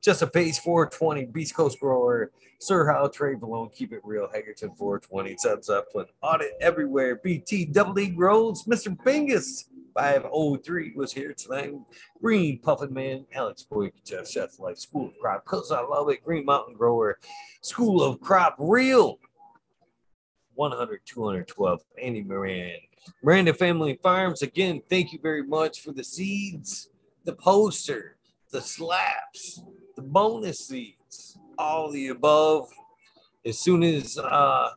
just a base 420, Beast Coast Grower, Sir How Trade Malone, Keep It Real, Hagerton 420, Seth Zeppelin, Audit Everywhere, BT Double E Grows, Mr. Bingus 503 was here tonight. Green Puffin Man, Alex Boyd, Jeff Chef Life, School of Crop, Cause I Love It, Green Mountain Grower, School of Crop Real, 100, 212, Andy Moran. Miranda Family Farms, again, thank you very much for the seeds, the poster, the slaps, the bonus seeds, all the above. As soon as uh,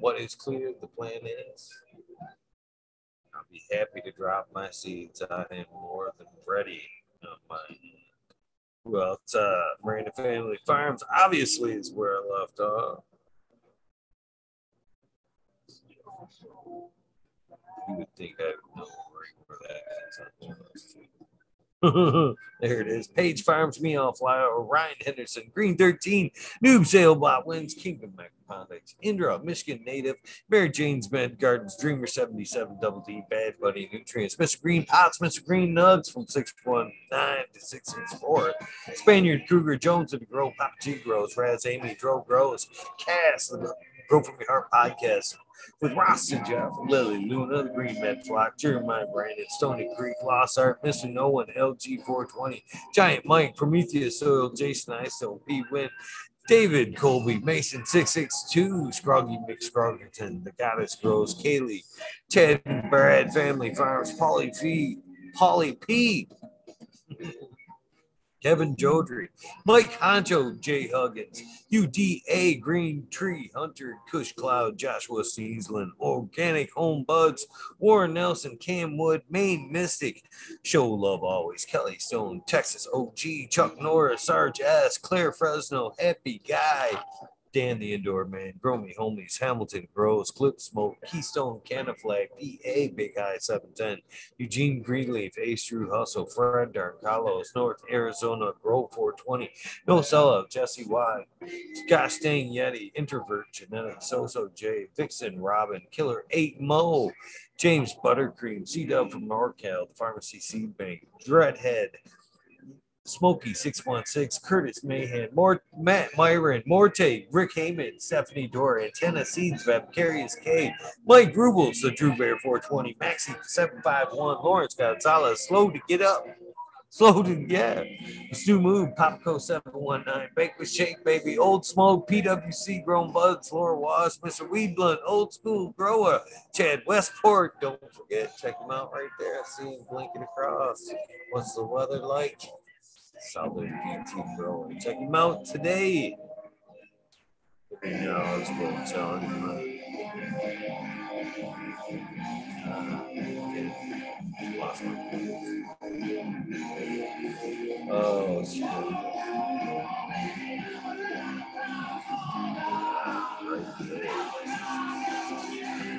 what is clear, the plan is, I'll be happy to drop my seeds. I am more than ready on my end. Well, it's uh, Miranda Family Farms obviously is where I left off. You would think I would know where that is. there it is. Page Farms, Meow Flower, Ryan Henderson, Green 13, Noob Sailbot wins, Kingdom Macaponics, Indra, Michigan native, Mary Jane's Med Gardens, Dreamer 77, Double D, Bad Buddy, Nutrients, Mr. Green Pots, Mr. Green Nugs from 619 to 664, Spaniard, Cougar Jones the Grow, Papa G Grows, Raz, Amy, Dro Grows, Cass, the Grow From Your Heart podcast with Ross and Jeff, Lily, Luna, the Green Med Flock, Jeremiah Brandon, Stony Creek, Lost Art, Mr. No One, LG 420, Giant Mike, Prometheus Soil, Jason Iso, P Win, David Colby, Mason 662, Scroggy McScroggerton, The Goddess Grows, Kaylee, Ted Brad, Family Farms, Polly V, Polly P. Kevin Jodrey, Mike Honcho, Jay Huggins, UDA, Green Tree, Hunter, Kush Cloud, Joshua Seasland, Organic Home Buds, Warren Nelson, Cam Wood, Maine Mystic, Show Love Always, Kelly Stone, Texas OG, Chuck Norris, Sarge S, Claire Fresno, Happy Guy, Dan the Indoor Man, Grow Homies, Hamilton Grows, Clip Smoke, Keystone Canaflag, PA Big High 710, Eugene Greenleaf, Ace Drew Hustle, Fred Darn, Carlos, North Arizona, Grow 420, No Jesse Y, Gosh Dang Yeti, Introvert, Genetic, So-So J, Vixen, Robin, Killer 8 Mo, James Buttercream, C Dub from NorCal, the Pharmacy Seed Bank, Dreadhead, Smokey 616, Curtis Mahan, Matt Myron, Morte, Rick Heyman, Stephanie Dore, Antenna Seeds, Vapcarious K, Mike Rubles, the Drew Bear 420, Maxi 751, Lawrence Gonzalez, slow to get up. Slow to get. Stu Move, Popco 719, Bake with Shake Baby, Old Smoke, PWC Grown Buds, Laura Wasp, Mr. Weedblunt, Old School Grower, Chad Westport. Don't forget, check him out right there. I see him blinking across. What's the weather like? Solid PT growing. Check him out today. Pretty knowledgeable, I'm telling you. Uh. Lost my Oh, shit.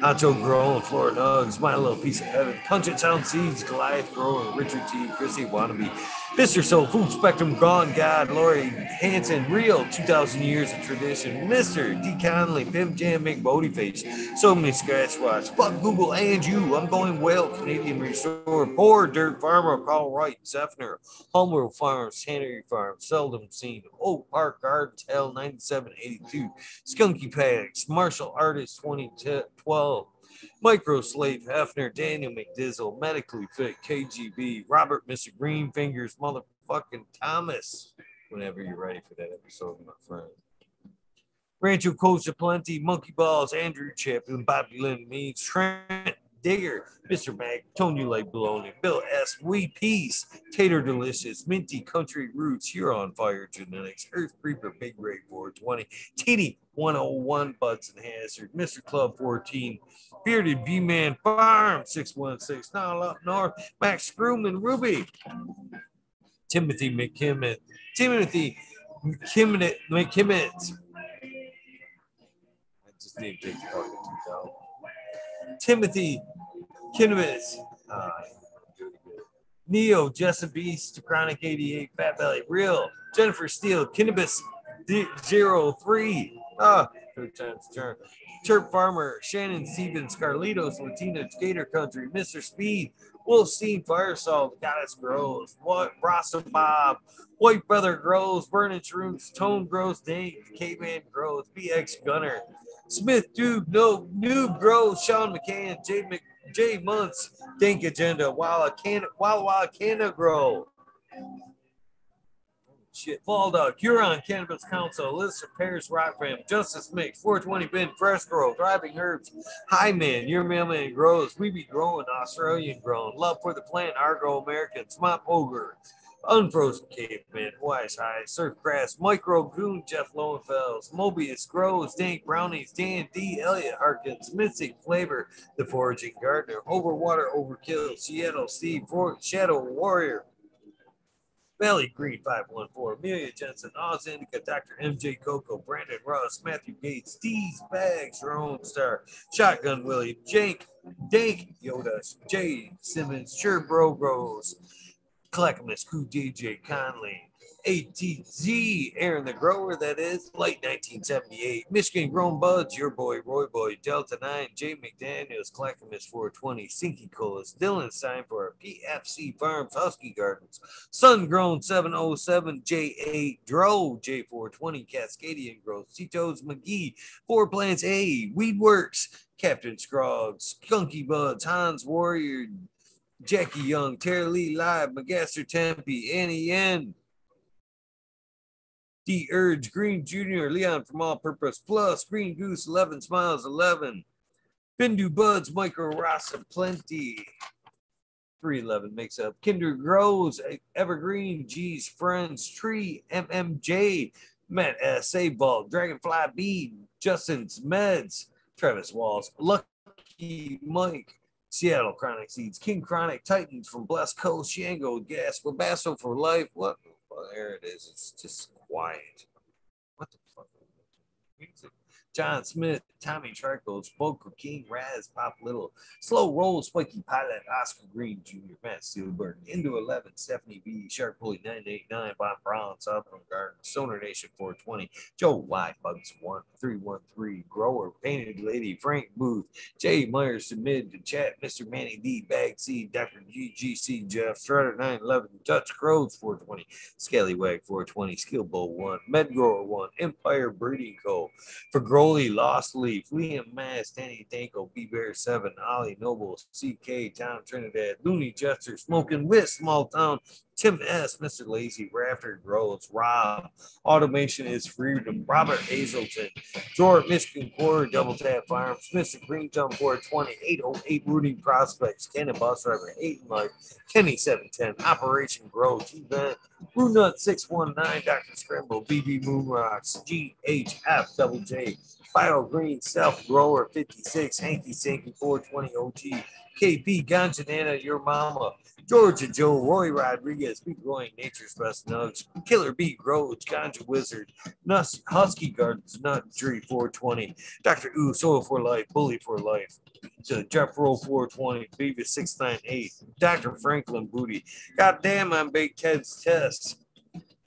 Ancho growing, Florida Nugs, My Little Piece of Heaven, Punch It Sound Seeds, Goliath growing, Richard T, Chrissy Wannabe, Mr. Soul, Food Spectrum, Gone God, Lori Hanson, Real, 2,000 Years of Tradition, Mr. D. Conley, Pimp Jam, Big Bodie Face, So Many Scratch Watch, Fuck Google and you, I'm going well, Canadian Restore, Poor Dirt Farmer, Carl Wright, Zephyr, Homeworld Farms, Tannery Farm, Seldom Seen, Oak Park Gardens, Hell 9782, Skunky Pags, Martial Artist 2012, Micro Slave Hefner, Daniel McDizzle, Medically Fit, KGB, Robert, Mr. Green Fingers, motherfucking Thomas. Whenever you're ready for that episode, my friend. Rancho Costa Plenty, Monkey Balls, Andrew Chip, and Bobby Lynn Means, Trent Digger, Mr. Mac, Tony Lake Baloney, Bill S. Wee Peace, Tater Delicious, Minty Country Roots, You're on Fire Genetics, Earth Creeper, Big Ray 420, Teeny 101, Buds and Hazard, Mr. Club 14, Bearded B Man Farm 616, now up north, Max Screwman Ruby, Timothy McKimmett, Timothy McKimmett, McKimmett. I just need to take the. Timothy Kinnemis, uh, Neo, Jessup Beast, Chronic 88, Fat Belly, Real, Jennifer Steele, Kinnabis 03, ah, third time's turn. Chirp Farmer, Shannon Stevens, Carlitos, Latina Gator Country, Mr. Speed, Wolfstein Fire Salt, Goddess Grows, What Rasta Bob, White Brother Grows, Burning Roots, Tone Grows, Dave, Caveman Grows, BX Gunner, Smith Dude, No New Grows, Sean McCann, J Mc, J Months, Think Agenda, While I Can While While Canna Grow. Shit, Fall Dog, Huron Cannabis Council, Lister Paris Rock Fam, Justice Mix, 420 Ben, Fresh Grow, Thriving Herbs, Hi Man, Your Mailman Grows, We Be Growing, Australian Grown, Love for the Plant, Argo American, Smart Ogre, Unfrozen Caveman, Wise High, Surf Grass, Micro Goon, Jeff Lowenfels, Mobius Grows, Dank Brownies, Dan D, Elliot Harkins, Mystic Flavor, The Foraging Gardener, Overwater Overkill, Seattle Steve, Shadow Warrior, Valley Green 514, Amelia Jensen, Oz Indica, Dr. MJ Coco, Brandon Ross, Matthew Gates, Steve's Bags, Jerome Star, Shotgun Willie, Jake, Dank, Yoda, Jay Simmons, Sure Bro Bros, Clackamas, Crew DJ Conley, ATZ, Aaron the Grower, that is, late 1978. Michigan Grown Buds, your boy, Roy Boy, Delta 9, Jay McDaniels, Clackamas 420, Sinky Colas, Dylan Stein for our PFC Farms, Husky Gardens, Sun Grown 707, J8, Dro, J420, Cascadian Growth, Tito's McGee, Four Plants A, Weedworks, Captain Scroggs, Skunky Buds, Hans Warrior, Jackie Young, Terry Lee Live, McGaster Tempe, Annie N, D Urge, Green Jr., Leon from All Purpose Plus, Green Goose, 11 Smiles, 11. Bindu Buds, Micro Rasa, Plenty. 311 makes up. Kinder Grows, Evergreen, G's Friends, Tree, MMJ, Matt S. A Ball, Dragonfly B, Justin's Meds, Travis Walls, Lucky Mike, Seattle Chronic Seeds, King Chronic, Titans from Blessed Coast, Shango, Gas, Babasso for Life. What? Well, there it is. It's just quiet. What the fuck? Music. John Smith, Tommy Charcoals, Vocal King, Raz, Pop Little, Slow Roll, Spiky Pilot, Oscar Green Jr., Matt Steelberg, Into 11, Stephanie B, Shark Pulley 989, Bob Brown, Southern Garden, Sonar Nation 420, Joe White, Bugs 1313, Grower, Painted Lady, Frank Booth, Jay Myers, Submit to Chat, Mr. Manny D, Bag C, Dr. GGC, Jeff, Strider 911, Dutch Crows 420, Scallywag 420, Skill Bowl 1, Medgrower 1, Empire Breeding Co. For Growly, Lost Leaf, Liam Mass, Danny Danko, B. Bear 7, Ollie Noble, CK, Town Trinidad, Looney Jester, Smoking with Small Town, Tim S, Mr. Lazy, Rafter Grows, Rob, Automation is Freedom, Robert Hazelton, George Michigan Quarter, Double Tap Farms, Mr. Green Thumb 420, 808 Rooting Prospects, Cannon Bus Driver, Hayden Mike, Kenny 710, Operation Grow, T Blue Nut 619, Dr. Scramble, BB Moonrocks, GHF Double J, Bio Green Self Grower 56, Hanky Sanky 420 OG, KP Ganjanana, Your Mama, Georgia Joe, Roy Rodriguez, Big Growing Nature's Best Nugs, Killer Bee Grows, Ganja Wizard, Nus, Husky Gardens, Nut Tree 420, Dr. Ooh, Soil for Life, Bully for Life, Jeff Roll 420, Beavis 698, Dr. Franklin Booty. Goddamn, I'm Big Ted's Test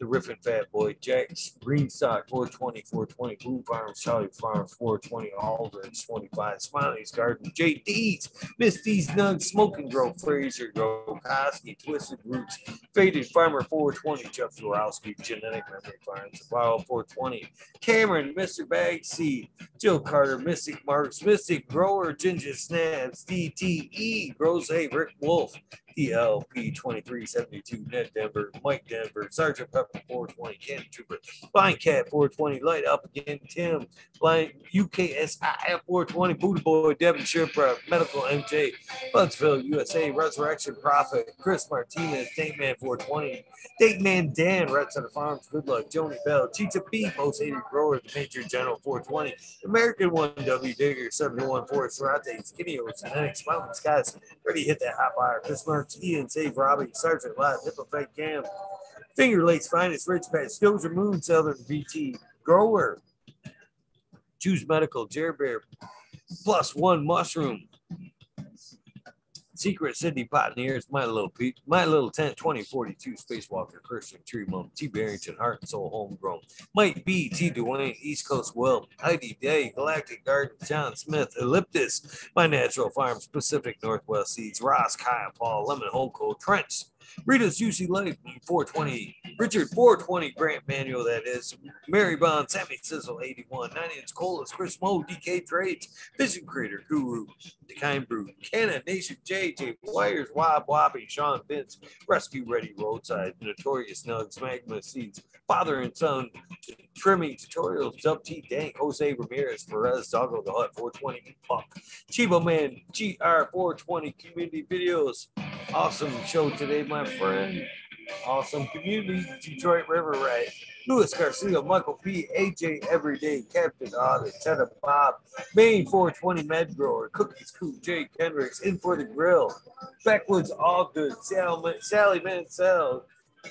the Riffin Fat Boy, Jack's Green Stock 420, 420, Blue Farms, Charlie Farms 420, Aldrin's 25, Smiley's Garden, JD's, Miss D's Nugs, Smoking Grove, Fraser Grove, Koski, Twisted Roots, Faded Farmer 420, Jeff Zorowski, Genetic Memory Farms, Wild 420, Cameron, Mr. Bag Seed, Jill Carter, Mystic Marks, Mystic Grower, Ginger Snaps, DTE, Grows A, Rick Wolf, DLP 2372, Ned Denver, Mike Denver, Sergeant Pepper 420, Ken Trooper, Blind Cat 420, Light Up Again, Tim, Blind UKSIF 420, Booty Boy, Devin Sherpa, Medical MJ, Buntsville, USA, Resurrection Prophet, Chris Martinez, Date Man 420, Date Man Dan, Red Center Farms, Good Luck, Joni Bell, Cheetah B, Most Hated Grower, The Major General 420, American 1W Digger, 714, Serate, Skinny Oats, and Mountain Skies, ready hit that hot fire, Chris. Save Robbie, Sergeant Live, Hippo Fake Cam, Finger Lakes Finest, Rich Patch, Dozer Moon, Southern VT, Grower, Choose Medical, Jerry Bear, Plus One Mushroom, Secret Sydney Pioneers, My Little Pete, My Little Tent 2042, Spacewalker, Christian Tree Mom, T. Barrington, Heart and Soul Homegrown, Mike B, T. Dwayne, East Coast Well, Heidi Day, Galactic Garden, John Smith, Elliptus, My Natural Farms, Pacific Northwest Seeds, Ross, Kyle, Paul, Lemon Holco, Trench, Rita's UC Life 420, Richard 420 Grant Manual, that is, Mary Bond, Sammy Sizzle 81, 9 Inch Colas, Chris Mo, DK Trades, Vision Creator, Guru, The Kind Brew, Cannon, Nation JJ, Wires, Wob Wobby, Sean Vince, Rescue Ready Roadside, Notorious Nugs, Magma Seeds, Father and Son, Trimming Tutorials, Dub T Dank, Jose Ramirez, Perez, Doggo the Hut 420, Punk, Chibo Man, GR420 Community Videos. Awesome show today, my friend. Awesome community, Detroit River Ray, Luis Garcia, Michael P, AJ Everyday, Captain Audit, Teta Bob, Maine 420 Med Grower, Cookies Coop, Jay Kendricks, In for the Grill, Backwoods All Good, Sally, Sally Mansell,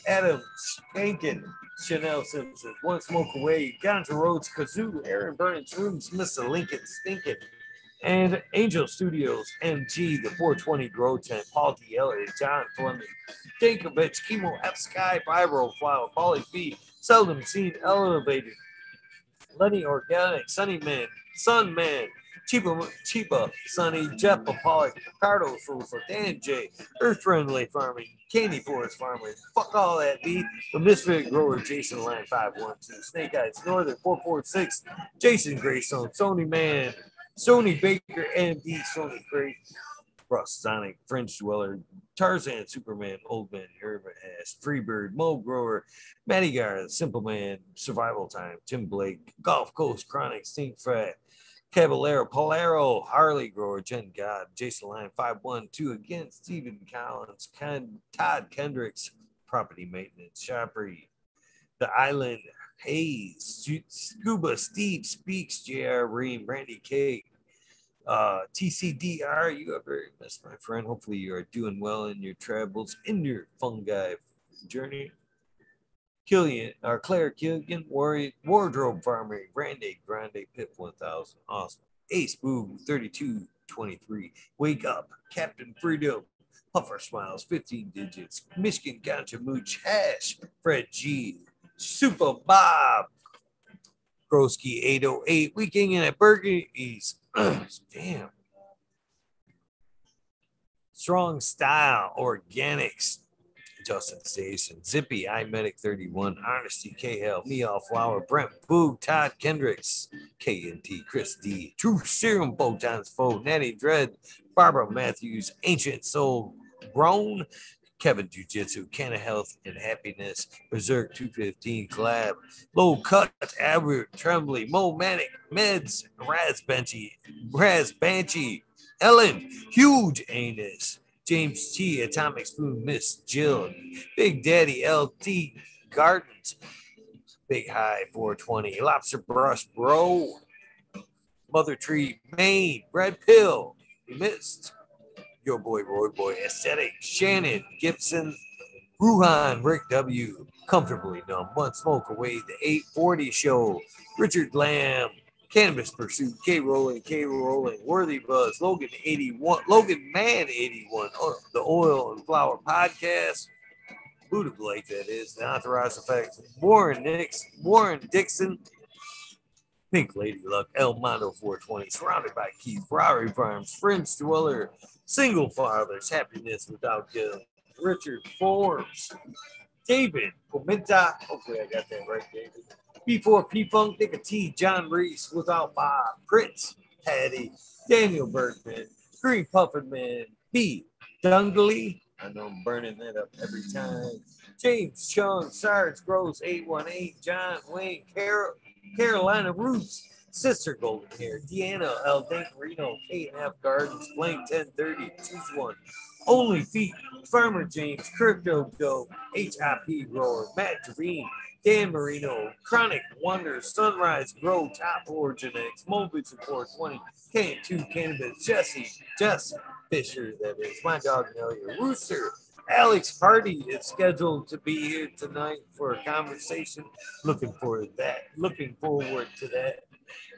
Adam Spankin, Chanel Simpson, One Smoke Away, Ganja Rhodes, Kazoo, Aaron Burnens, Rooms, Mr. Lincoln Stinkin, and Angel Studios, MG, the 420 Grow Tent, Paul D. Elliott, John Fleming, Dankovich, Chemo, F Sky, Vibro Flower, Polly B, Seldom Seen, Elevated, Lenny Organic, Sunny Man, Sun Man, Chiba, Chiba, Sunny, Jeff Pollock, Ricardo Sousa, Dan J, Earth Friendly Farming, Candy Forest Farming, fuck all that beat, the Misfit Grower, Jason Line 512, Snake Eyes Northern 446, Jason Greystone, Sony Man, Sony Baker, MD, Sony Great, Russ Sonic, French Dweller, Tarzan, Superman, Old Man, Herman Ass, Freebird, Mo Grower, Matty Gar, Simple Man, Survival Time, Tim Blake, Golf Coast, Chronic, Stink Fat, Caballero, Polaro, Harley Grower, Jen God, Jason Line, 512 again, Stephen Collins, Ken, Todd Kendricks, Property Maintenance, Shopry, The Island, Hayes, Scuba, Steve Speaks, JR Ream, Randy K, uh, TCDR, you are very best, my friend. Hopefully, you are doing well in your travels, in your fungi journey. Killian, or Claire Killian, Wardrobe Farmer, Grande, Grande, Pip 1000, awesome. Ace Boom, 3223, Wake Up, Captain Freedom, Puffer Smiles, 15 digits, Michigan Gotcha Mooch, Hash, Fred G, Super Bob, Grosky 808, Weekend in at Burgundy's, Damn. Strong Style, Organics, Justin Station, Zippy, iMedic 31, Honesty, KL, Meow Flower, Brent Boog, Todd Kendricks, KNT, Chris D, True Serum, Botan's Foe, Natty Dread, Barbara Matthews, Ancient Soul, Grown, Kevin Jiu Jitsu, Canna Health and Happiness, Berserk 215 Collab, Low Cut, Albert Tremblay, Mo Manic, Meds, Raz Benchy, Raz Banshee, Ellen, Huge Anus, James T, Atomic Spoon, Miss Jill, Big Daddy LT Gardens, Big High 420, Lobster Brush Bro, Mother Tree, Maine, Red Pill, Missed, your boy, Roy Boy, Aesthetic, Shannon, Gibson, Ruhan, Rick W, Comfortably Numb, One Smoke Away, The 840 Show, Richard Lamb, Cannabis Pursuit, K Rolling, K Rolling, Worthy Buzz, Logan 81, Logan Man 81, uh, the Oil and Flower Podcast, Buddha Blake, that is, the Authorized Effects, Warren Nix, Warren Dixon, Pink Lady Luck, El Mondo 420, surrounded by Keith, Ferrari Farms, French Dweller, Single Fathers, Happiness Without Guilt, Richard Forbes, David Pimenta, hopefully I got that right, David. Before P Funk, Nick T, John Reese, Without Bob, Prince, Patty, Daniel Bergman, Green Puffin Man, B, Dungley, I know I'm burning that up every time. James Chung, Sarge Gross, 818, John Wayne, Carol, Carolina Roots, Sister Golden Hair, Deanna El Reno, K&F Gardens, Blank 1030, Choose One, Only Feet, Farmer James, Crypto Dope, HIP Grower, Matt Javine, Dan Marino, Chronic Wonder, Sunrise Grow, Top Genetics, Mobile Support 20, K2 Cannabis, Jesse, Jess Fisher, that is, my dog Nelia, Rooster, Alex Hardy is scheduled to be here tonight for a conversation. Looking forward to that. Looking forward to that.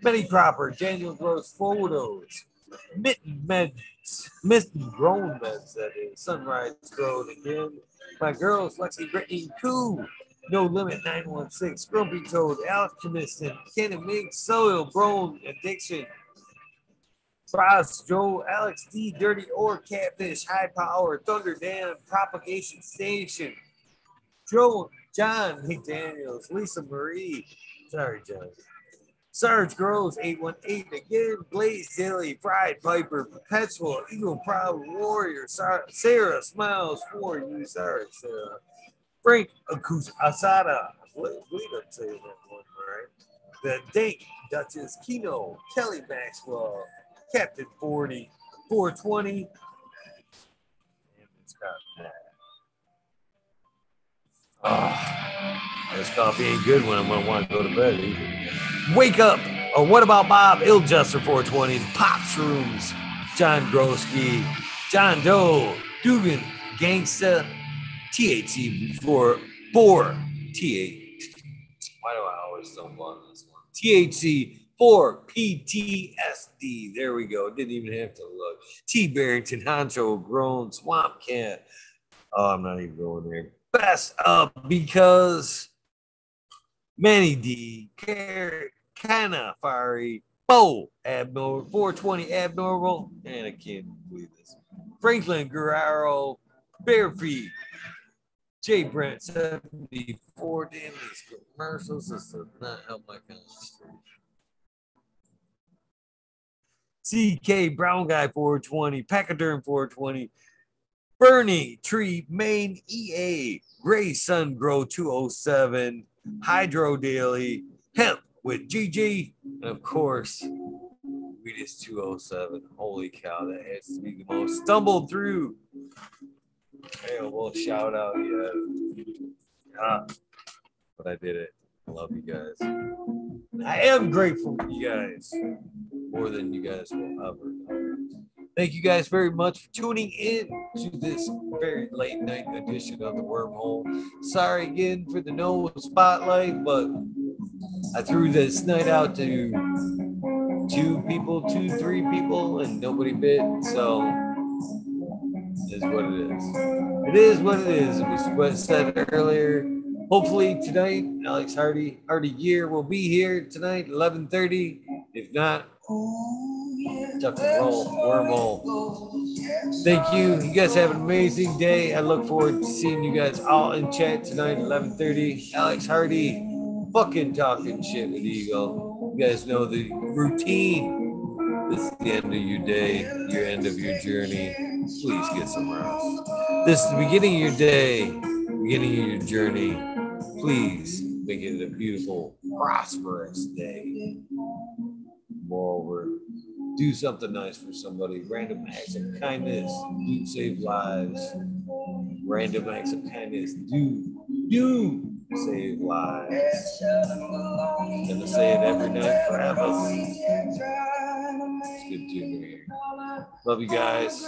Benny Cropper, Daniel Gross photos. Mitten Meds, Mitten Grown Meds, that is. Sunrise Road again. My girls, Lexi Brittany Koo. No Limit 916, Grumpy Toad, Alex Commission, Kenny Mink, Soil, Brown Addiction, Frost, Joe, Alex D, Dirty Or, Catfish, High Power, Thunder Dam, Propagation Station, Joe, John McDaniels, Lisa Marie, sorry, John. Sarge Groves, 818 again, Blaze Daily, Fried Piper, Perpetual, Eagle Proud Warrior, Sarah Smiles for you, sorry, Sarah. Frank Asada, I believe I'm saying that one right. The Dink, Duchess Kino, Kelly Maxwell, Captain 40, 420. it's got that. Oh, this coffee ain't good when I'm gonna want to go to bed either. Wake up! Or what about Bob Iljuster 420, Pop Shrooms, John Grosky, John Doe, Dugan, Gangsta, THC for four TH. Why do I always stumble on this one? THC for PTSD. There we go. Didn't even have to look. T Barrington, Honcho, Grown, Swamp Cat. Oh, I'm not even going there. Best up because Manny D, Kana Fiery, Bo, Abnormal, 420 Abnormal, and I can't believe this. Franklin Guerrero, Bare Feet, Jay Brent, 74. Damn these commercials. This does not help my concentration. CK Brown Guy 420, Pachyderm 420, Bernie Tree Main EA, Gray Sun Grow 207, Hydro Daily, Hemp with GG, and of course, Weed is 207. Holy cow, that has to be the most stumbled through. Hey, well, shout out, yeah. Ah, but I did it. I love you guys. I am grateful for you guys more than you guys will ever know. Thank you guys very much for tuning in to this very late night edition of the Wormhole. Sorry again for the no spotlight, but I threw this night out to two people, two, three people, and nobody bit. So it is what it is. It is what it is. Was said earlier. Hopefully tonight, Alex Hardy, Hardy Gear will be here tonight, 11:30. If not, and roll, wormhole. Thank you. You guys have an amazing day. I look forward to seeing you guys all in chat tonight, 11:30. Alex Hardy, fucking talking shit with Eagle. You guys know the routine. This is the end of your day, your end of your journey. Please get some rest. This is the beginning of your day, beginning of your journey. Please make it a beautiful, prosperous day. Moreover, do something nice for somebody. Random acts of kindness do save lives. Random acts of kindness do do save lives. And to say it every night forever. It's good to be here. Love you guys.